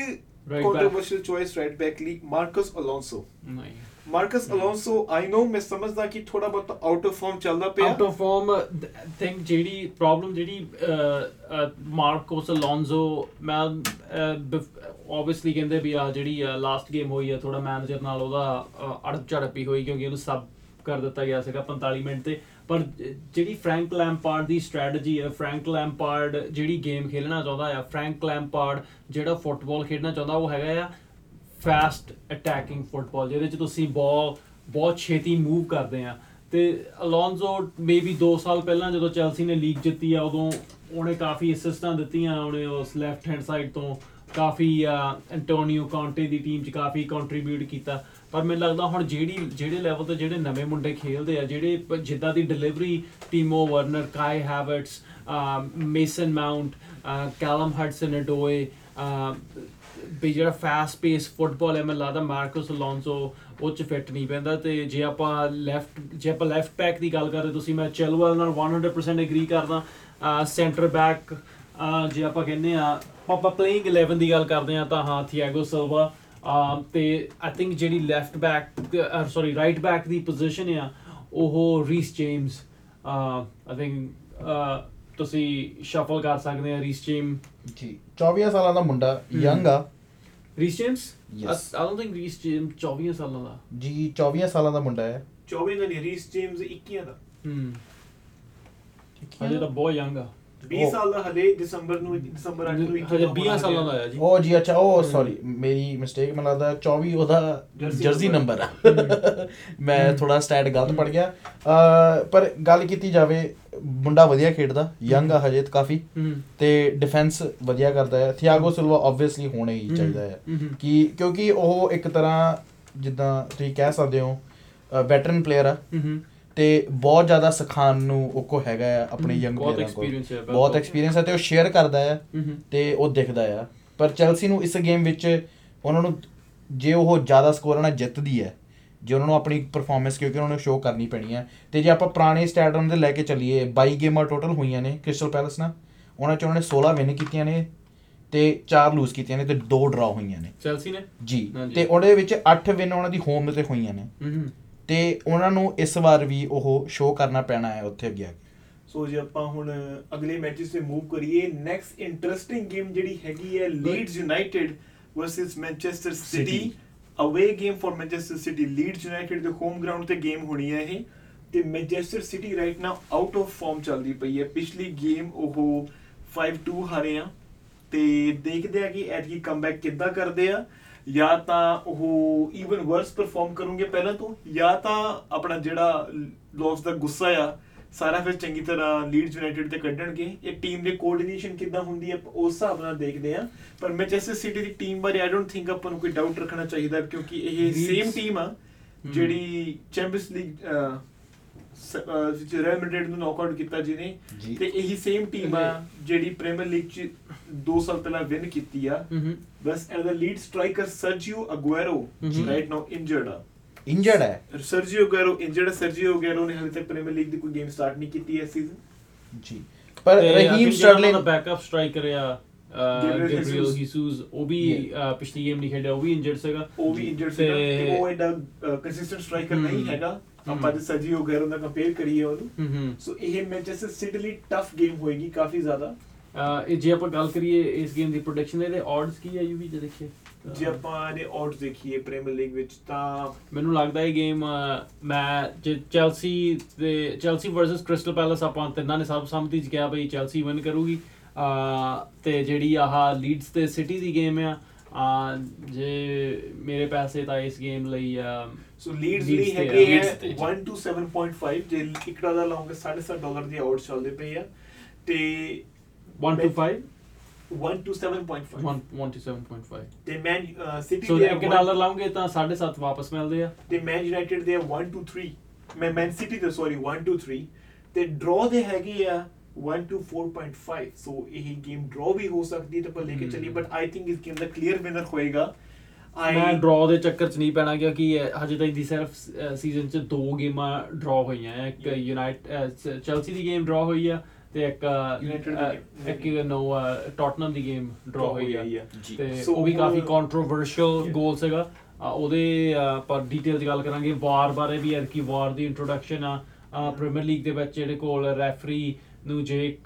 ਕੰਟਰੋਵਰਸ਼ੀਅਲ ਚੋਇਸ ਰਾਈਟ ਬੈਕ ਲਈ ਮਾਰਕਸ ਅਲੋਂਸੋ ਨਹੀਂ। ਮਾਰਕਸ ਅਲੋਂਸੋ ਆਈ ਨੋ ਮੈਂ ਸਮਝਦਾ ਕਿ ਥੋੜਾ ਬਹੁਤ ਆਊਟ ਆਫ ਫਾਰਮ ਚੱਲਦਾ ਪਿਆ। ਆਊਟ ਆਫ ਫਾਰਮ ਥਿੰਕ ਜਿਹੜੀ ਪ੍ਰੋਬਲਮ ਜਿਹੜੀ ਮਾਰਕੋਸ ਅਲੋਂਜ਼ੋ ਮੈਂ ਆਬਵੀਅਸਲੀ ਕਹਿੰਦੇ ਵੀ ਆ ਜਿਹੜੀ ਲਾਸਟ ਗੇਮ ਹੋਈ ਆ ਥੋੜਾ ਮੈਨੇਜਰ ਨਾਲ ਉਹਦਾ ਅੜਪ ਝੜਪੀ ਹੋਈ ਕਿਉਂਕਿ ਉਹਨੂੰ ਸਬ ਕਰ ਦਿੱਤਾ ਗਿਆ ਸੀਗਾ 45 ਮਿੰਟ ਤੇ। ਪਰ ਜ- ਜਿਹੜੀ ਫ੍ਰੈਂਕ ਲੈਂਪਾਰਡ ਦੀ ਸਟ੍ਰੈਟਜੀ ਹੈ ਫ੍ਰੈਂਕ ਲੈਂਪਾਰਡ ਜਿਹੜੀ ਗੇਮ ਖੇਲਣਾ ਚਾਹੁੰਦਾ ਆ ਫ੍ਰੈਂਕ ਲੈਂਪਾਰਡ ਜਿਹੜਾ ਫੁੱਟਬਾਲ ਖੇਡਣਾ ਚਾਹੁੰਦਾ, ਉਹ ਹੈਗਾ ਆ ਫਾਸਟ ਅਟੈਕਿੰਗ ਫੁੱਟਬਾਲ ਜਿਹਦੇ ਚ ਤੁਸੀਂ ਬਾਲ ਬਹੁਤ ਛੇਤੀ ਮੂਵ ਕਰਦੇ ਆ। ਤੇ ਅਲੋਂਜ਼ੋ ਮੇਬੀ 2 ਸਾਲ ਪਹਿਲਾਂ ਜਦੋਂ ਚੈਲਸੀ ਨੇ ਲੀਗ ਜਿੱਤੀ ਆ, ਉਦੋਂ ਉਹਨੇ ਕਾਫੀ ਅਸਿਸਟਾਂ ਦਿੱਤੀਆਂ, ਉਹਨੇ ਉਸ ਲੈਫਟ ਹੈਂਡ ਸਾਈਡ ਤੋਂ ਕਾਫੀ ਐਂਟੋਨੀਓ ਕਾਂਟੇ ਦੀ ਟੀਮ 'ਚ ਕਾਫੀ ਕੰਟਰੀਬਿਊਟ ਕੀਤਾ। ਪਰ ਮੈਨੂੰ ਲੱਗਦਾ ਹੁਣ ਜਿਹੜੀ, ਜਿਹੜੇ ਲੈਵਲ ਤੇ ਜਿਹੜੇ ਨਵੇਂ ਮੁੰਡੇ ਖੇਲਦੇ ਆ, ਜਿਹੜੇ ਪ- ਜਿੱਦਾਂ ਦੀ delivery Timo Werner Kai Havertz Mason Mount Callum Hudson Odoi ਵੀ ਜਿਹੜਾ ਫਾਸਟ ਪੇਸ ਫੁੱਟਬਾਲ ਹੈ, ਮੈਨੂੰ ਲੱਗਦਾ ਮਾਰਕਸ ਅਲੋਂਸੋ ਉਹ ਚ ਫਿੱਟ ਨਹੀਂ ਪੈਂਦਾ। ਤੇ ਜੇ ਆਪਾਂ ਲੈਫਟ ਜੇ ਆਪਾਂ ਲੈਫਟ ਬੈਕ ਦੀ ਗੱਲ ਕਰਦੇ ਤੁਸੀਂ ਮੈਂ ਚੈਲਵੈਲ ਨਾਲ 100% ਐਗਰੀ ਕਰਦਾ। ਸੈਂਟਰ ਬੈਕ ਜੇ ਆਪਾਂ ਕਹਿੰਦੇ ਆ, ਆਪਾਂ ਪਲੇਇੰਗ 11 ਦੀ ਗੱਲ ਕਰਦੇ ਆ, ਤਾਂ ਹਾਂ ਥੀਆਗੋ ਸਿਲਵਾ um ਤੇ ਆਈ ਥਿੰਕ ਜਿਹੜੀ left back sorry right back ਦੀ ਪੋਜੀਸ਼ਨ ਆ ਉਹ ਰੀਸ ਜੇਮਸ ਆਈ ਥਿੰਕ ਤੁਸੀਂ ਸ਼ਫਲ ਕਰ ਸਕਦੇ ਆ ਰੀਸ ਜੇਮ ਜੀ 24 ਸਾਲਾਂ ਦਾ ਮੁੰਡਾ। ਯੰਗ ਆ। Reece James Yes. I don't think Reece James 24 ਸਾਲਾਂ ਦਾ। ਜੀ 24 ਸਾਲਾਂ ਦਾ ਮੁੰਡਾ ਹੈ। 24 ਦਾ ਨਹੀਂ ਰੀਸ ਜੇਮਸ 21 ਦਾ। ਹਮ ਹਜੇ ਤਾਂ ਬਹੁਤ ਯੰਗ ਆ। 20 ਉਹ- ਸਾਲ ਦਾ ਹਲੇ ਦਸੰਬਰ ਨੂੰ ਦਸੰਬਰ 8 ਨੂੰ 21 ਹਜੇ ਦਾ 20 ਹੋਣਾ ਸਾਲਾਂ ਦਾ ਹੈ। ਆ ਜੀ। ਉਹ ਜੀ ਅੱਛਾ ਉਹ ਸੌਰੀ ਮੇਰੀ ਮਿਸਟੇਕ ਮੈਨੂੰ ਲੱਗਦਾ 24 ਉਹਦਾ Jersey ਜਰਸੀ number। ਨੰਬਰ ਆ। ਮੈਂ ਥੋੜਾ ਸਟੈਟ ਗਲਤ ਪੜ ਗਿਆ। ਪਰ ਗੱਲ ਕੀਤੀ ਜਾਵੇ ਮੁੰਡਾ ਵਧੀਆ ਖੇਡਦਾ ਯੰਗ ਆ ਹਜੇ ਕਾਫੀ। ਤੇ ਡਿਫੈਂਸ ਵਧੀਆ ਕਰਦਾ ਹੈ। ਥਿਆਗੋ ਸਿਲਵਾ ਆਬਵੀਅਸਲੀ ਹੋਣਾ ਹੀ। ਚਾਹੀਦਾ ਹੈ। ਕਿ ਕਿਉਂਕਿ ਉਹ ਇੱਕ ਤਰ੍ਹਾਂ ਜਿੱਦਾਂ ਤੁਸੀਂ ਕਹਿ ਸਕਦੇ ਹੋ ਵੈਟਰਨ ਪਲੇਅਰ ਆ। ਤੇ ਬਹੁਤ ਜ਼ਿਆਦਾ ਸਿਖਾਉਣ ਨੂੰ ਉਹ ਕੋ ਹੈਗਾ ਆ ਆਪਣੇ ਯੰਗ ਬਹੁਤ experience ਹੈ, ਬਹੁਤ। ਐਕਸਪੀਰੀਅੰਸ ਹੈ ਤੇ ਉਹ ਸ਼ੇਅਰ ਕਰਦਾ ਹਮ ਤੇ ਉਹ ਦਿਖਦਾ ਆ। ਪਰ ਚੈਲਸੀ ਨੂੰ ਇਸ ਗੇਮ ਵਿੱਚ ਉਹਨਾਂ ਨੂੰ ਜੇ ਉਹ ਜ਼ਿਆਦਾ ਸਕੋਰ ਨਾਲ ਜਿੱਤਦੀ ਹੈ ਜੇ ਉਹਨਾਂ ਨੂੰ ਆਪਣੀ ਪਰਫਾਰਮੈਂਸ ਕਿਉਂਕਿ ਉਹਨਾਂ ਨੂੰ ਸ਼ੋਅ ਕਰਨੀ ਪੈਣੀ ਹੈ ਤੇ ਜੇ ਆਪਾਂ ਪੁਰਾਣੇ ਸਟੈਟ ਉਹਨਾਂ ਦੇ ਲੈ ਕੇ ਚੱਲੀਏ 22 ਗੇਮਾਂ ਟੋਟਲ ਹੋਈਆਂ ਨੇ ਕ੍ਰਿਸਟਲ ਪੈਲਸ ਨਾਲ ਉਹਨਾਂ ਚ ਉਹਨਾਂ ਨੇ 16 ਵਿਨ ਕੀਤੀਆਂ ਨੇ ਤੇ 4 ਲੂਜ਼ ਕੀਤੀਆਂ ਨੇ ਤੇ 2 ਡਰਾ ਹੋਈਆਂ ਨੇ। ਚੈਲਸੀ ਨੇ? ਜੀ। ਤੇ ਉਹਦੇ ਵਿੱਚ 8 ਵਿਨ ਉਹਨਾਂ ਦੀ ਹੋਮ ਤੇ ਹੋਈਆਂ ਨੇ। ਤੇ ਉਹਨਾਂ ਨੂੰ ਇਸ ਵਾਰ ਵੀ ਉਹ ਸ਼ੋਅ ਕਰਨਾ ਪੈਣਾ ਹੈ ਉੱਥੇ ਅੱਗੇ ਆ ਕੇ। ਸੋ ਜੇ ਆਪਾਂ ਹੁਣ ਅਗਲੇ ਮੈਚਸ ਤੇ ਮੂਵ ਕਰੀਏ ਨੈਕਸਟ ਇੰਟਰਸਟਿੰਗ ਗੇਮ ਜਿਹੜੀ ਹੈਗੀ ਹੈ Leeds United versus Manchester City. Away game for Manchester City Leeds United ਦੇ ਹੋਮ ਗਰਾਊਂਡ ਤੇ ਗੇਮ ਹੋਣੀ ਹੈ ਇਹ। ਤੇ Manchester City right now out of form ਚੱਲਦੀ ਪਈ ਹੈ। ਪਿਛਲੀ ਗੇਮ ਉਹ 5-2 ਹਾਰੇ ਆ। ਤੇ ਦੇਖਦੇ ਆ ਕਿ ਐਤਕੀ ਕਮਬੈਕ ਕਿੱਦਾਂ ਕਰਦੇ ਆ। ਜਾਂ ਤਾਂ ਉਹ ਈਵਨ ਵਰਸ ਪਰਫਾਰਮ ਕਰਨਗੇ ਪਹਿਲਾਂ ਤੋਂ ਜਾਂ ਤਾਂ ਆਪਣਾ ਜਿਹੜਾ ਲੋਸ ਦਾ ਗੁੱਸਾ ਆ ਸਾਰਾ ਫਿਰ ਚੰਗੀ ਤਰ੍ਹਾਂ ਲੀਡਸ ਯੂਨਾਈਟਿਡ ਤੇ ਕੱਢਣਗੇ। ਇਹ ਟੀਮ ਦੇ ਕੋਆਰਡੀਨੇਸ਼ਨ ਕਿੱਦਾਂ ਹੁੰਦੀ ਹੈ ਉਸ ਹਿਸਾਬ ਨਾਲ ਦੇਖਦੇ ਆ। ਪਰ ਮੈਨਚੈਸਟਰ ਸਿਟੀ ਦੀ ਟੀਮ ਬਾਰੇ ਆਈ ਡੋਨਟ ਥਿੰਕ ਆਪਾਂ ਨੂੰ ਕੋਈ ਡਾਊਟ ਰੱਖਣਾ ਚਾਹੀਦਾ ਕਿਉਂਕਿ ਇਹ ਸੇਮ ਟੀਮ ਆ ਜਿਹੜੀ ਚੈਂਪੀਅਨਸ ਲੀਗ ਰੀਅਲ ਮੈਡਰਿਡ ਨੂੰ ਨੌਕਆਊਟ ਕੀਤਾ ਜਿਹਨੇ। ਤੇ ਇਹੀ ਸੇਮ ਟੀਮ ਆ ਜਿਹੜੀ ਪ੍ਰੀਮੀਅਰ ਲੀਗ ਚ 2 ਸਾਲ ਪਹਿਲਾਂ ਵਿਨ ਕੀਤੀ ਆ ਬਸ and the lead striker Sergio Aguero. Right now injured ਆ ਇੰਜਰਡ ਹੈ ਸਰਜੀਓ ਅਗੁਏਰੋ ਇੰਜਰਡ ਸਰਜੀਓ ਅਗੁਏਰੋ ਨੇ ਹਾਲੇ ਤੱਕ ਪ੍ਰੀਮੀਅਰ ਲੀਗ ਦੀ ਕੋਈ ਗੇਮ ਸਟਾਰਟ ਨਹੀਂ ਕੀਤੀ ਇਸ ਸੀਜ਼ਨ ਜੀ ਪਰ ਰਹੀਮ ਸਟਰਲਿੰਗ ਦਾ ਬੈਕਅਪ ਸਟ੍ਰਾਈਕਰ ਆ ਗੈਬਰੀਅਲ। ਹੀਸੂਸ ਉਹ ਵੀ ਪਿਛਲੀ ਗੇਮ ਨਹੀਂ ਖੇਡਿਆ ਉਹ ਵੀ ਇੰਜਰਡ ਸੀਗਾ ਉਹ ਵੀ ਇੰਜਰਡ ਸੀਗਾ ਉਹ ਐਡਾ ਕੰਸਿਸਟੈਂਟ ਸਟ੍ਰਾਈਕਰ ਨਹੀਂ. ਹੈਗਾ. ਆਪਾਂ ਜੇ ਸਰਜੀਓ ਅਗੁਏਰੋ ਨਾਲ ਕੰਪੇਅਰ ਕਰੀਏ ਉਹਨੂੰ। ਸੋ ਇਹ ਮੈਨਚੈਸਟਰ ਸਿਟੀ ਲਈ ਟਫ ਗੇਮ ਹੋਏਗੀ ਕਾਫੀ ਜ਼ਿਆਦਾ। ਇਹ ਜੇ ਆਪਾਂ ਗੱਲ ਕਰੀਏ ਇਸ ਗੇਮ ਦੀ ਪ੍ਰੋਡਕਸ਼ਨ ਦੇ ਆਡਸ ਕੀ ਹੈ ਯੂ ਵੀ ਜੇ ਦੇਖੀਏ? ਜੇ ਆਪਾਂ ਇਹਦੇ ਆਊਟਸ ਦੇਖੀਏ ਪ੍ਰੀਮੀਅਰ ਲੀਗ ਵਿੱਚ ਤਾਂ ਮੈਨੂੰ ਲੱਗਦਾ ਇਹ ਗੇਮ ਮੈਂ ਜੇ ਚੈਲਸੀ ਤੇ ਚੈਲਸੀ ਵਰਸਸ ਕ੍ਰਿਸਟਲ ਪੈਲਸ ਆਪਾਂ ਤਿੰਨਾਂ ਨੇ ਸਭ ਸੰਮਤੀ ਚ ਕਿਹਾ ਬਈ ਚੈਲਸੀ ਵਿਨ ਕਰੂਗੀ। ਤੇ ਜਿਹੜੀ ਆਹ ਲੀਡਸ ਤੇ ਸਿਟੀ ਦੀ ਗੇਮ ਆ ਅਹ, ਜੇ ਮੇਰੇ ਪੈਸੇ ਤਾਂ ਇਸ ਗੇਮ ਲਈ ਅਹ, ਸੋ ਲੀਡਸ ਲਈ ਹੈਗੇ ਆ, ਹੈ Leeds ਤੇ। 1 to 7.5 ਜੇ ਇੱਕ ਡਾਲਰ ਲਾਉਂਗੇ 7.5 ਡਾਲਰ ਦੀ ਆਊਟ ਚੱਲਦੇ ਪਏ ਆ। ਤੇ 1 to 5 1 to 7.5 1 1 to 7.5 ਤੇ ਮੈਨ ਸਿਟੀ ਦੇ 1 ਡਾਲਰ ਲਾਉਂਗੇ ਤਾਂ 7.5 ਵਾਪਸ ਮਿਲਦੇ ਆ। ਤੇ ਮੈਨ ਯੂਨਾਈਟਿਡ ਦੇ 1 to 3 ਮੈਂ ਮੈਨ ਸਿਟੀ ਦੇ ਸੌਰੀ 1 to 3 ਤੇ ਡਰਾ ਦੇ ਹੈਗੇ ਆ 1 to 4.5 ਸੋ ਇਹ ਗੇਮ ਡਰਾ ਵੀ ਹੋ ਸਕਦੀ ਤੇ ਆਪਾਂ ਲੈ ਕੇ। ਚੱਲੀਏ ਬਟ ਆਈ ਥਿੰਕ ਇਸ ਗੇਮ ਦਾ ਕਲੀਅਰ ਵਿਨਰ ਹੋਏਗਾ। ਮੈਂ ਡਰਾ ਦੇ ਚੱਕਰ ਚ ਨਹੀਂ ਪੈਣਾ ਕਿਉਂਕਿ ਹਜੇ ਤਾਈਂ ਦੀ ਸਿਰਫ ਸੀਜ਼ਨ ਚ ਦੋ ਗੇਮਾਂ ਡਰਾ ਹੋਈਆਂ ਇੱਕ ਯੂਨਾਈਟ ਚੈਲਸੀ ਦੀ ਗੇਮ ਡਰਾ ਹੋਈ ਆ ਤੇ ਇੱਕ ਇੱਕ ਨੋ ਟੋਟਨਹਮ ਦੀ ਗੇਮ ਡਰਾ ਹੋਈ ਆ। ਤੇ So, ਉਹ ਵੀ ਕਾਫੀ ਕੰਟਰੋਵਰਸ਼ੀਅਲ. ਗੋਲ ਸੀਗਾ ਉਹਦੇ ਆਪਾਂ ਡਿਟੇਲ ਚ ਗੱਲ ਕਰਾਂਗੇ। ਵਾਰ ਬਾਰੇ ਵੀ ਯਾਰ ਕੀ ਵਾਰ ਦੀ ਇੰਟਰੋਡਕਸ਼ਨ ਆ। ਪ੍ਰੀਮੀਅਰ ਲੀਗ ਦੇ ਵਿੱਚ ਜਿਹੜੇ ਕੋਲ ਰੈਫਰੀ ਨੂੰ ਜੇ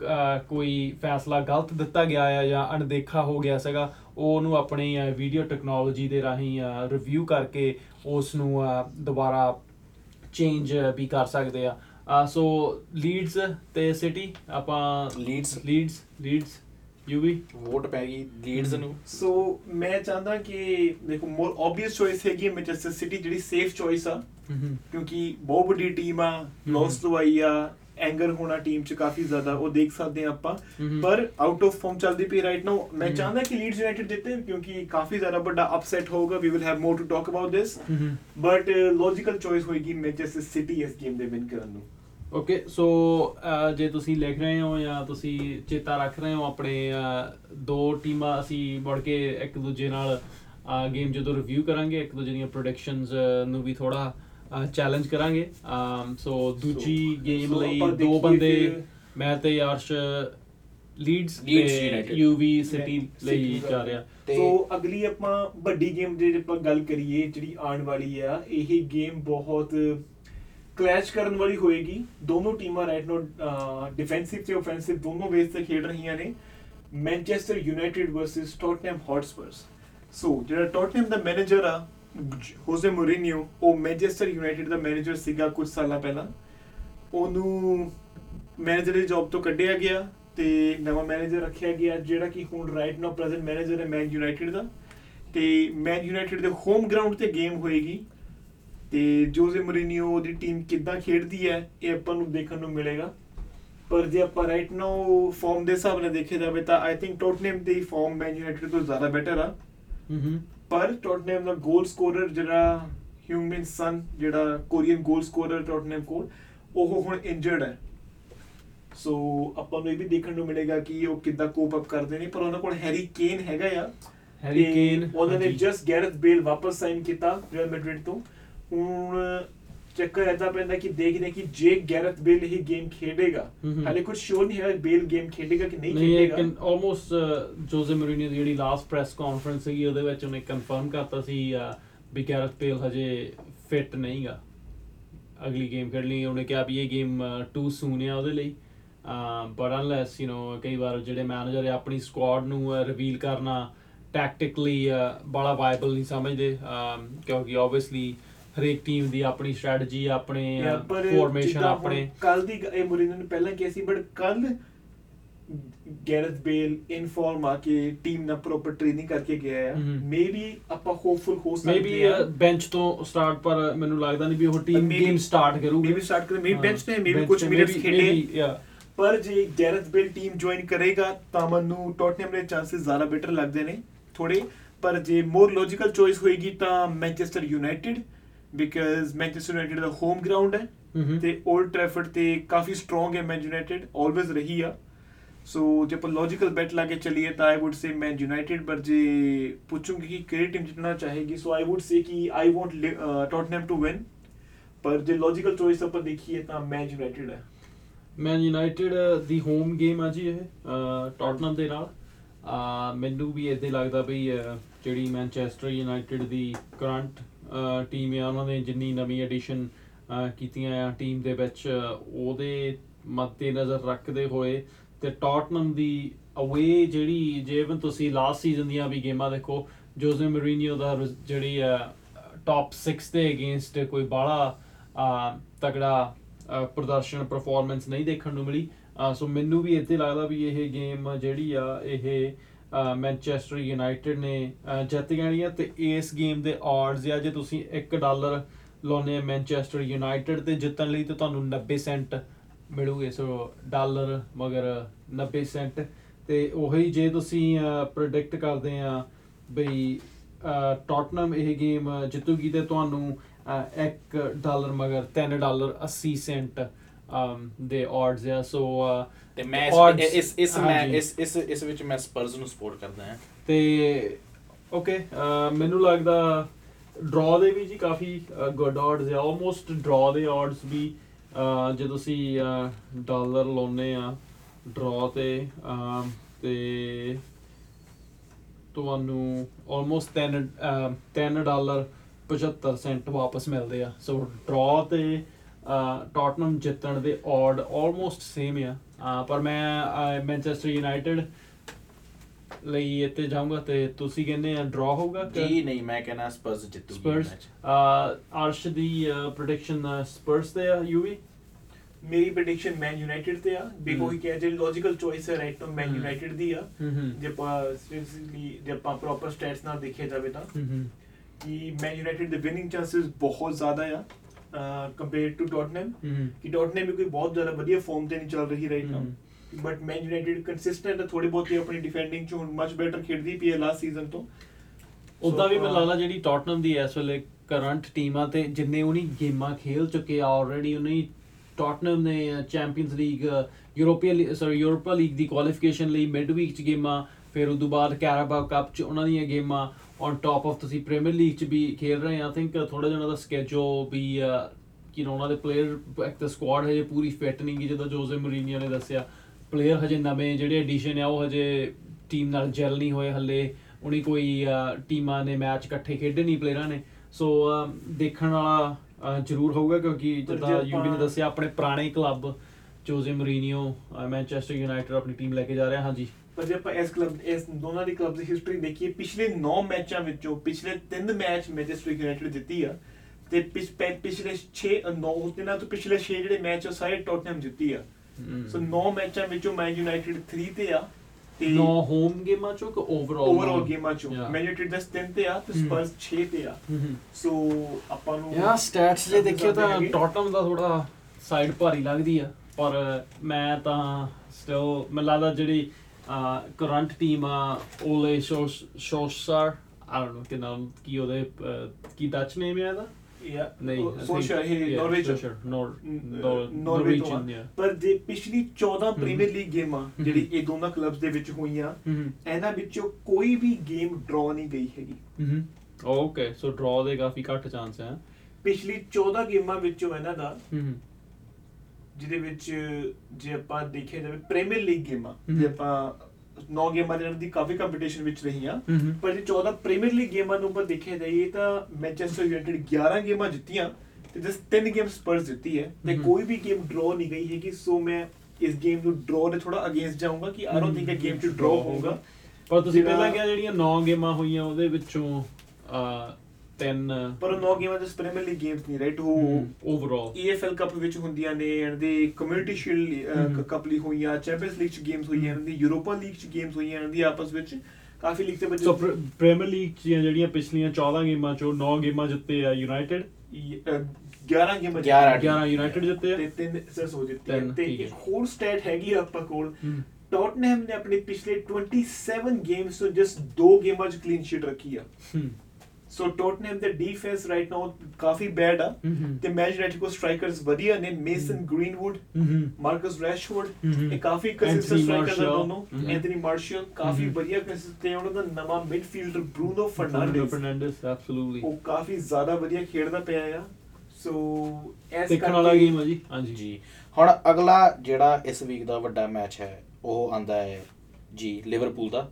ਕੋਈ ਫੈਸਲਾ ਗਲਤ ਦਿੱਤਾ ਗਿਆ ਆ ਜਾਂ ਅਣਦੇਖਾ ਹੋ ਗਿਆ ਸੀਗਾ ਉਹ ਉਹਨੂੰ ਆਪਣੀ ਵੀਡੀਓ ਟੈਕਨੋਲੋਜੀ ਦੇ ਰਾਹੀਂ ਰਿਵਿਊ ਕਰਕੇ ਉਸ ਨੂੰ ਦੁਬਾਰਾ ਚੇਂਜ ਵੀ ਕਰ ਸਕਦੇ ਆ। ਸੋ ਲੀਡਸ ਤੇ ਸਿਟੀ ਆਪਾਂ Leeds। Leeds Leeds Yuvi vote ਪੈ ਗਈ ਲੀਡਸ ਨੂੰ। ਸੋ ਮੈਂ ਚਾਹੁੰਦਾ ਕਿ ਦੇਖੋ ਮੋਰ ਆਬਵੀਅਸ ਚੋਇਸ ਹੈਗੀ ਮੈਨਚੈਸਟਰ ਸਿਟੀ ਜਿਹੜੀ ਸੇਫ ਚੋਇਸ ਆ। ਕਿਉਂਕਿ ਬਹੁਤ ਵੱਡੀ ਟੀਮ ਆ ਲਾਸ ਤੋਂ ਆਈ ਆ ਐਂਗਰ ਹੋਣਾ ਟੀਮ ਚ ਕਾਫੀ ਜ਼ਿਆਦਾ ਉਹ ਦੇਖ ਸਕਦੇ ਆ ਆਪਾਂ। ਪਰ ਆਊਟ ਆਫ ਫਾਰਮ ਚੱਲਦੀ ਪਈ ਰਾਈਟ ਨਾਓ ਮੈਂ। ਚਾਹੁੰਦਾ ਕਿ ਲੀਡਸ ਯੂਨਾਈਟਿਡ ਜਿੱਤੇ ਕਿਉਂਕਿ ਕਾਫੀ ਜ਼ਿਆਦਾ ਵੱਡਾ ਅਪਸੈਟ ਹੋਊਗਾ। We will have more to talk about this but logical choice ਹੋਏਗੀ ਮੈਨਚੈਸਟਰ ਸਿਟੀ ਇਸ ਗੇਮ ਦੇ ਵਿਨ ਕਰਨ ਨੂੰ। ਓਕੇ ਸੋ ਜੇ ਤੁਸੀਂ ਲਿਖ ਰਹੇ ਹੋ ਜਾਂ ਤੁਸੀਂ ਚੇਤਾ ਰੱਖ ਰਹੇ ਹੋ ਆਪਣੇ ਦੋ ਟੀਮਾਂ ਅਸੀਂ ਮੁੜ ਕੇ ਇੱਕ ਦੂਜੇ ਨਾਲ ਗੇਮ ਜਦੋਂ ਰਿਵਿਊ ਕਰਾਂਗੇ ਇੱਕ ਦੂਜੇ ਦੀਆਂ ਪ੍ਰੋਡਕਸ਼ਨਸ ਨੂੰ ਵੀ ਥੋੜਾ ਚੈਲੰਜ ਕਰਾਂਗੇ। ਸੋ ਦੂਜੀ So- ਗੇਮ ਲਈ ਦੋ ਬੰਦੇ ਮੈਂ ਤੇ Arsh Leeds United। Yuvi City City ਲਈ। ਜਾ ਰਿਹਾ। ਤੇ- ਸੋ ਅਗਲੀ ਆਪਾਂ ਵੱਡੀ ਗੇਮ ਦੀ ਜੇ ਆਪਾਂ ਗੱਲ ਕਰੀਏ ਜਿਹੜੀ ਆਉਣ ਵਾਲੀ ਆ ਇਹ ਗੇਮ ਬਹੁਤ ਕਲੈਸ਼ ਕਰਨ ਵਾਲੀ ਹੋਏਗੀ। ਦੋਨੋਂ ਟੀਮਾਂ ਰਾਈਟ ਨੋ ਡਿਫੈਂਸਿਵ ਤੇ ਆਫੈਂਸਿਵ ਦੋਨੋਂ ਵੇਸ ਤੇ ਖੇਡ ਰਹੀਆਂ ਨੇ। Manchester United versus Tottenham Hotspurs so ਜਿਹੜਾ ਟੋਟਨਹਮ ਦਾ ਮੈਨੇਜਰ ਆ ਹੋਜ਼ੇ ਮੋਰਿਨਿਓ ਉਹ ਮੈਨਚੈਸਟਰ ਯੂਨਾਈਟਿਡ ਦਾ ਮੈਨੇਜਰ ਸੀਗਾ ਕੁਝ ਸਾਲਾਂ ਪਹਿਲਾਂ। ਉਹਨੂੰ ਮੈਨੇਜਰ ਦੀ ਜੌਬ ਤੋਂ ਕੱਢਿਆ ਗਿਆ ਤੇ ਨਵਾਂ ਮੈਨੇਜਰ ਰੱਖਿਆ ਗਿਆ, ਜਿਹੜਾ ਕਿ ਹੁਣ ਰਾਈਟ ਨਾਓ ਪ੍ਰੈਜ਼ੈਂਟ ਮੈਨੇਜਰ ਹੈ ਮੈਨ ਯੂਨਾਈਟਿਡ ਦਾ। ਤੇ ਮੈਨ ਯੂਨਾਈਟਿਡ ਦੇ ਹੋਮ ਗਰਾਊਂਡ ਤੇ ਗੇਮ ਹੋਏਗੀ। ਤੇ ਜੋਜ਼ੇ ਮੋਰਿਨਿਓ ਦੀ ਟੀਮ ਕਿੱਦਾਂ ਖੇਡਦੀ ਹੈ, ਇਹ ਆਪਾਂ ਨੂੰ ਦੇਖਣ ਨੂੰ ਮਿਲੇਗਾ। ਪਰ ਜੇ ਆਪਾਂ ਰਾਈਟ ਨਾਓ ਫਾਰਮ ਦੇ ਹਿਸਾਬ ਨਾਲ ਦੇਖਿਆ ਜਾਵੇ ਤਾਂ ਆਈ ਥਿੰਕ ਟੋਟਨਹਮ ਦੀ ਫਾਰਮ ਮੈਨ ਯੂਨਾਈਟਿਡ ਤੋਂ ਜ਼ਿਆਦਾ ਬੈਟਰ ਆ। ਹੂੰ ਪਰ ਟੋਟਨਹਮ ਦਾ ਗੋਲ ਸਕੋਰਰ ਜਿਹੜਾ ਹਿਊਮਨ ਸਨ ਜਿਹੜਾ ਕੋਰੀਅਨ ਗੋਲ ਸਕੋਰਰ ਟੋਟਨਹਮ ਕੋਲ ਉਹ ਹੁਣ ਇੰਜਰਡ ਹੈ। ਸੋ ਆਪਾਂ ਨੂੰ ਇਹ ਵੀ ਦੇਖਣ ਨੂੰ ਮਿਲੇਗਾ ਕਿ ਉਹ ਕਿੱਦਾਂ ਕੋਪ ਅਪ ਕਰਦੇ ਨੇ ਪਰ ਉਹਨਾਂ ਕੋਲ ਹੈਰੀ ਕੇਨ ਹੈਗਾ ਆ। ਹੈਰੀ ਕੇਨ ਉਹਨਾਂ ਨੇ। ਜਸਟ ਗੈਰਥ ਬੇਲ ਵਾਪਸ ਸਾਈਨ ਕੀਤਾ ਰੀਅਲ ਮੈਡਰਿਡ ਤੋਂ। ਹੁਣ ਚੱਕਰ ਏਦਾਂ ਪੈਂਦਾ ਕਿ ਦੇਖਦੇ ਹਾਂ ਕਿ ਜੇ ਗੈਰਥ ਬੇਲ ਇਹ ਗੇਮ ਖੇਡੇਗਾ। ਹਾਲੇ ਕੁਝ ਸ਼ੋਰ ਨਹੀਂ ਹੈ ਬੇਲ ਗੇਮ ਖੇਡੇਗਾ ਕਿ ਨਹੀਂ ਨਹੀਂ ਖੇਡੇਗਾ ਆਲਮੋਸਟ ਜੋਜ਼ੇ ਮੋਰਿਨਿਓ ਦੀ ਜਿਹੜੀ ਲਾਸਟ ਪ੍ਰੈਸ ਕਾਨਫਰੰਸ ਸੀਗੀ ਉਹਦੇ ਵਿੱਚ ਉਹਨੇ ਕਨਫਰਮ ਕਰਤਾ ਸੀ ਅਹ, ਵੀ ਗੈਰਥ ਬੇਲ ਹਜੇ ਫਿਟ ਨਹੀਂਗਾ ਅਗਲੀ ਗੇਮ ਖੇਡਣ ਲਈ ਉਹਨੇ ਕਿਹਾ ਵੀ ਇਹ ਗੇਮ ਟੂ ਸੂਨ ਆ ਉਹਦੇ ਲਈ। ਬਟ ਅਨਲੈਸ ਯੂ نو ਕਈ ਵਾਰ ਜਿਹੜੇ ਮੈਨੇਜਰ ਆ ਆਪਣੀ ਸਕੁਆਡ ਨੂੰ ਰਿਵੀਲ ਕਰਨਾ ਟੈਕਟਿਕਲੀ ਬੜਾ ਵਾਇਬਲ ਨਹੀਂ ਸਮਝਦੇ। ਅਮ, ਕਿਉਂਕਿ ਆਬਵੀਅਸਲੀ ਹਰੇਕ ਟੀਮ ਦੀ ਆਪਣੀ ਸਟ੍ਰੈਟਜੀ ਆਪਣੇ ਫਾਰਮੇਸ਼ਨ ਆਪਣੇ। ਕੱਲ ਦੀ ਇਹ ਮੁਰਿਨੋ ਨੇ ਪਹਿਲਾਂ ਕਿਹਾ ਸੀ ਬਟ ਕੱਲ ਗੈਰਥ ਬੇਲ ਇਨ ਫਾਰਮ ਆ ਕੇ ਟੀਮ ਨਾਲ ਪ੍ਰੋਪਰ ਟ੍ਰੇਨਿੰਗ ਕਰਕੇ ਗਿਆ ਹਮ। ਮੇਬੀ ਆਪਾਂ ਹੋਪਫੁਲ ਹੋ ਮੇਬੀ ਸਕਦੇ ਆ। ਬੈਂਚ ਤੋਂ ਸਟਾਰਟ ਪਰ ਮੈਨੂੰ ਲੱਗਦਾ ਨਹੀਂ ਵੀ ਉਹ ਟੀਮ ਗੇਮ ਸਟਾਰਟ ਕਰੂਗੀ। ਮੇਬੀ ਸਟਾਰਟ ਕਰੇ ਮੇਬੀ ਹਾਂ, ਬੈਂਚ ਤੇ ਮੇਬੀ ਕੁਝ ਮਿੰਟਸ ਖੇਡੇ. ਪਰ ਜੇ ਗੈਰਥ ਬੇਲ ਟੀਮ ਜੁਆਇਨ ਕਰੇਗਾ ਤਾਂ ਮੈਨੂੰ ਟੋਟਨਹਮ ਦੇ ਚਾਂਸਸ ਜ਼ਿਆਦਾ ਬੈਟਰ ਲੱਗਦੇ ਨੇ ਥੋੜੇ ਪਰ ਜੇ ਮੋਰ ਲੌਜੀਕਲ ਚੋਇਸ ਹੋਏਗੀ ਤਾਂ Manchester United because Manchester United the home ground ਹੈ ਹਮਮ। ਤੇ 올ਡ ਟ੍ਰੈਫਰਡ ਤੇ ਕਾਫੀ ਸਟਰੋਂਗ ਹੈ ਮੈਨ ਯੂਨਾਈਟਿਡ ਆਲਵੇਜ਼ ਰਹੀ ਆ। ਸੋ ਜੇ ਆਪਾਂ ਲੌਜੀਕਲ ਬੈਟ ਲਾ ਕੇ ਚੱਲੀਏ ਤਾਂ ਆਈ ਊਡ ਸੇ ਮੈਨ ਯੂਨਾਈਟਿਡ ਪਰ ਜੇ ਪੁੱਛੂੰਗੀ ਕਿ ਕਿਹੜੀ ਟੀਮ ਜਿੱਤਣਾ ਚਾਹੇਗੀ ਸੋ ਆਈ ਊਡ ਸੇ ਕਿ I want Tottenham to win ਪਰ ਜੇ ਲੌਜੀਕਲ ਚੋਇਸ ਆਪਾਂ ਦੇਖੀਏ ਤਾਂ ਮੈਨ ਯੂਨਾਈਟਿਡ ਹੈ। ਮੈਨ ਯੂਨਾਈਟਿਡ ਦੀ ਹੋਮ ਗੇਮ ਆ ਜੀ ਇਹ ਟੌਟਨਮ ਦੇ ਨਾਲ। ਮੈਨੂੰ ਵੀ ਇਦਾਂ ਲੱਗਦਾ ਅਹ, ਜਿਹੜੀ ਮੈਨਚੈਸਟਰ ਯੂਨਾਈਟਿਡ ਦੀ ਕਰੰਟ ਟੀਮ ਆ ਉਹਨਾਂ ਨੇ ਜਿੰਨੀ ਨਵੀਂ ਐਡੀਸ਼ਨ ਕੀਤੀਆਂ ਆ ਟੀਮ ਦੇ ਵਿੱਚ ਅਹ, ਉਹਦੇ ਮੱਦੇ ਨਜ਼ਰ ਰੱਖਦੇ ਹੋਏ ਤੇ ਟੌਟਨਮ ਦੀ ਅਵੇ ਜਿਹੜੀ ਜੇਵਨ ਤੁਸੀਂ ਲਾਸਟ ਸੀਜ਼ਨ ਦੀਆਂ ਵੀ ਗੇਮਾਂ ਦੇਖੋ ਜੋਜ਼ੇ ਮਰੀਨੀਓ ਦਾ ਰਿਜ਼- ਜਿਹੜੀ ਟਾਪ 6 ਦੇ ਅਗੇਂਸਟ ਕੋਈ ਬਾਹਲਾ ਤਗੜਾ ਅਹ, ਪ੍ਰਦਰਸ਼ਨ ਪਰਫਾਰਮੈਂਸ ਨਹੀਂ ਦੇਖਣ ਨੂੰ ਮਿਲੀ। ਅਹ, ਸੋ ਮੈਨੂੰ ਵੀ ਇੱਥੇ ਲੱਗਦਾ ਵੀ ਇਹ ਗੇਮ ਜਿਹੜੀ ਆ ਇਹ ਮੈਨਚੈਸਟਰ ਯੂਨਾਈਟਿਡ ਨੇ ਅਹ, ਜਿੱਤ ਜਾਣੀ ਆ ਤੇ ਇਸ ਗੇਮ ਦੇ ਆਡਸ ਆ ਜੇ ਤੁਸੀਂ 1 ਡਾਲਰ ਲਾਉਨੇ ਆ ਮੈਨਚੈਸਟਰ ਯੂਨਾਈਟਿਡ ਤੇ ਜਿੱਤਣ ਲਈ ਤੇ ਤੁਹਾਨੂੰ 90 ਸੈਂਟ ਮਿਲੂਗੇ। ਸੋ ਡਾਲਰ ਮਗਰ 90 ਸੈਂਟ ਤੇ ਉਹੀ ਜੇ ਤੁਸੀਂ ਪ੍ਰੈਡਿਕਟ ਕਰਦੇ ਆ ਬਈ ਟੌਟਨਮ ਇਹ ਗੇਮ ਜਿੱਤੂਗੀ ਤੇ ਤੁਹਾਨੂੰ 1 ਡਾਲਰ ਮਗਰ 3 ਡਾਲਰ 80 ਸੈਂਟ ਅਮ, ਦੇ ਆਡਸ ਆ। ਸੋ ਅ, ਤੇ ਮੈਂ ਇਸ- ਇਸ ਇਸ ਮੈਂ। ਇਸ ਇਸ ਇਸ ਵਿੱਚ ਮੈਂ ਸਪਰਸ ਨੂੰ ਸਪੋਰਟ ਕਰਦਾ ਹਾਂ। ਤੇ ਓਕੇ ਮੈਨੂੰ ਲੱਗਦਾ ਡਰਾ ਦੇ ਵੀ ਜੀ ਕਾਫੀ ਗੁੱਡ ਆਡਸ ਆ। ਆਲਮੋਸਟ ਡਰਾ ਦੇ ਆਡਸ ਵੀ ਜੇ ਤੁਸੀਂ ਡਾਲਰ ਲਾਉਨੇ ਆ ਡਰਾ ਤੇ ਤੇ ਤੁਹਾਨੂੰ ਆਲਮੋਸਟ 10 ਅਹ, 10 ਡਾਲਰ 75 ਸੈਂਟ ਵਾਪਸ ਮਿਲਦੇ ਆ। ਸੋ ਡਰਾ ਤੇ ਟੌਟਨਮ ਜਿੱਤਣ ਦੇ ਆਡ ਆਲਮੋਸਟ ਸੇਮ ਆ। ਪਰ ਮੈਂ ਮੈਨਚੈਸਟਰ ਯੂਨਾਈਟਿਡ ਲਈ ਇੱਥੇ ਜਾਊਂਗਾ ਤੇ ਤੁਸੀਂ ਕਹਿੰਦੇ ਆ ਡਰਾ ਹੋਊਗਾ ਜੀ ਨਹੀਂ ਮੈਂ ਕਹਿੰਦਾ ਸਪਰਸ ਜਿੱਤੂਗੀ ਸਪਰਸ ਅਰਸ਼ ਦੀ ਪ੍ਰੈਡਿਕਸ਼ਨ ਸਪਰਸ ਤੇ ਆ ਯੂਵੀ ਮੇਰੀ ਪ੍ਰੈਡਿਕਸ਼ਨ ਮੈਨ ਯੂਨਾਈਟਿਡ ਤੇ ਆ ਹਮ। ਬਿਕੋ ਹੀ ਕਿਹਾ ਜੇ ਲੌਜੀਕਲ ਚੋਇਸ ਹੈ ਰਾਈਟ ਤੋਂ ਮੈਨ। ਯੂਨਾਈਟਿਡ ਦੀ ਆ। ਜੇ ਆਪਾਂ ਸਪੈਸੀਫਿਕਲੀ ਜੇ ਆਪਾਂ ਪ੍ਰੋਪਰ ਸਟੈਟਸ ਨਾਲ ਦੇਖਿਆ ਜਾਵੇ ਤਾਂ। ਕਿ ਮੈਨ ਯੂਨਾਈਟਿਡ ਦੇ ਵਿਨਿੰਗ ਚਾਂਸਸ ਬਹੁਤ ਜ਼ਿਆਦਾ ਆ। ਕੰਪੇਅਰ ਟੂ ਟੋਟਨਹਮ ਹੂੰ। ਕਿ ਟੋਟਨਹਮ ਵੀ ਕੋਈ ਬਹੁਤ ਜ਼ਿਆਦਾ ਵਧੀਆ ਫਾਰਮ ਤੇ ਨਹੀਂ ਚੱਲ ਰਹੀ right now. But Man United consistent ਥੋੜੀ ਬਹੁਤੀ ਆਪਣੀ ਡਿਫੈਂਡਿੰਗ ਚ ਹੁਣ ਮਚ ਬੈਟਰ ਖੇਡਦੀ ਪਈ ਹੈ ਲਾਸਟ ਸੀਜ਼ਨ ਤੋਂ। ਉਦਾਂ ਵੀ ਮੈਨੂੰ ਲੱਗਦਾ ਜਿਹੜੀ ਟੌਟਨਮ ਦੀ ਇਸ ਵੇਲੇ ਕਰੰਟ ਟੀਮ ਆ ਤੇ ਜਿੰਨੇ ਉਹਨੀ ਗੇਮਾਂ ਖੇਲ ਚੁੱਕੇ ਆ ਆਲਰੇਡੀ ਉਹਨੇ ਟੌਟਨਮ ਨੇ Champions League European sorry Europa League ਦੀ ਕੁਆਲੀਫਿਕੇਸ਼ਨ ਲਈ ਮਿਡ ਵੀਕ ਚ ਗੇਮਾਂ ਫਿਰ ਉਦੋਂ ਬਾਅਦ ਕੈਰਾਬਾਓ ਕੱਪ ਚ ਉਹਨਾਂ ਦੀਆਂ ਗੇਮਾਂ ਔਨ ਟਾਪ ਆਫ ਤੁਸੀਂ ਪ੍ਰੀਮੀਅਰ ਲੀਗ ਚ ਵੀ ਖੇਲ ਰਹੇ ਆ ਆਈ ਥਿੰਕ ਥੋੜਾ ਜਿਹਾ ਉਹਨਾਂ ਦਾ ਸਕੇਜੂਲ ਵੀ ਕਿ ਉਹਨਾਂ ਦੇ ਪਲੇਅਰ ਇੱਕ ਤਾਂ ਸਕੁਆਡ ਹੈ ਜੇ ਪੂਰੀ ਫਿੱਟ ਨਹੀਂ ਗੀ ਜਿੱਦਾਂ ਜੋਜ਼ੇ ਮਰੀਨੀਆ ਨੇ ਦੱਸਿਆ। ਪਲੇਅਰ ਹਜੇ ਨਵੇਂ ਜਿਹੜੇ ਐਡੀਸ਼ਨ ਆ ਉਹ ਹਜੇ ਟੀਮ ਨਾਲ ਜੈਲ ਨਹੀਂ ਹੋਏ ਹੱਲੇ। ਉਨੀ ਕੋਈ ਟੀਮਾਂ ਨੇ ਮੈਚ ਇਕੱਠੇ ਖੇਡੇ ਨਹੀਂ ਪਲੇਅਰਾਂ ਨੇ। ਸੋ ਦੇਖਣ ਵਾਲਾ ਜ਼ਰੂਰ ਹੋਊਗਾ ਕਿਉਂਕਿ ਜਿੱਦਾਂ ਯੂਬੀ ਨੇ ਦੱਸਿਆ ਆਪਣੇ ਪੁਰਾਣੇ club José Mourinho Manchester United ਆਪਣੀ ਟੀਮ ਲੈ ਕੇ ਜਾ ਰਿਹਾ ਹਾਂਜੀ। ਪਰ ਜੇ ਆਪਾਂ ਇਸ ਕਲੱਬ ਇਸ ਦੋਨਾਂ ਦੀ ਕਲੱਬ ਦੀ ਹਿਸਟਰੀ ਦੇਖੀਏ ਪਿਛਲੇ 9 ਮੈਚਾਂ ਵਿੱਚੋਂ ਪਿਛਲੇ 3 ਮੈਚ ਮੈਨਚੈਸਟਰ ਯੂਨਾਈਟਿਡ ਜਿੱਤੀ ਆ ਤੇ ਪਿਛਲੇ 6 9 ਦਿਨਾਂ ਤੋਂ ਪਿਛਲੇ 6 ਜਿਹੜੇ ਮੈਚ ਆ ਸਾਰੇ ਟੋਟਨਹਮ ਜਿੱਤੀ ਆ ਸੋ 9 ਮੈਚਾਂ ਵਿੱਚੋਂ ਮੈਨ ਯੂਨਾਈਟਿਡ 3 ਤੇ ਆ ਤੇ ਨੋ ਹੋਮ ਗੇਮਾਂ ਚੋਂ ਕਿ ਓਵਰਆਲ ਓਵਰਆਲ ਗੇਮਾਂ ਚੋਂ. ਮੈਨ ਯੂਨਾਈਟਿਡ 10 ਤੇ ਆ ਤੇ। ਸਪਰਸ 6 ਤੇ ਆ ਸੋ ਆਪਾਂ ਨੂੰ ਯਾ ਸਟੈਟਸ ਜੇ ਦੇਖਿਓ ਤਾਂ ਹੈਗੇ। ਟੋਟਨਮ ਦਾ ਥੋੜਾ ਸਾਈਡ ਭਾਰੀ ਲੱਗਦੀ ਆ ਪਰ ਮੈਂ ਤਾਂ ਸਟਿਲ ਮੈਨੂੰ ਲੱਗਦਾ ਜਿਹੜੀ ਕਰੰਟ ਟੀਮ ਆ ਓਲੇ ਸ਼ੋਸ ਸ਼ੋਸਰ ਆਈ ਡੋਨਟ ਨੋ ਕਿ ਨਾਮ ਕੀ ਉਹਦੇ ਕੀ ਡੱਚ ਨੇਮ ਹੈ ਇਹਦਾ? ਯਾ ਨਹੀਂ ਸੋਸ਼ਲ ਇਹ ਨਾਰਵੇਜ ਨੋਰ ਨਾਰਵੇ ਤੋਂ ਆ। ਪਰ ਜੇ ਪਿਛਲੀ 14 ਪ੍ਰੀਮੀਅਰ ਲੀਗ ਗੇਮਾਂ ਹਮ। ਜਿਹੜੀ ਇਹ ਦੋਨਾਂ ਕਲੱਬਸ ਦੇ ਵਿੱਚ ਹੋਈਆਂ ਇਹਨਾਂ ਵਿੱਚੋਂ ਕੋਈ ਵੀ ਗੇਮ ਡਰਾ ਨਹੀਂ ਗਈ ਹੈਗੀ। ਓਕੇ ਸੋ ਡਰਾ ਦੇ ਕਾਫੀ ਘੱਟ ਚਾਂਸ ਹੈ। ਪਿਛਲੀ 14 ਗੇਮਾਂ ਵਿੱਚੋਂ ਇਹਨਾਂ ਦਾ ਹਮ ਜਿਹਦੇ ਵਿੱਚ ਜੇ ਆਪਾਂ ਦੇਖਿਆ ਜਾਵੇ ਪ੍ਰੀਮੀਅਰ ਲੀਗ ਗੇਮਾਂ। ਜੇ ਆਪਾਂ 9 ਗੇਮਾਂ ਦੇ ਨਾਲ ਦੀ ਕਾਫੀ ਕੰਪੀਟੀਸ਼ਨ ਵਿੱਚ ਰਹੀਆਂ ਪਰ ਜੇ 14 ਪ੍ਰੀਮੀਅਰ ਲੀਗ ਗੇਮਾਂ ਨੂੰ ਉੱਪਰ ਦੇਖਿਆ ਜਾਈਏ ਤਾਂ ਮੈਨਚੈਸਟਰ ਯੂਨਾਈਟਿਡ 11 ਗੇਮਾਂ ਜਿੱਤੀਆਂ ਤੇ ਜਸ 3 ਗੇਮ ਸਪਰਸ ਜਿੱਤੀ ਹੈ ਤੇ। ਕੋਈ ਵੀ ਗੇਮ ਡਰਾ ਨਹੀਂ ਗਈ ਹੈਗੀ ਸੋ ਮੈਂ ਇਸ ਗੇਮ ਨੂੰ ਡਰਾ ਦੇ ਥੋੜਾ ਅਗੇਂਸਟ ਜਾਊਂਗਾ ਕਿ ਆਈ ਡੋਨਟ ਥਿੰਕ ਇਹ ਗੇਮ ਚ ਡਰਾ ਹੋਊਗਾ ਪਰ ਤੁਸੀਂ ਪਹਿਲਾਂ ਕਿਹਾ ਜਿਹੜੀਆਂ 9 ਗੇਮਾਂ ਹੋਈਆਂ ਉਹਦੇ ਵਿੱਚੋਂ ਤਿੰਨ ਪਰ 9 ਗੇਮਾਂ ਜਸ ਪ੍ਰੀਮੀਅਰ ਲੀਗ ਗੇਮਸ ਨਹੀਂ ਰਾਈਟ ਉਹ ਓਵਰਆਲ EFL ਕੱਪ ਵਿੱਚ ਹੁੰਦੀਆਂ ਨੇ ਐਂਡ ਦੇ ਕਮਿਊਨਿਟੀ ਸ਼ੀਲਡ। ਕੱਪ ਲਈ ਹੋਈਆਂ ਚੈਂਪੀਅਨਸ ਲੀਗ ਚ ਗੇਮਸ ਹੋਈਆਂ ਇਹਨਾਂ ਦੀ ਯੂਰੋਪਾ ਲੀਗ ਚ ਗੇਮਸ ਹੋਈਆਂ ਇਹਨਾਂ ਦੀ ਆਪਸ ਵਿੱਚ ਕਾਫੀ ਲੀਗ ਤੇ ਬੱਚੇ ਸੋ ਪ੍ਰੀਮੀਅਰ ਲੀਗ ਦੀਆਂ ਜਿਹੜੀਆਂ ਪਿਛਲੀਆਂ 14 ਗੇਮਾਂ ਚੋਂ 9 ਗੇਮਾਂ ਜਿੱਤੇ ਆ ਯੂਨਾਈਟਿਡ ਅਹ, 11 ਗੇਮਾਂ 11 11 ਯੂਨਾਈਟਿਡ ਜਿੱਤੇ ਆ? ਤੇ ਤਿੰਨ ਸਿਰਸ ਹੋ ਜਿੱਤੇ ਤਿੰਨ, ਤੇ। ਇੱਕ ਹੋਰ ਸਟੈਟ ਹੈਗੀ ਆ ਆਪਾਂ ਕੋਲ। ਹਮ, ਟੌਟਨਹਮ ਨੇ ਆਪਣੇ ਪਿਛਲੇ 27 ਗੇਮਸ ਤੋਂ ਜਸਟ ਦੋ ਗੇਮਾਂ 'ਚ ਕਲੀਨ ਸ਼ੀਟ ਰੱਖੀ ਆ। ਸੋ ਟੌਟਨਹਮ ਦਾ ਡਿਫੈਂਸ ਰਾਈਟ ਨਾਓ ਕਾਫੀ ਬੈਡ ਆ ਤੇ ਮੈਚ ਰੈਟ ਕੋ ਸਟ੍ਰਾਈਕਰਸ ਵਧੀਆ ਨੇ ਮੇਸਨ ਗ੍ਰੀਨਵੁੱਡ ਮਾਰਕਸ ਰੈਸ਼ਵੁੱਡ। ਇਹ ਕਾਫੀ ਕੰਸਿਸਟੈਂਟ Anthony ਸਟ੍ਰਾਈਕਰਸ ਆ ਦੋਨੋਂ। ਐਂਥਨੀ ਮਾਰਸ਼ਲ ਕਾਫੀ। ਵਧੀਆ ਕੰਸਿਸਟੈਂਟ ਤੇ ਉਹਨਾਂ ਦਾ ਨਵਾਂ midfielder Bruno Bruno Fernandes Fernandes absolutely ਉਹ ਕਾਫੀ ਜ਼ਿਆਦਾ ਵਧੀਆ ਖੇਡਦਾ ਪਿਆ ਆ ਸੋ ਇਸ ਦੇਖਣ ਵਾਲਾ ਗੇਮ ਆ ਜੀ ਹਾਂਜੀ ਜੀ ਹੁਣ ਅਗਲਾ ਜਿਹੜਾ ਇਸ ਵੀਕ ਦਾ ਵੱਡਾ ਮੈਚ ਹੈ ਉਹ ਆਂਦਾ ਹੈ ਜੀ ਲਿਵਰਪੂਲ ਦਾ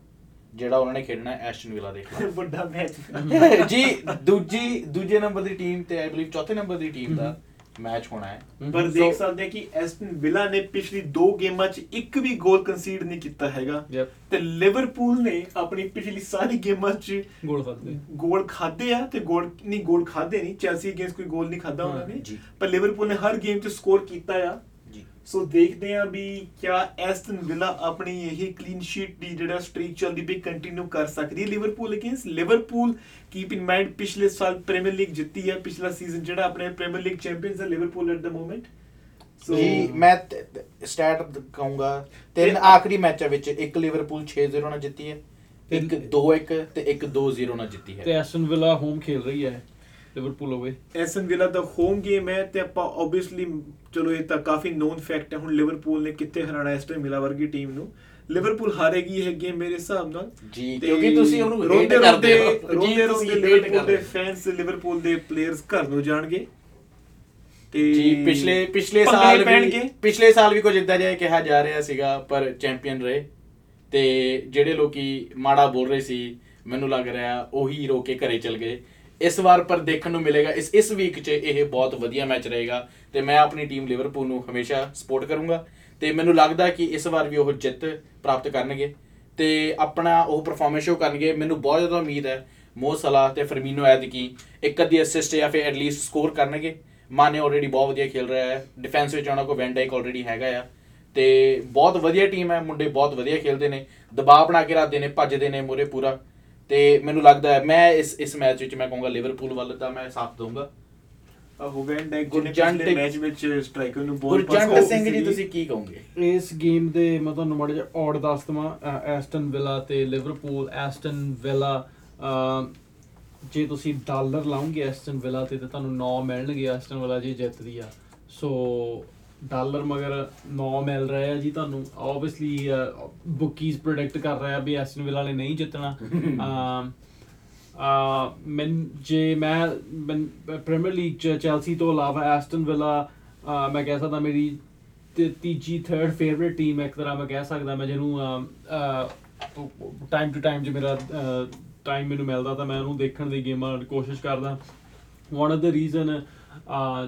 ਜਿਹੜਾ ਉਹਨਾਂ ਨੇ ਖੇਡਣਾ ਹੈ ਐਸਟਨ ਵਿਲਾ ਦੇ ਖਿਲਾਫ। ਵੱਡਾ ਮੈਚ [LAUGHS] ਜੀ ਦੂਜੀ ਦੂਜੇ ਨੰਬਰ ਦੀ ਟੀਮ ਤੇ ਆਈ ਬਲੀਵ ਚੌਥੇ ਨੰਬਰ ਦੀ ਟੀਮ ਦਾ ਮੈਚ ਹੋਣਾ ਹੈ। ਪਰ ਦੇਖ ਸਕਦੇ ਆ ਕਿ ਐਸਟਨ ਵਿਲਾ ਨੇ ਪਿਛਲੀ ਦੋ ਗੇਮਾਂ 'ਚ ਇੱਕ ਵੀ ਗੋਲ ਕੰਸੀਡ ਨਹੀਂ ਕੀਤਾ ਹੈਗਾ। Yep, ਤੇ ਲਿਵਰਪੂਲ ਨੇ ਆਪਣੀ ਪਿਛਲੀ ਸਾਰੀ ਗੇਮਾਂ 'ਚ ਗੋਲ ਖਾਦੇ ਗੋਲ ਖਾਦੇ ਆ ਤੇ ਗੋਲ ਨਹੀਂ ਗੋਲ ਖਾਦੇ ਨਹੀਂ। ਚੈਲਸੀ ਅਗੇਂਸਟ ਕੋਈ ਗੋਲ ਨਹੀਂ ਖਾਦਾ ਉਹਨਾਂ ਨੇ। ਪਰ ਲਿਵਰਪੂਲ ਨੇ ਹਰ ਗੇਮ 'ਚ ਸਕੋਰ ਕੀਤਾ ਆ। ਸੋ ਦੇਖਦੇ ਆ ਵੀ ਕਿਆ ਐਸਟਨ ਵਿਲਾ ਆਪਣੀ ਇਹ ਕਲੀਨ ਸ਼ੀਟ ਦੀ ਜਿਹੜਾ ਸਟ੍ਰੀਕ ਚੱਲਦੀ ਪਈ ਕੰਟੀਨਿਊ ਕਰ ਸਕਦੀ ਹੈ Liverpool against Liverpool keep in mind ਪਿਛਲੇ ਸਾਲ ਪ੍ਰੀਮੀਅਰ ਲੀਗ ਜਿੱਤੀ ਹੈ ਪਿਛਲਾ ਸੀਜ਼ਨ ਜਿਹੜਾ ਆਪਣੇ ਪ੍ਰੀਮੀਅਰ ਲੀਗ ਚੈਂਪੀਅਨਸ ਹੈ Liverpool at the moment so ਜੀ ਮੈਂ ਸਟੈਟ ਕਹੂੰਗਾ ਤਿੰਨ ਤੇ- ਆਖਰੀ ਮੈਚਾਂ ਵਿੱਚ ਇੱਕ ਲਿਵਰਪੂਲ 6-0 ਨਾਲ ਜਿੱਤੀ ਹੈ ਇੱਕ 2-1 ਤੇ ਇੱਕ 2-0 ਨਾਲ ਜਿੱਤੀ ਤੇ ਹੈ ਐਸਟਨ ਵਿਲਾ ਹੋਮ ਖੇਲ ਰਹੀ ਹੈ ਲਿਵਰਪੂਲ ਹੋਵੇ ਐਸਨ ਵਿਲਾ ਦਾ ਹੋਮ ਗੇਮ ਹੈ ਤੇ ਆਪਾਂ ਆਬਵੀਅਸਲੀ ਚਲੋ ਇਹ ਤਾਂ ਕਾਫੀ ਨੋਨ ਫੈਕਟ ਹੈ ਹੁਣ ਲਿਵਰਪੂਲ ਨੇ ਕਿੱਥੇ ਹਰਾਣਾ ਐਸਟਨ ਵਿਲਾ ਵਰਗੀ ਟੀਮ ਨੂੰ। ਲਿਵਰਪੂਲ ਹਾਰੇਗੀ ਇਹ ਗੇਮ ਮੇਰੇ ਹਿਸਾਬ ਨਾਲ। ਜੀ ਕਿਉਂਕਿ ਤੁਸੀਂ ਉਹਨੂੰ ਰੋਂਦੇ ਰੋਂਦੇ- ਜੀ ਰੋਂਦੇ ਰੋਂਦੇ ਲਿਵਰਪੂਲ ਦੇ। ਫੈਨਸ ਲਿਵਰਪੂਲ ਦੇ ਪਲੇਅਰਸ ਘਰ ਨੂੰ ਜਾਣਗੇ। ਤੇ ਜੀ ਪਿਛਲੇ ਪਿਛਲੇ ਸਾਲ ਵੀ। ਪਿਛਲੇ ਸਾਲ ਵੀ ਕੁਝ ਇਦਾਂ ਜਿਹਾ ਕਿਹਾ ਜਾ ਰਿਹਾ ਸੀਗਾ ਪਰ ਚੈਂਪੀਅਨ ਰਹੇ। ਤੇ ਜਿਹੜੇ ਲੋਕੀ ਮਾੜਾ ਬੋਲ ਰਹੇ ਸੀ ਮੈਨੂੰ ਲੱਗ ਰਿਹਾ ਉਹੀ ਰੋ ਕੇ ਘਰੇ ਚਲ ਗਏ। ਇਸ ਵਾਰ ਪਰ ਦੇਖਣ ਨੂੰ ਮਿਲੇਗਾ। ਇਸ ਇਸ ਵੀਕ 'ਚ ਇਹ ਬਹੁਤ ਵਧੀਆ ਮੈਚ ਰਹੇਗਾ ਤੇ ਮੈਂ ਆਪਣੀ ਟੀਮ ਲਿਵਰਪੂਲ ਨੂੰ ਹਮੇਸ਼ਾ ਸਪੋਰਟ ਕਰੂੰਗਾ ਤੇ ਮੈਨੂੰ ਲੱਗਦਾ ਕਿ ਇਸ ਵਾਰ ਵੀ ਉਹ ਜਿੱਤ ਪ੍ਰਾਪਤ ਕਰਨਗੇ ਤੇ ਆਪਣਾ ਉਹ ਪਰਫਾਰਮੈਂਸ ਸ਼ੋ ਕਰਨਗੇ। ਮੈਨੂੰ ਬਹੁਤ ਜ਼ਿਆਦਾ ਉਮੀਦ ਹੈ ਮੋ ਸਲਾਹ ਤੇ ਫਰਮੀਨੋ ਐਦਕੀ ਇੱਕ ਅੱਧੀ ਅਸਿਸਟ ਜਾਂ ਫਿਰ ਐਟਲੀਸਟ ਸਕੋਰ ਕਰਨਗੇ। ਮਾਨੇ ਆਲਰੇਡੀ ਬਹੁਤ ਵਧੀਆ ਖੇਲ ਰਿਹਾ ਹੈ। ਡਿਫੈਂਸ ਵਿੱਚ ਉਹਨਾਂ ਕੋਲ ਵੈਨ ਡਾਈਕ ਆਲਰੇਡੀ ਹੈਗਾ ਆ ਤੇ ਬਹੁਤ ਵਧੀਆ ਟੀਮ ਹੈ। ਮੁੰਡੇ ਬਹੁਤ ਵਧੀਆ ਖੇਲਦੇ ਨੇ। ਦਬਾਅ ਬਣਾ ਕੇ ਰੱਖਦੇ ਨੇ, ਭੱਜਦੇ ਨੇ ਮੂਹਰੇ ਪੂਰਾ। ਤੇ ਮੈਨੂੰ ਲੱਗਦਾ ਹੈ ਮੈਂ ਇਸ ਇਸ ਮੈਚ ਵਿੱਚ ਮੈਂ ਕਹੂੰਗਾ ਲਿਵਰਪੂਲ ਵੱਲ ਦਾ ਮੈਂ ਸਾਥ ਦਊਂਗਾ। ਉਹ ਵੈਨ ਡਾਈਕ ਜਿਹਨੇ ਗੁਰਜੰਟ- ਮੈਚ ਵਿੱਚ ਸਟ੍ਰਾਈਕਰ ਨੂੰ ਬੋਲ ਗੁਰਜੰਟ ਸਿੰਘ ਜੀ ਤੁਸੀਂ ਕੀ ਕਹੋਗੇ? ਇਸ ਗੇਮ ਦੇ ਮੈਂ ਤੁਹਾਨੂੰ ਮਾੜਾ ਜਿਹਾ ਔੜ ਦੱਸ ਦਵਾਂ ਐਸਟਨ ਵਿਲਾ ਤੇ ਲਿਵਰਪੂਲ ਐਸਟਨ ਵਿਲਾ ਜੇ ਤੁਸੀਂ ਡਾਲਰ ਲਾਉਂਗੇ ਐਸਟਨ ਵਿਲਾ ਤੇ ਤੇ ਤੁਹਾਨੂੰ 9 ਮਿਲਣਗੇ ਐਸਟਨ ਵਿਲਾ ਜੀ ਜਿੱਤਦੀ ਆ। ਸੋ ਡਾਲਰ ਮਗਰ 9 ਮਿਲ ਰਿਹਾ ਆ ਜੀ ਤੁਹਾਨੂੰ। ਆਬਵੀਅਸਲੀ ਬੁੱਕੀਜ਼ ਪ੍ਰੈਡਿਕਟ ਕਰ ਰਿਹਾ ਵੀ ਐਸਟਨ ਵਿਲਾ ਨੇ ਨਹੀਂ ਜਿੱਤਣਾ। [LAUGHS] ਆ ਮੈਂ ਜੇ ਮੈਂ ਪ੍ਰੀਮੀਅਰ ਲੀਗ ਚ ਚੈਲਸੀ ਤੋਂ ਇਲਾਵਾ ਐਸਟਨ ਵਿਲਾ ਮੈਂ ਕਹਿ ਸਕਦਾ ਮੇਰੀ ਤੀਜੀ ਥਰਡ ਫੇਵਰਿਟ ਟੀਮ ਇੱਕ ਤਰ੍ਹਾਂ ਮੈਂ ਕਹਿ ਸਕਦਾ ਮੈਂ ਜਿਹਨੂੰ ਟਾਈਮ ਟੂ ਟਾਈਮ ਜੇ ਮੇਰਾ ਟਾਈਮ ਮੈਨੂੰ ਮਿਲਦਾ ਤਾਂ ਮੈਂ ਉਹਨੂੰ ਦੇਖਣ ਦੀ ਗੇਮਾਂ ਕੋਸ਼ਿਸ਼ ਕਰਦਾ। ਵਨ ਆਫ ਦ ਰੀਜ਼ਨ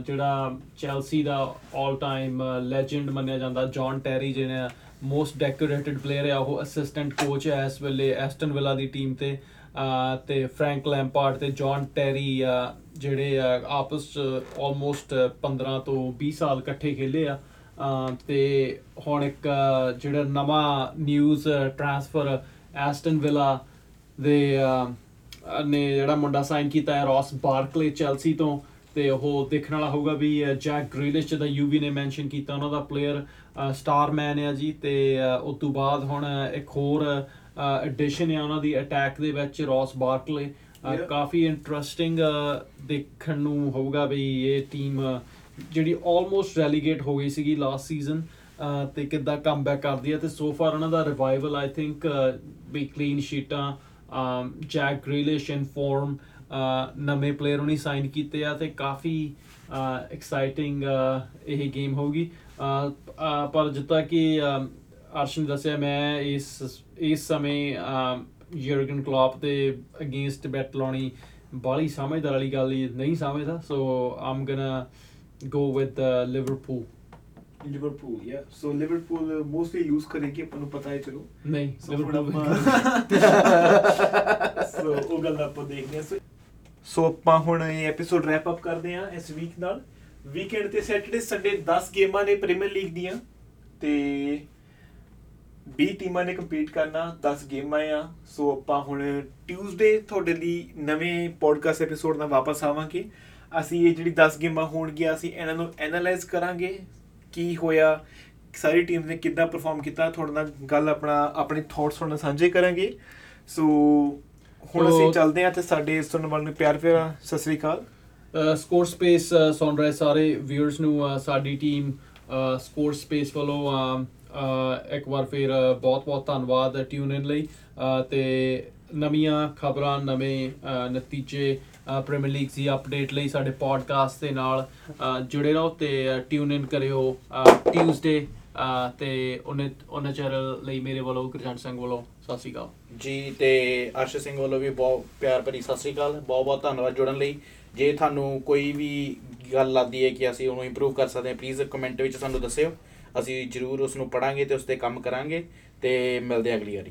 ਜਿਹੜਾ ਚੈਲਸੀ ਦਾ 올 ਟਾਈਮ ਲੈਜੈਂਡ ਮੰਨਿਆ ਜਾਂਦਾ ਜੌਨ ਟੈਰੀ ਜਿਹੜਾ ਮੋਸਟ ਡੈਕੋਰੇਟਡ ਪਲੇਅਰ ਆ ਉਹ ਅਸਿਸਟੈਂਟ ਕੋਚ ਹੈ ਇਸ ਵੇਲੇ ਐਸਟਨ ਵਿਲਾ ਦੀ ਟੀਮ ਤੇ ਅਹ ਤੇ ਫ੍ਰੈਂਕ ਲੈਂਪਾਰਡ ਤੇ ਜੌਨ ਟੈਰੀ ਅਹ ਜਿਹੜੇ ਅਹ ਆਪਸ ਚ ਆਲਮੋਸਟ 15 ਤੋਂ 20 ਸਾਲ ਇਕੱਠੇ ਖੇਲੇ ਆ। ਅਹ ਤੇ ਹੁਣ ਇੱਕ ਅਹ ਜਿਹੜਾ ਨਵਾਂ ਨਿਊਜ਼ ਟ੍ਰਾਂਸਫਰ ਐਸਟਨ ਵਿਲਾ ਦੇ ਅਹ, ਨੇ ਜਿਹੜਾ ਮੁੰਡਾ ਸਾਈਨ ਕੀਤਾ ਹੈ ਰੌਸ ਬਾਰਕਲੇ ਚੈਲਸੀ ਤੋਂ। ਤੇ ਉਹ ਦੇਖਣ ਵਾਲਾ ਹੋਊਗਾ ਵੀ ਜੈਕ ਗ੍ਰੀਲਿਸ਼ ਜਿਹਦਾ ਯੂਵੀ ਨੇ ਮੈਂਸ਼ਨ ਕੀਤਾ ਉਹਨਾਂ ਦਾ ਪਲੇਅਰ ਸਟਾਰ ਮੈਨ ਹੈ ਜੀ ਤੇ ਉਸ ਤੋਂ ਬਾਅਦ ਹੁਣ ਇੱਕ ਹੋਰ ਐਡੀਸ਼ਨ ਹੈ ਉਹਨਾਂ ਦੀ ਅਟੈਕ ਦੇ ਵਿੱਚ ਰੌਸ ਬਾਰਕਲੇ. ਕਾਫੀ ਇੰਟਰਸਟਿੰਗ ਦੇਖਣ ਨੂੰ ਹੋਊਗਾ ਵੀ ਇਹ ਟੀਮ ਜਿਹੜੀ ਆਲਮੋਸਟ ਰੈਲੀਗੇਟ ਹੋ ਗਈ ਸੀਗੀ ਲਾਸਟ ਸੀਜ਼ਨ ਤੇ ਕਿੱਦਾਂ ਕਮਬੈਕ ਕਰਦੀ ਹੈ ਤੇ ਸੋ ਫਾਰ ਉਹਨਾਂ ਦਾ revival I think we clean ਸ਼ੀਟਾਂ ਜੈਕ ਗ੍ਰੀਲਿਸ਼ ਇਨ ਫਾਰਮ ਨਵੇਂ ਪਲੇਅਰ ਉਹਨੇ ਸਾਈਨ ਕੀਤੇ ਆ ਤੇ ਕਾਫੀ ਐਕਸਾਈਟਿੰਗ ਇਹ ਗੇਮ ਹੋਊਗੀ। ਪਰ ਜਿੱਦਾਂ ਕਿ ਅਹ, ਅਰਸ਼ ਨੇ ਦੱਸਿਆ ਮੈਂ ਇਸ ਇਸ ਸਮੇਂ ਯਰਗਨ ਕਲੌਪ ਦੇ ਅਗੇਂਸਟ ਬੈਟ ਲਾਉਣੀ ਬਾਲੀ ਸਮਝਦਾਰ ਵਾਲੀ ਗੱਲ ਨਹੀਂ ਸਮਝਦਾ। So I'm gonna go with Liverpool Liverpool yeah so Liverpool mostly use ਕਰੇਗੀ ਆਪਾਂ ਨੂੰ ਪਤਾ ਹੈ ਚਲੋ। ਨਹੀਂ ਲਿਵਰਪੂਲ ਸੋ [LAUGHS] [LAUGHS] ਉਹ ਗੱਲ ਆਪਾਂ ਦੇਖਦੇ ਹਾਂ। ਸੋ- ਸੋ ਆਪਾਂ ਹੁਣ ਇਹ ਐਪੀਸੋਡ ਰੈਪ ਅਪ ਕਰਦੇ ਹਾਂ ਇਸ ਵੀਕ ਨਾਲ। ਵੀਕਐਂਡ ਤੇ ਸੈਟਰਡੇ ਸੰਡੇ 10 ਗੇਮਾਂ ਨੇ ਪ੍ਰੀਮੀਅਰ ਲੀਗ ਦੀਆਂ ਤੇ 20 ਟੀਮਾਂ ਨੇ ਕੰਪੀਟ ਕਰਨਾ 10 ਗੇਮਾਂ ਆ। ਸੋ ਆਪਾਂ ਹੁਣ ਟਿਊਜ਼ਡੇ ਤੁਹਾਡੇ ਲਈ ਨਵੇਂ ਪੋਡਕਾਸਟ ਐਪੀਸੋਡ ਨਾਲ ਵਾਪਸ ਆਵਾਂਗੇ। ਅਸੀਂ ਇਹ ਜਿਹੜੀ 10 ਗੇਮਾਂ ਹੋਣਗੀਆਂ, ਅਸੀਂ ਇਹਨਾਂ ਨੂੰ ਐਨਾਲਾਈਜ਼ ਕਰਾਂਗੇ ਕੀ ਹੋਇਆ, ਸਾਰੀ ਟੀਮ ਨੇ ਕਿੱਦਾਂ ਪਰਫਾਰਮ ਕੀਤਾ, ਤੁਹਾਡੇ ਨਾਲ ਗੱਲ ਆਪਣਾ, ਆਪਣੇ ਥਾਟਸ ਤੁਹਾਡੇ ਨਾਲ ਸਾਂਝੇ ਕਰਾਂਗੇ। ਸੋ ਹੁਣ ਅਸੀਂ ਚੱਲਦੇ ਹਾਂ ਤੇ ਸਾਡੇ ਸੁਣਨ ਵਾਲਿਆਂ ਨੂੰ ਪਿਆਰ ਪਿਆਰਾ ਸਤਿ ਸ੍ਰੀ ਅਕਾਲ। ਸਕੋਰ ਸਪੇਸ ਸੁਣ ਰਹੇ ਸਾਰੇ ਵਿਊਅਰਸ ਨੂੰ ਸਾਡੀ ਟੀਮ ਸਕੋਰ ਸਪੇਸ ਵੱਲੋਂ ਇੱਕ ਵਾਰ ਫਿਰ ਬਹੁਤ ਬਹੁਤ ਧੰਨਵਾਦ ਟਿਊਨ ਇਨ ਲਈ। ਤੇ ਨਵੀਆਂ ਖਬਰਾਂ ਨਵੇਂ ਨਤੀਜੇ ਪ੍ਰੀਮੀਅਰ ਲੀਗ ਦੀ ਅਪਡੇਟ ਲਈ ਸਾਡੇ ਪੋਡਕਾਸਟ ਦੇ ਨਾਲ ਜੁੜੇ ਰਹੋ ਤੇ ਟਿਊਨ ਇਨ ਕਰਿਓ ਟਿਊਜ਼ਡੇ ਤੇ ਉਹਨੇ, ਉਹਨਾਂ ਚਿਰ ਲਈ ਮੇਰੇ ਵੱਲੋਂ ਗੁਰਜੰਟ ਸਿੰਘ ਵੱਲੋਂ ਸਤਿ ਸ਼੍ਰੀ ਅਕਾਲ। ਜੀ, ਤੇ ਅਰਸ਼ ਸਿੰਘ ਵੱਲੋਂ ਵੀ ਬਹੁਤ ਪਿਆਰ ਭਰੀ ਸਤਿ ਸ੍ਰੀ ਅਕਾਲ। ਬਹੁਤ ਬਹੁਤ ਧੰਨਵਾਦ ਜੁੜਨ ਲਈ। ਜੇ ਤੁਹਾਨੂੰ ਕੋਈ ਵੀ ਗੱਲ ਲੱਗਦੀ ਹੈ ਕਿ ਅਸੀਂ ਉਹਨੂੰ ਇੰਪਰੂਵ ਕਰ ਸਕਦੇ ਹਾਂ ਪਲੀਜ਼ ਕਮੈਂਟ ਵਿੱਚ ਸਾਨੂੰ ਦੱਸਿਓ। ਅਸੀਂ ਜਰੂਰ ਉਸ ਨੂੰ ਪੜਾਂਗੇ ਤੇ ਉਸ ਤੇ ਕੰਮ ਕਰਾਂਗੇ। ਤੇ ਮਿਲਦੇ ਹਾਂ ਅਗਲੀ ਵਾਰੀ।